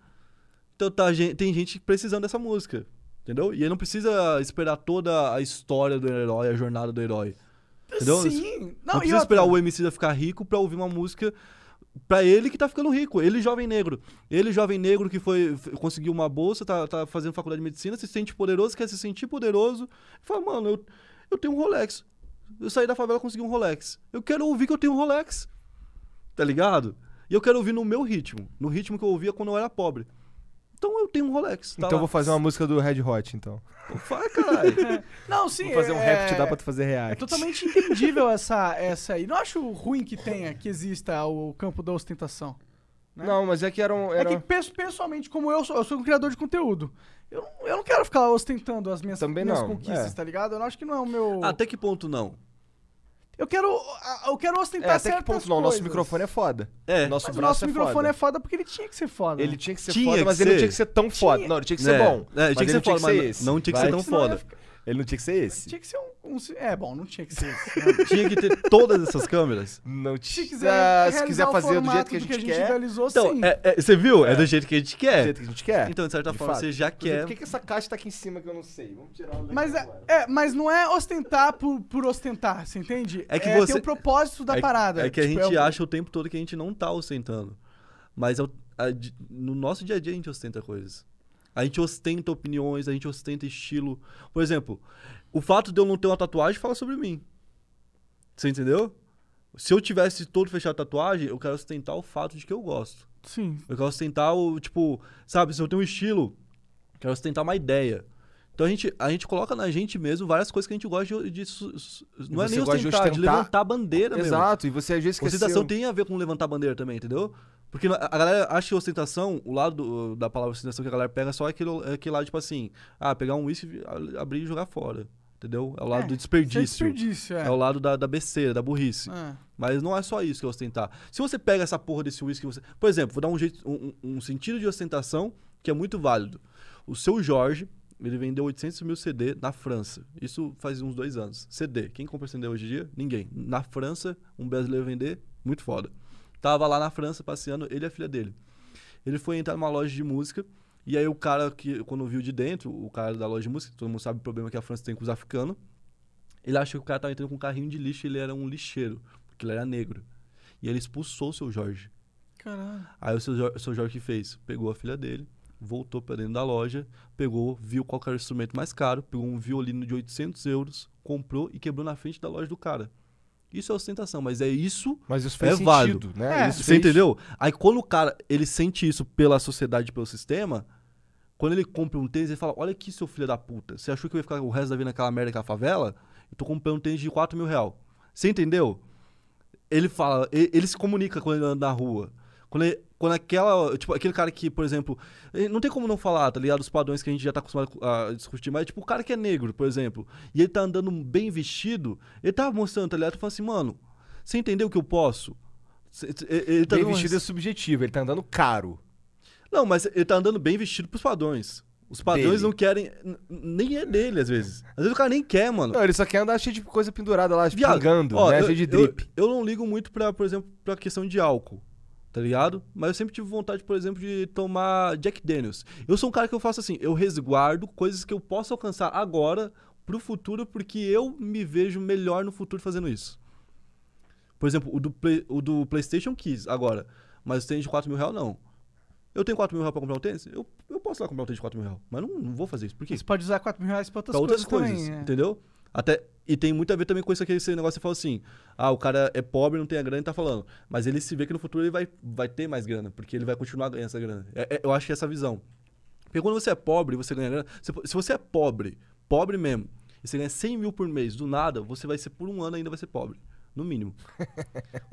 Então tá, tem gente precisando dessa música. Entendeu? E aí não precisa esperar toda a história do herói, a jornada do herói. Entendeu? Sim. Não, Não, precisa outra, esperar o MC ficar rico pra ouvir uma música pra ele que tá ficando rico. Ele, jovem negro. Ele, jovem negro que foi conseguiu uma bolsa, tá, tá fazendo faculdade de medicina, se sente poderoso, quer se sentir poderoso. Fala, mano, eu, eu tenho um Rolex. Eu saí da favela e consegui um Rolex. Eu quero ouvir que eu tenho um Rolex. Tá ligado? E eu quero ouvir no meu ritmo. No ritmo que eu ouvia quando eu era pobre. Então eu tenho um Rolex. Tá Então eu lá. vou fazer uma música do Red Hot, então. Vai, caralho. <laughs> Não, sim. Vou fazer um é, rap que dá pra tu fazer É react. totalmente entendível essa, essa aí. Não acho ruim que tenha, que exista o campo da ostentação. né? Não, mas é que era um. É Era... que pes- pessoalmente, como eu sou, eu sou um criador de conteúdo. Eu, não- eu não quero ficar ostentando as minhas, Também minhas não, conquistas, é. tá ligado? Eu não acho que não é o meu. Até que ponto não? Eu quero. Eu quero É, ostentar até que ponto não? Nosso coisas. microfone é foda. É. Nosso Mas o braço nosso é microfone foda. é foda porque ele tinha que ser foda. Ele tinha que ser Tinha foda, que mas ele não ser. tinha que ser tão foda. Tinha. Não, ele tinha que ser É. bom. É, ele mas tinha que ele ser foda, mas esse. não tinha que Vai. ser tão Senão ia foda. ficar- Ele não tinha que ser esse. Tinha que ser um. Um- é bom, não tinha que ser esse. né? <laughs> Tinha que ter todas essas câmeras. Não Se tinha. quiser, Ah, se quiser o fazer do jeito que a gente, quer, idealizou, Então, sim. é- é- você viu? É. do jeito que a gente do quer. jeito que a gente quer. Então, de certa De forma, fato. você já Por exemplo, quer. Por que, que essa caixa tá aqui em cima que eu não sei? Vamos tirar ela Mas, é, é, mas não é ostentar por, por ostentar, você entende? É que Tem você- um propósito da é, parada. É que a Tipo, gente é o- acha o tempo todo que a gente não tá ostentando. Mas é o- a- no nosso dia a dia a gente ostenta coisas. A gente ostenta opiniões, a gente ostenta estilo. Por exemplo, o fato de eu não ter uma tatuagem fala sobre mim. Você entendeu? Se eu tivesse todo fechado a tatuagem, eu quero ostentar o fato de que eu gosto. Sim. Eu quero ostentar o, tipo, sabe, se eu tenho um estilo, eu quero ostentar uma ideia. Então a gente, a gente coloca na gente mesmo várias coisas que a gente gosta de. de su- não é nem gosta de ostentar, de, ostentar? levantar a bandeira mesmo. Exato, e você às vezes esqueceu. Ostentação tem a ver com levantar a bandeira também, entendeu? Porque a galera acha que ostentação, o lado do- da palavra ostentação que a galera pega só é aquele, é aquele lado, tipo assim, ah, pegar um uísque, abrir e jogar fora. Entendeu? É o lado É, do é desperdício. desperdício, é. É o lado da, da besteira, da burrice. É. Mas não é só isso que é ostentar. Se você pega essa porra desse uísque, você... por exemplo, vou dar um, jeito, um- um sentido de ostentação que é muito válido. O seu Jorge, ele vendeu 800 mil CD na França. Isso faz uns dois anos. CD. Quem compra CD hoje em dia? Ninguém. Na França, um brasileiro vender, muito foda. Tava lá na França passeando, ele e a filha dele. Ele foi entrar numa loja de música. E aí o cara que, quando viu de dentro, o cara da loja de música, todo mundo sabe o problema que a França tem com os africanos, ele achou que o cara tava entrando com um carrinho de lixo e ele era um lixeiro, porque ele era negro. E ele expulsou o seu Jorge. Caralho. Aí o seu, o seu Jorge que fez? Pegou a filha dele, voltou pra dentro da loja, pegou, viu qual era o instrumento mais caro, pegou um violino de 800 euros, comprou e quebrou na frente da loja do cara. Isso é ostentação, mas é isso Mas isso fez É sentido, válido. né? É. Isso você fez- entendeu? Aí quando o cara, ele sente isso pela sociedade, pelo sistema, quando ele compra um tênis, ele fala, olha aqui, seu filho da puta, você achou que eu ia ficar o resto da vida naquela merda, naquela favela? Eu tô comprando um tênis de 4 mil real. Você entendeu? Ele fala, ele, ele se comunica quando ele anda na rua. Quando, ele- quando aquela, tipo, aquele cara que, por exemplo, ele- não tem como não falar, tá ligado? Os padrões que a gente já tá acostumado a discutir, mas tipo, o cara que é negro, por exemplo, e ele tá andando bem vestido, ele tá mostrando, tá ligado? Falando assim, mano, você entendeu que eu posso? Ele tá Bem vestido é subjetivo, ele tá andando caro. Não, mas ele tá andando bem vestido pros padrões. Os padrões Dele. não querem. n- Nem é dele, às vezes. Às vezes o cara nem quer, mano. Não, ele só quer andar cheio de coisa pendurada lá, Viado, pingando, ó, né? eu, cheio de eu- drip. Eu, não ligo muito pra, por exemplo, pra questão de álcool. Tá ligado? Mas eu sempre tive vontade, por exemplo, de tomar Jack Daniels. Eu sou um cara que eu faço assim, eu resguardo coisas que eu posso alcançar agora pro futuro porque eu me vejo melhor no futuro fazendo isso. Por exemplo, o do, Play- o do PlayStation quis agora, mas o tênis de 4 mil reais não. Eu tenho 4 mil reais pra comprar um tênis? Eu, eu posso lá comprar um tênis de 4 mil reais, mas não, não vou fazer isso. Por quê? Você pode usar 4 mil reais pra outras, pra outras coisas, coisas, também. é. entendeu? Até, e tem muito a ver também com isso aqui, esse negócio que você falou assim, ah, o cara é pobre, não tem a grana e tá falando. Mas ele se vê que no futuro ele vai, vai ter mais grana, porque ele vai continuar ganhando essa grana. É- é- eu acho que é essa visão. Porque quando você é pobre e você ganha grana, se, se você é pobre, pobre mesmo, e você ganha 100 mil por mês, do nada, você vai ser, por um ano ainda vai ser pobre. No mínimo.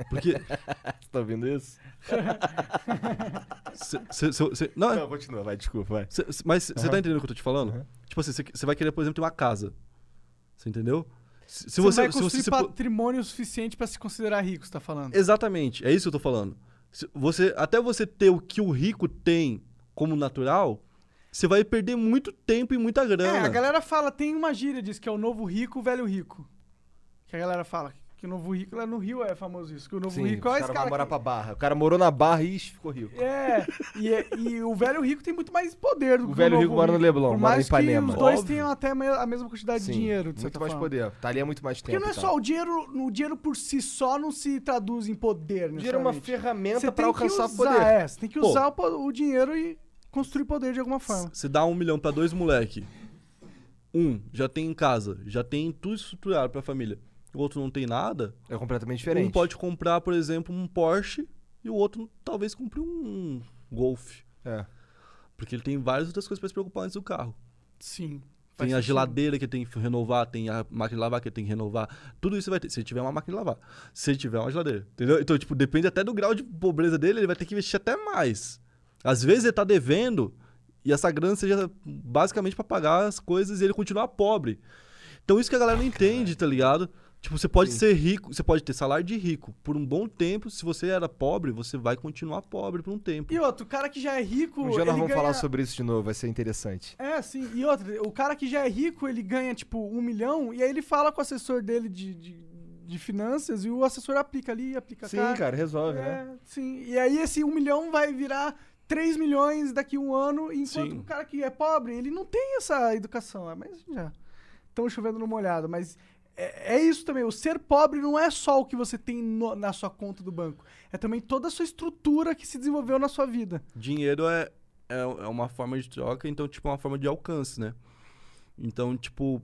Porque... Você <laughs> tá ouvindo isso? cê- cê- cê- cê- não, é- Não, continua, vai, desculpa, vai. Cê- cê- mas você Aham. tá entendendo o que eu tô te falando? Aham. Tipo assim, você vai querer, por exemplo, ter uma casa. Você entendeu? Se, se Você, você, vai se construir você se pu- patrimônio suficiente pra se considerar rico, você tá falando. Exatamente, é isso que eu tô falando. Se você, até você ter o que o rico tem como natural, você vai perder muito tempo e muita grana. É, a galera fala, tem uma gíria, diz que é o novo rico, o velho rico. Que a galera fala que o novo rico, lá no Rio é famoso isso, que o novo Sim, rico o é cara esse vai cara morar que- pra Barra. O cara morou na Barra e ixi, ficou rico. É, e, é- e o velho rico tem muito mais poder do O que velho o rico novo mora no Leblon, Por mora mais em Ipanema. que os dois Óbvio. tenham até a me- a mesma quantidade de dinheiro, de muito mais forma. poder. Tá ali há muito mais Porque tempo. não é e só o dinheiro, o dinheiro por si só não se traduz em poder, O dinheiro é uma ferramenta que alcançar usar, poder. É, você tem que Pô. usar o, o dinheiro e construir poder de alguma forma. Você dá um milhão pra dois moleque. Um já tem em casa, já tem tudo estruturado pra família. O outro não tem nada. É completamente diferente. Um pode comprar, por exemplo, um Porsche e o outro talvez compre um Golf. É. Porque ele tem várias outras coisas pra se preocupar antes do carro. Sim. Tem a sentido. geladeira que tem que renovar, tem a máquina de lavar que tem que renovar. Tudo isso vai ter. Se ele tiver uma máquina de lavar. Se ele tiver uma geladeira. Entendeu? Então, tipo, depende até do grau de pobreza dele, ele vai ter que investir até mais. Às vezes ele tá devendo e essa grana seja basicamente pra pagar as coisas e ele continuar pobre. Então isso que a galera não entende, tá ligado? Tipo, você pode Sim. ser rico, você pode ter salário de rico por um bom tempo. Se você era pobre, você vai continuar pobre por um tempo. E outro, o cara que já é rico. Um dia ele nós vamos ganha... falar sobre isso de novo, vai ser interessante. É, sim. E outra, o cara que já é rico, ele ganha, tipo, um milhão, e aí ele fala com o assessor dele de, de, de finanças, e o assessor aplica ali, aplica Sim, cá. cara, resolve, né? É, sim. E aí esse um milhão vai virar 3 milhões daqui a um ano, enquanto Sim. o cara que é pobre, ele não tem essa educação. É, mas já. Estão chovendo no molhado. Mas é, é isso também. O ser pobre não é só o que você tem no- na sua conta do banco. É também toda a sua estrutura que se desenvolveu na sua vida. Dinheiro é, é, é uma forma de troca, então, tipo, é uma forma de alcance, né? Então, tipo,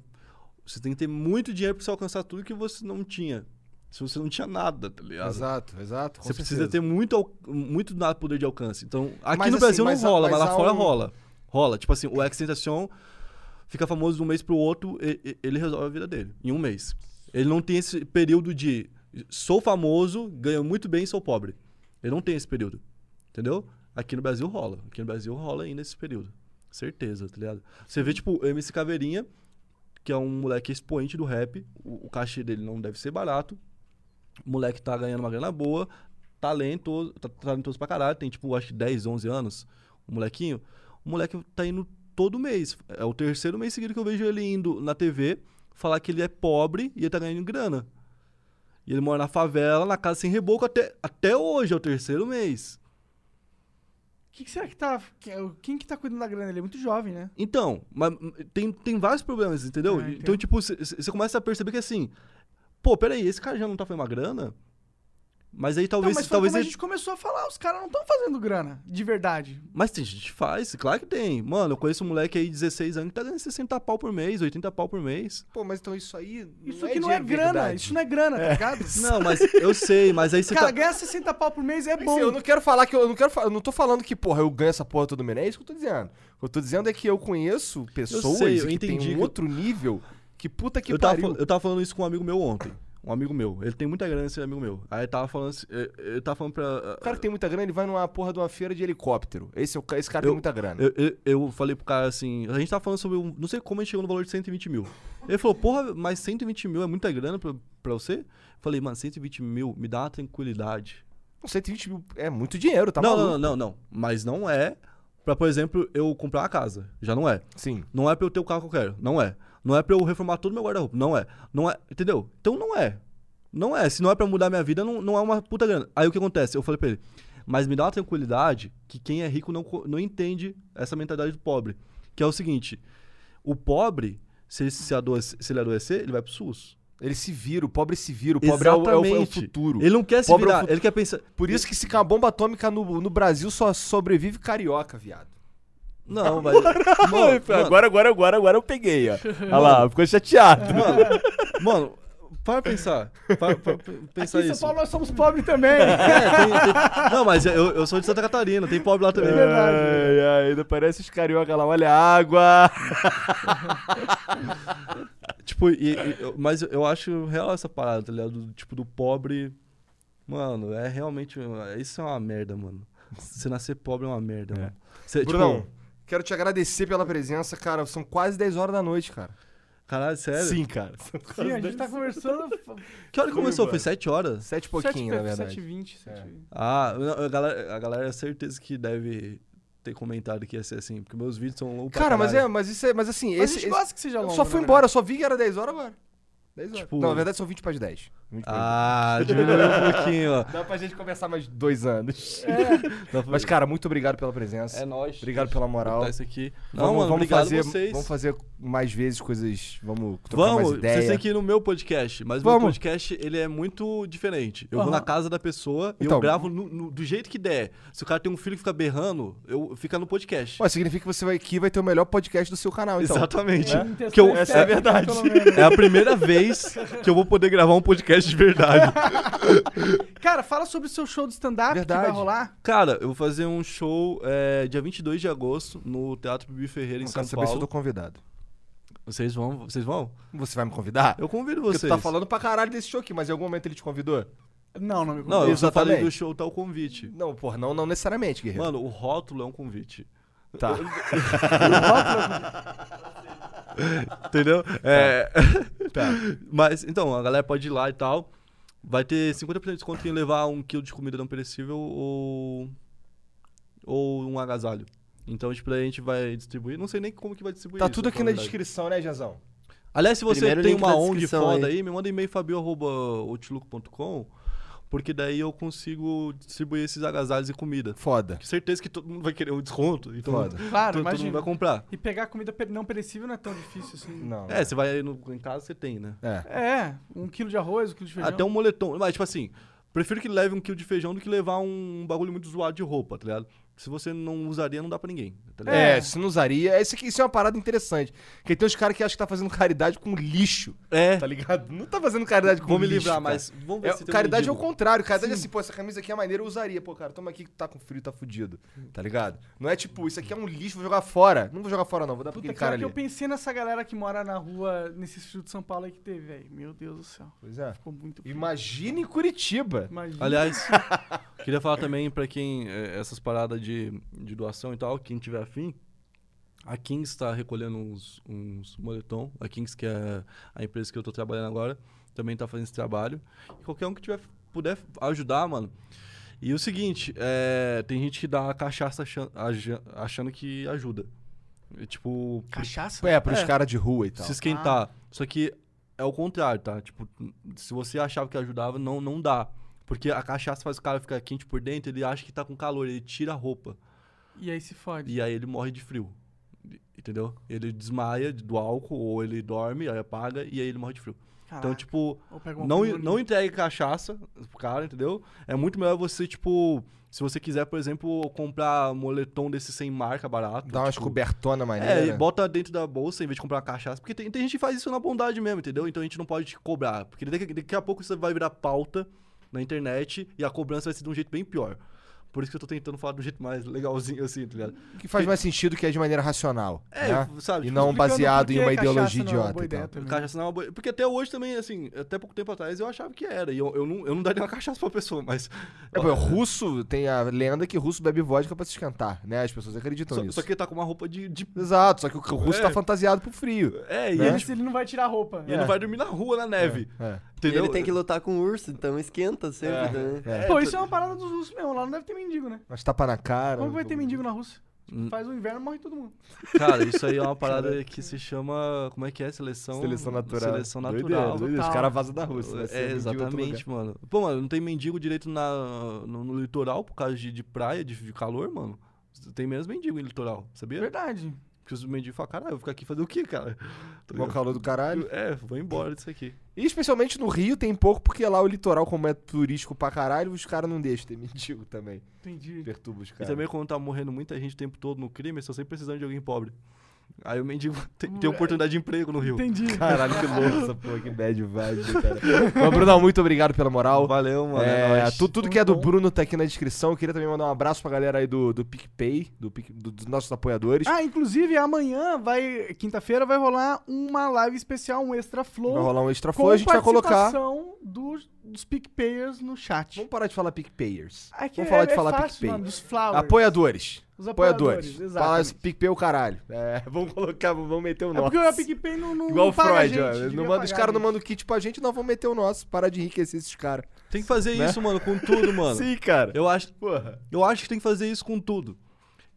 você tem que ter muito dinheiro pra você alcançar tudo que você não tinha. Se você não tinha nada, tá ligado? Exato, exato. Você precisa certeza. ter muito, muito poder de alcance. Então, aqui Mas, no assim, Brasil mas não rola, mas, mas lá fora um- rola. Rola. Tipo assim, o Extentation fica famoso de um mês pro outro, e- e- ele resolve a vida dele, em um mês. Ele não tem esse período de sou famoso, ganho muito bem sou pobre. Ele não tem esse período. Entendeu? Aqui no Brasil rola. Aqui no Brasil rola ainda esse período. Certeza, tá ligado? Você vê, tipo, o MC Caveirinha, que é um moleque expoente do rap, o, o cachê dele não deve ser barato. O moleque tá ganhando uma grana boa, talentoso, tá talentoso pra caralho, tem tipo, acho que 10, 11 anos, o molequinho. O moleque tá indo todo mês. É o terceiro mês seguido que eu vejo ele indo na TV falar que ele é pobre e ele tá ganhando grana. E ele mora na favela, na casa sem reboco, até, até hoje, é o terceiro mês. O que, que será que tá. que- Quem que tá cuidando da grana? Ele é muito jovem, né? Então, mas tem, tem vários problemas, entendeu? Ah, então, tipo, você começa a perceber que assim, pô, peraí, esse cara já não tá fazendo uma grana? Mas aí talvez. não, mas talvez como a gente começou a falar, os caras não estão fazendo grana, de verdade. Mas tem gente que faz, claro que tem. Mano, eu conheço um moleque aí de 16 anos que tá ganhando 60 pau por mês, 80 pau por mês. Pô, mas então isso aí. Isso aqui não é grana, verdade. isso não é grana, tá ligado? <laughs> Não, mas eu sei, mas aí você Cara, tá. ganhar 60 pau por mês é Assim, bom. eu não quero falar que eu, eu não quero eu não tô falando que, porra, eu ganho essa porra todo mês. É isso que eu tô dizendo. O que eu tô dizendo é que eu conheço pessoas sei, eu que entendi tem um que- outro nível que puta que eu, tava, pariu. fal- eu tava falando isso com um amigo meu ontem. Um amigo meu. Ele tem muita grana, esse amigo meu. Aí tava falando. assim- Ele tava falando pra. O cara que tem muita grana, ele vai numa porra de uma feira de helicóptero. Esse, é o esse cara Eu- tem muita grana. Eu, eu, eu falei pro cara assim, a gente tava falando sobre um, não sei como a gente chegou no valor de 120 mil. Ele falou, porra, mas 120 mil é muita grana pra, pra você? Eu falei, mano, 120 mil me dá uma tranquilidade. 120 mil é muito dinheiro, tá não, maluco? não, não, não, não. Mas não é pra, por exemplo, eu comprar uma casa. Já não é. Sim. Não é pra eu ter o carro que eu quero. Não é. Não é pra eu reformar todo meu guarda-roupa. Não é. Não é. Entendeu? Então não é. Não é. Se não é pra mudar minha vida, não, não é uma puta grana. Aí o que acontece? Eu falei pra ele, mas me dá uma tranquilidade que quem é rico não, não entende essa mentalidade do pobre. Que é o seguinte: o pobre Se ele, se, adoece- se ele adoecer, ele vai pro SUS. Ele se vira, o pobre se vira, o pobre é o, é o- é o futuro. Ele não quer se Pobre é virar, futuro. ele quer pensar. Por isso que se cair uma bomba atômica no, no Brasil só sobrevive carioca, viado. Não, <laughs> vai. Mano, agora, agora, agora, agora eu peguei, ó. Olha lá, ficou chateado. mano, mano, para pensar. Para, para pensar Aqui em isso. São Paulo nós somos pobres também. É, tem- tem- não, mas eu, eu sou de Santa Catarina, tem pobre lá também. Ai, ai, ainda parece os carioca lá, olha a água. <laughs> Tipo, e- e- mas eu acho real essa parada, tá ligado? Do, tipo, do pobre. Mano, é realmente. Isso é uma merda, mano. Você nascer pobre é uma merda, mano. Você, Brunão, tipo, quero te agradecer pela presença, cara. São quase 10 horas da noite, cara. caralho, sério? Sim, cara. São Sim, quase a gente 10 tá conversando. <laughs> Que hora que começou? Foi 7 horas? Sete e pouquinho, na verdade. 7h20. 7h20. Ah, não, a galera, a galera é certeza que deve ter comentado que ia ser assim, porque meus vídeos são longos pra Cara, mas é, mas isso é, mas assim, Mas a esse, gente esse- gosta que seja eu longo. só na fui embora, eu só vi que era 10 horas agora. 10 horas. Tipo- Não, na verdade são 20 para as 10. 20 para as Ah, diminuiu um pouquinho, ó. <laughs> 10. Dá pra gente conversar mais dois anos. <laughs> Pra- Mas, cara, muito obrigado pela presença. é nóis. Obrigado pela moral. Isso aqui. Não, Vamos, mano, vamos obrigado fazer, vocês. vamos fazer mais vezes coisas, vamos trocar Vamos, mais ideia. vocês têm que ir no meu podcast, mas o Vamos. meu podcast ele é muito diferente. Eu vou Aham. na casa da pessoa e Então. eu gravo no- no- do jeito que der. Se o cara tem um filho que fica berrando, eu fica no podcast. Ué, significa que você vai aqui vai ter o melhor podcast do seu canal, então. Exatamente. Questões Que eu- essa é a técnicas, verdade. É a primeira vez <laughs> que eu vou poder gravar um podcast de verdade. <laughs> Cara, fala sobre o seu show de stand-up que vai rolar. Cara, eu vou fazer um show é, dia 22 de agosto no Teatro Bibi Ferreira em Não São quero saber se eu Paulo. tô convidado. Vocês vão? Vocês vão? Você vai me convidar? Eu convido Porque vocês. tu tá falando pra caralho desse show aqui, mas em algum momento ele te convidou? Não, não me Não, eu só falei do show tá o convite. Não, porra, não, não necessariamente, guerreiro. Mano, o rótulo é um convite. Tá. Entendeu? É. Tá. Mas, então, a galera pode ir lá e tal. Vai ter 50% de desconto quem levar um quilo de comida não perecível ou. ou um agasalho. Então, tipo, a gente vai distribuir. Não sei nem como que vai distribuir Tá isso, tudo aqui na descrição, né, Jazão? Aliás, se você Primeiro tem uma ONG foda aí. aí, me manda e-mail fabio.outlook.com porque daí eu consigo distribuir esses agasalhos e comida. Foda. Com certeza que todo mundo vai querer um desconto, então Foda. Claro, todo, todo mundo vai comprar. E pegar comida não perecível não é tão difícil assim. Não. É, você vai no, em casa, você tem, né? É. É, um quilo de arroz, um quilo de feijão. Até um moletom. Mas, tipo assim, prefiro que leve um quilo de feijão do que levar um bagulho muito zoado de roupa, tá ligado? Se você não usaria, não dá pra ninguém, tá ligado? É, se não usaria. Esse aqui, isso é uma parada interessante. Porque tem uns caras que acham que tá fazendo caridade com lixo, É, tá ligado? Não tá fazendo caridade com vou me lixo. livrar, cara. mas vamos ver É, se tem um caridade é o contrário. Caridade é assim, pô, essa camisa aqui é maneira, eu usaria. Pô, cara, toma aqui que tá com frio, tá fudido. Tá ligado? Não é tipo, isso aqui é um lixo, vou jogar fora. Não vou jogar fora, não, vou dar pra Puta, aquele que cara ali. eu pensei nessa galera que mora na rua, nesse estilo de São Paulo aí que teve, velho. Meu Deus do céu. Pois é. Ficou muito frio. Imagina em Curitiba. Imagina. Aliás, <laughs> queria falar também pra quem é, essas paradas de, de doação e tal, quem tiver afim, a Kings tá recolhendo uns, uns moletom. A Kings, que é a empresa que eu tô trabalhando agora, também tá fazendo esse trabalho. E qualquer um que tiver, puder ajudar, mano. E o seguinte, é, tem gente que dá cachaça achando, achando que ajuda. E, tipo, Cachaça? É, pros É. caras de rua e tal. se esquentar. Só que é o contrário, tá? Tipo, se você achava que ajudava, não, não dá. Porque a cachaça faz o cara ficar quente por dentro, ele acha que tá com calor, ele tira a roupa. E aí se fode. E aí ele morre de frio. Entendeu? Ele desmaia do álcool, ou ele dorme, aí apaga, e aí ele morre de frio. Então, Caraca. tipo, pega uma não, não entregue cachaça pro cara, entendeu? É muito melhor você, tipo, se você quiser, por exemplo, comprar moletom desse sem marca barato. Dá umas tipo, cobertona maneira. é, e bota dentro da bolsa em vez de comprar uma cachaça. Porque tem, tem gente que faz isso na bondade mesmo, entendeu? Então a gente não pode te cobrar. Porque daqui, daqui a pouco isso vai virar pauta na internet e a cobrança vai ser de um jeito bem pior. Por isso que eu tô tentando falar de um jeito mais legalzinho assim, tá ligado? Que faz mais sentido que é de maneira racional. É, né? sabe? E tipo, não baseado em uma ideologia não é uma idiota. e ideia também. Cachaça não é uma boa... Porque até hoje também, assim, até pouco tempo atrás eu achava que era. E eu, eu, não, eu não daria uma <laughs> cachaça pra pessoa, mas. É, pô, russo, tem a lenda que russo bebe vodka pra se esquentar, né? As pessoas acreditam Só, nisso. só que ele tá com uma roupa de. de- Exato, só que o russo É. tá fantasiado pro frio. É, e Né? ele, Ele, ele não vai tirar a roupa. e ele vai dormir na rua, na neve. É. E Entendeu? ele tem que lutar com o urso, então esquenta sempre, É. né? É. Pô, isso é uma parada dos russos mesmo. Lá não deve ter mendigo, né? Mas tapa na cara. Como que vai ter mendigo na Rússia? Hum. Faz o inverno, morre todo mundo. Cara, isso aí é uma <laughs> parada que se chama. Como é que é? Seleção. Seleção natural. Seleção Doideira, natural. doideira. Os caras vazam da Rússia. ser É, lugar. exatamente, mano. Pô, mano, não tem mendigo direito na, no, no litoral por causa de, de praia, de, de calor, mano. Tem menos mendigo em litoral, sabia? Verdade. Que os mendigos falam, caralho, eu vou ficar aqui fazer o quê, cara? Tá Mó ligado? calor do caralho. É, vou embora disso aqui. E especialmente no Rio tem pouco, porque lá o litoral, como é turístico pra caralho, os caras não deixam ter mendigo também. Entendi. Perturba os E caras. também quando tá morrendo muita gente o tempo todo no crime, eles estão sempre precisando de alguém pobre. Aí o mendigo <laughs> tem, tem oportunidade de emprego no Rio. Entendi. Caralho, que louco <laughs> essa porra, que bad vibe, cara. Mas, Brunão, muito obrigado pela moral. Valeu, mano. É, É, tu- tudo que é do Muito bom. Bruno tá aqui na descrição. Eu queria também mandar um abraço pra galera aí do, do PicPay, do, do- dos nossos apoiadores. Ah, inclusive amanhã vai, quinta-feira vai rolar uma live especial, um extra flow. vai rolar um extra flow, a gente vai colocar. participação dos, PicPayers no chat. Vamos parar de falar PicPayers. É que Vamos falar é, de é falar fácil, PicPay. mano, dos flowers. Apoiadores. Os Apoiadores. apoiadores, Fala exatamente. esse PicPay é o caralho. É, <laughs> vamos colocar, vamos meter o É nosso. porque o PicPay não, não, Igual não Freud, gente, ó. Não manda, os caras não mandam kit pra gente, nós vamos meter o nosso. Para de enriquecer esses caras. Tem que fazer Né? isso, mano, com tudo, mano. <laughs> Sim, cara. Eu acho, Porra. eu acho que tem que fazer isso com tudo.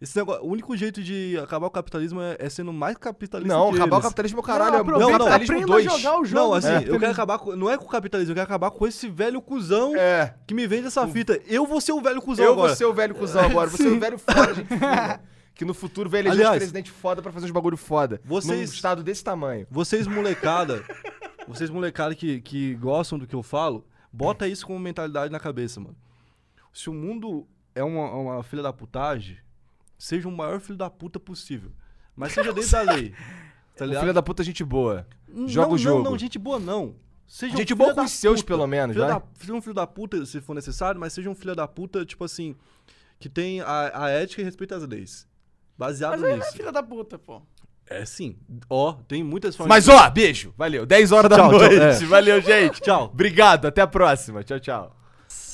Esse negócio, o único jeito de acabar o capitalismo é, é sendo mais capitalista Não, que acabar o eles. capitalismo é o caralho. Não, é o aproveita, capitalismo aprenda 2. a jogar o jogo. Não, assim, né? eu quero acabar com, não é com o capitalismo, eu quero acabar com esse velho cuzão É. que me vende essa fita. Eu vou ser o velho cuzão Eu agora. vou ser o velho cuzão agora. Você é o velho foda, gente <laughs> fina. Que no futuro vai eleger Aliás, um presidente foda pra fazer uns bagulho foda. vocês- Num estado desse tamanho. Vocês <laughs> molecada, vocês molecada que, que gostam do que eu falo, bota isso como mentalidade na cabeça, mano. Se o mundo é uma, uma filha da putagem, seja o maior filho da puta possível. Mas <laughs> seja dentro da lei. Tá O ligado? filho da puta, gente boa. Não, joga o não, jogo. Não, gente boa não. Seja Gente um boa filho com os seus, puta. pelo menos, Filho vai. da, seja um filho da puta, se for necessário, mas seja um filho da puta, tipo assim, que tem a, a ética e respeita as leis. Baseado Mas não é nisso. filha da puta, pô. É sim. Ó, tem muitas formas. Mas ó, beijo. Valeu. 10 horas da Tchau, tchau, noite. é. Valeu, gente. Tchau. Obrigado. Até a próxima. Tchau, tchau.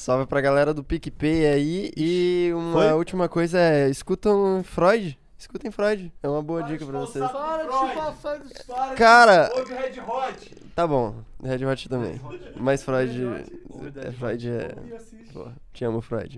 Salve pra galera do PicPay aí. E uma Foi? última coisa é, escutam Freud. Escutem Freud. É uma boa dica pra vocês. Para de chupar sangue. Cara, Ouve Red Hot. tá bom. Red Hot também. Mas Freud... É, Freud é... Assiste. Pô, te amo, Freud.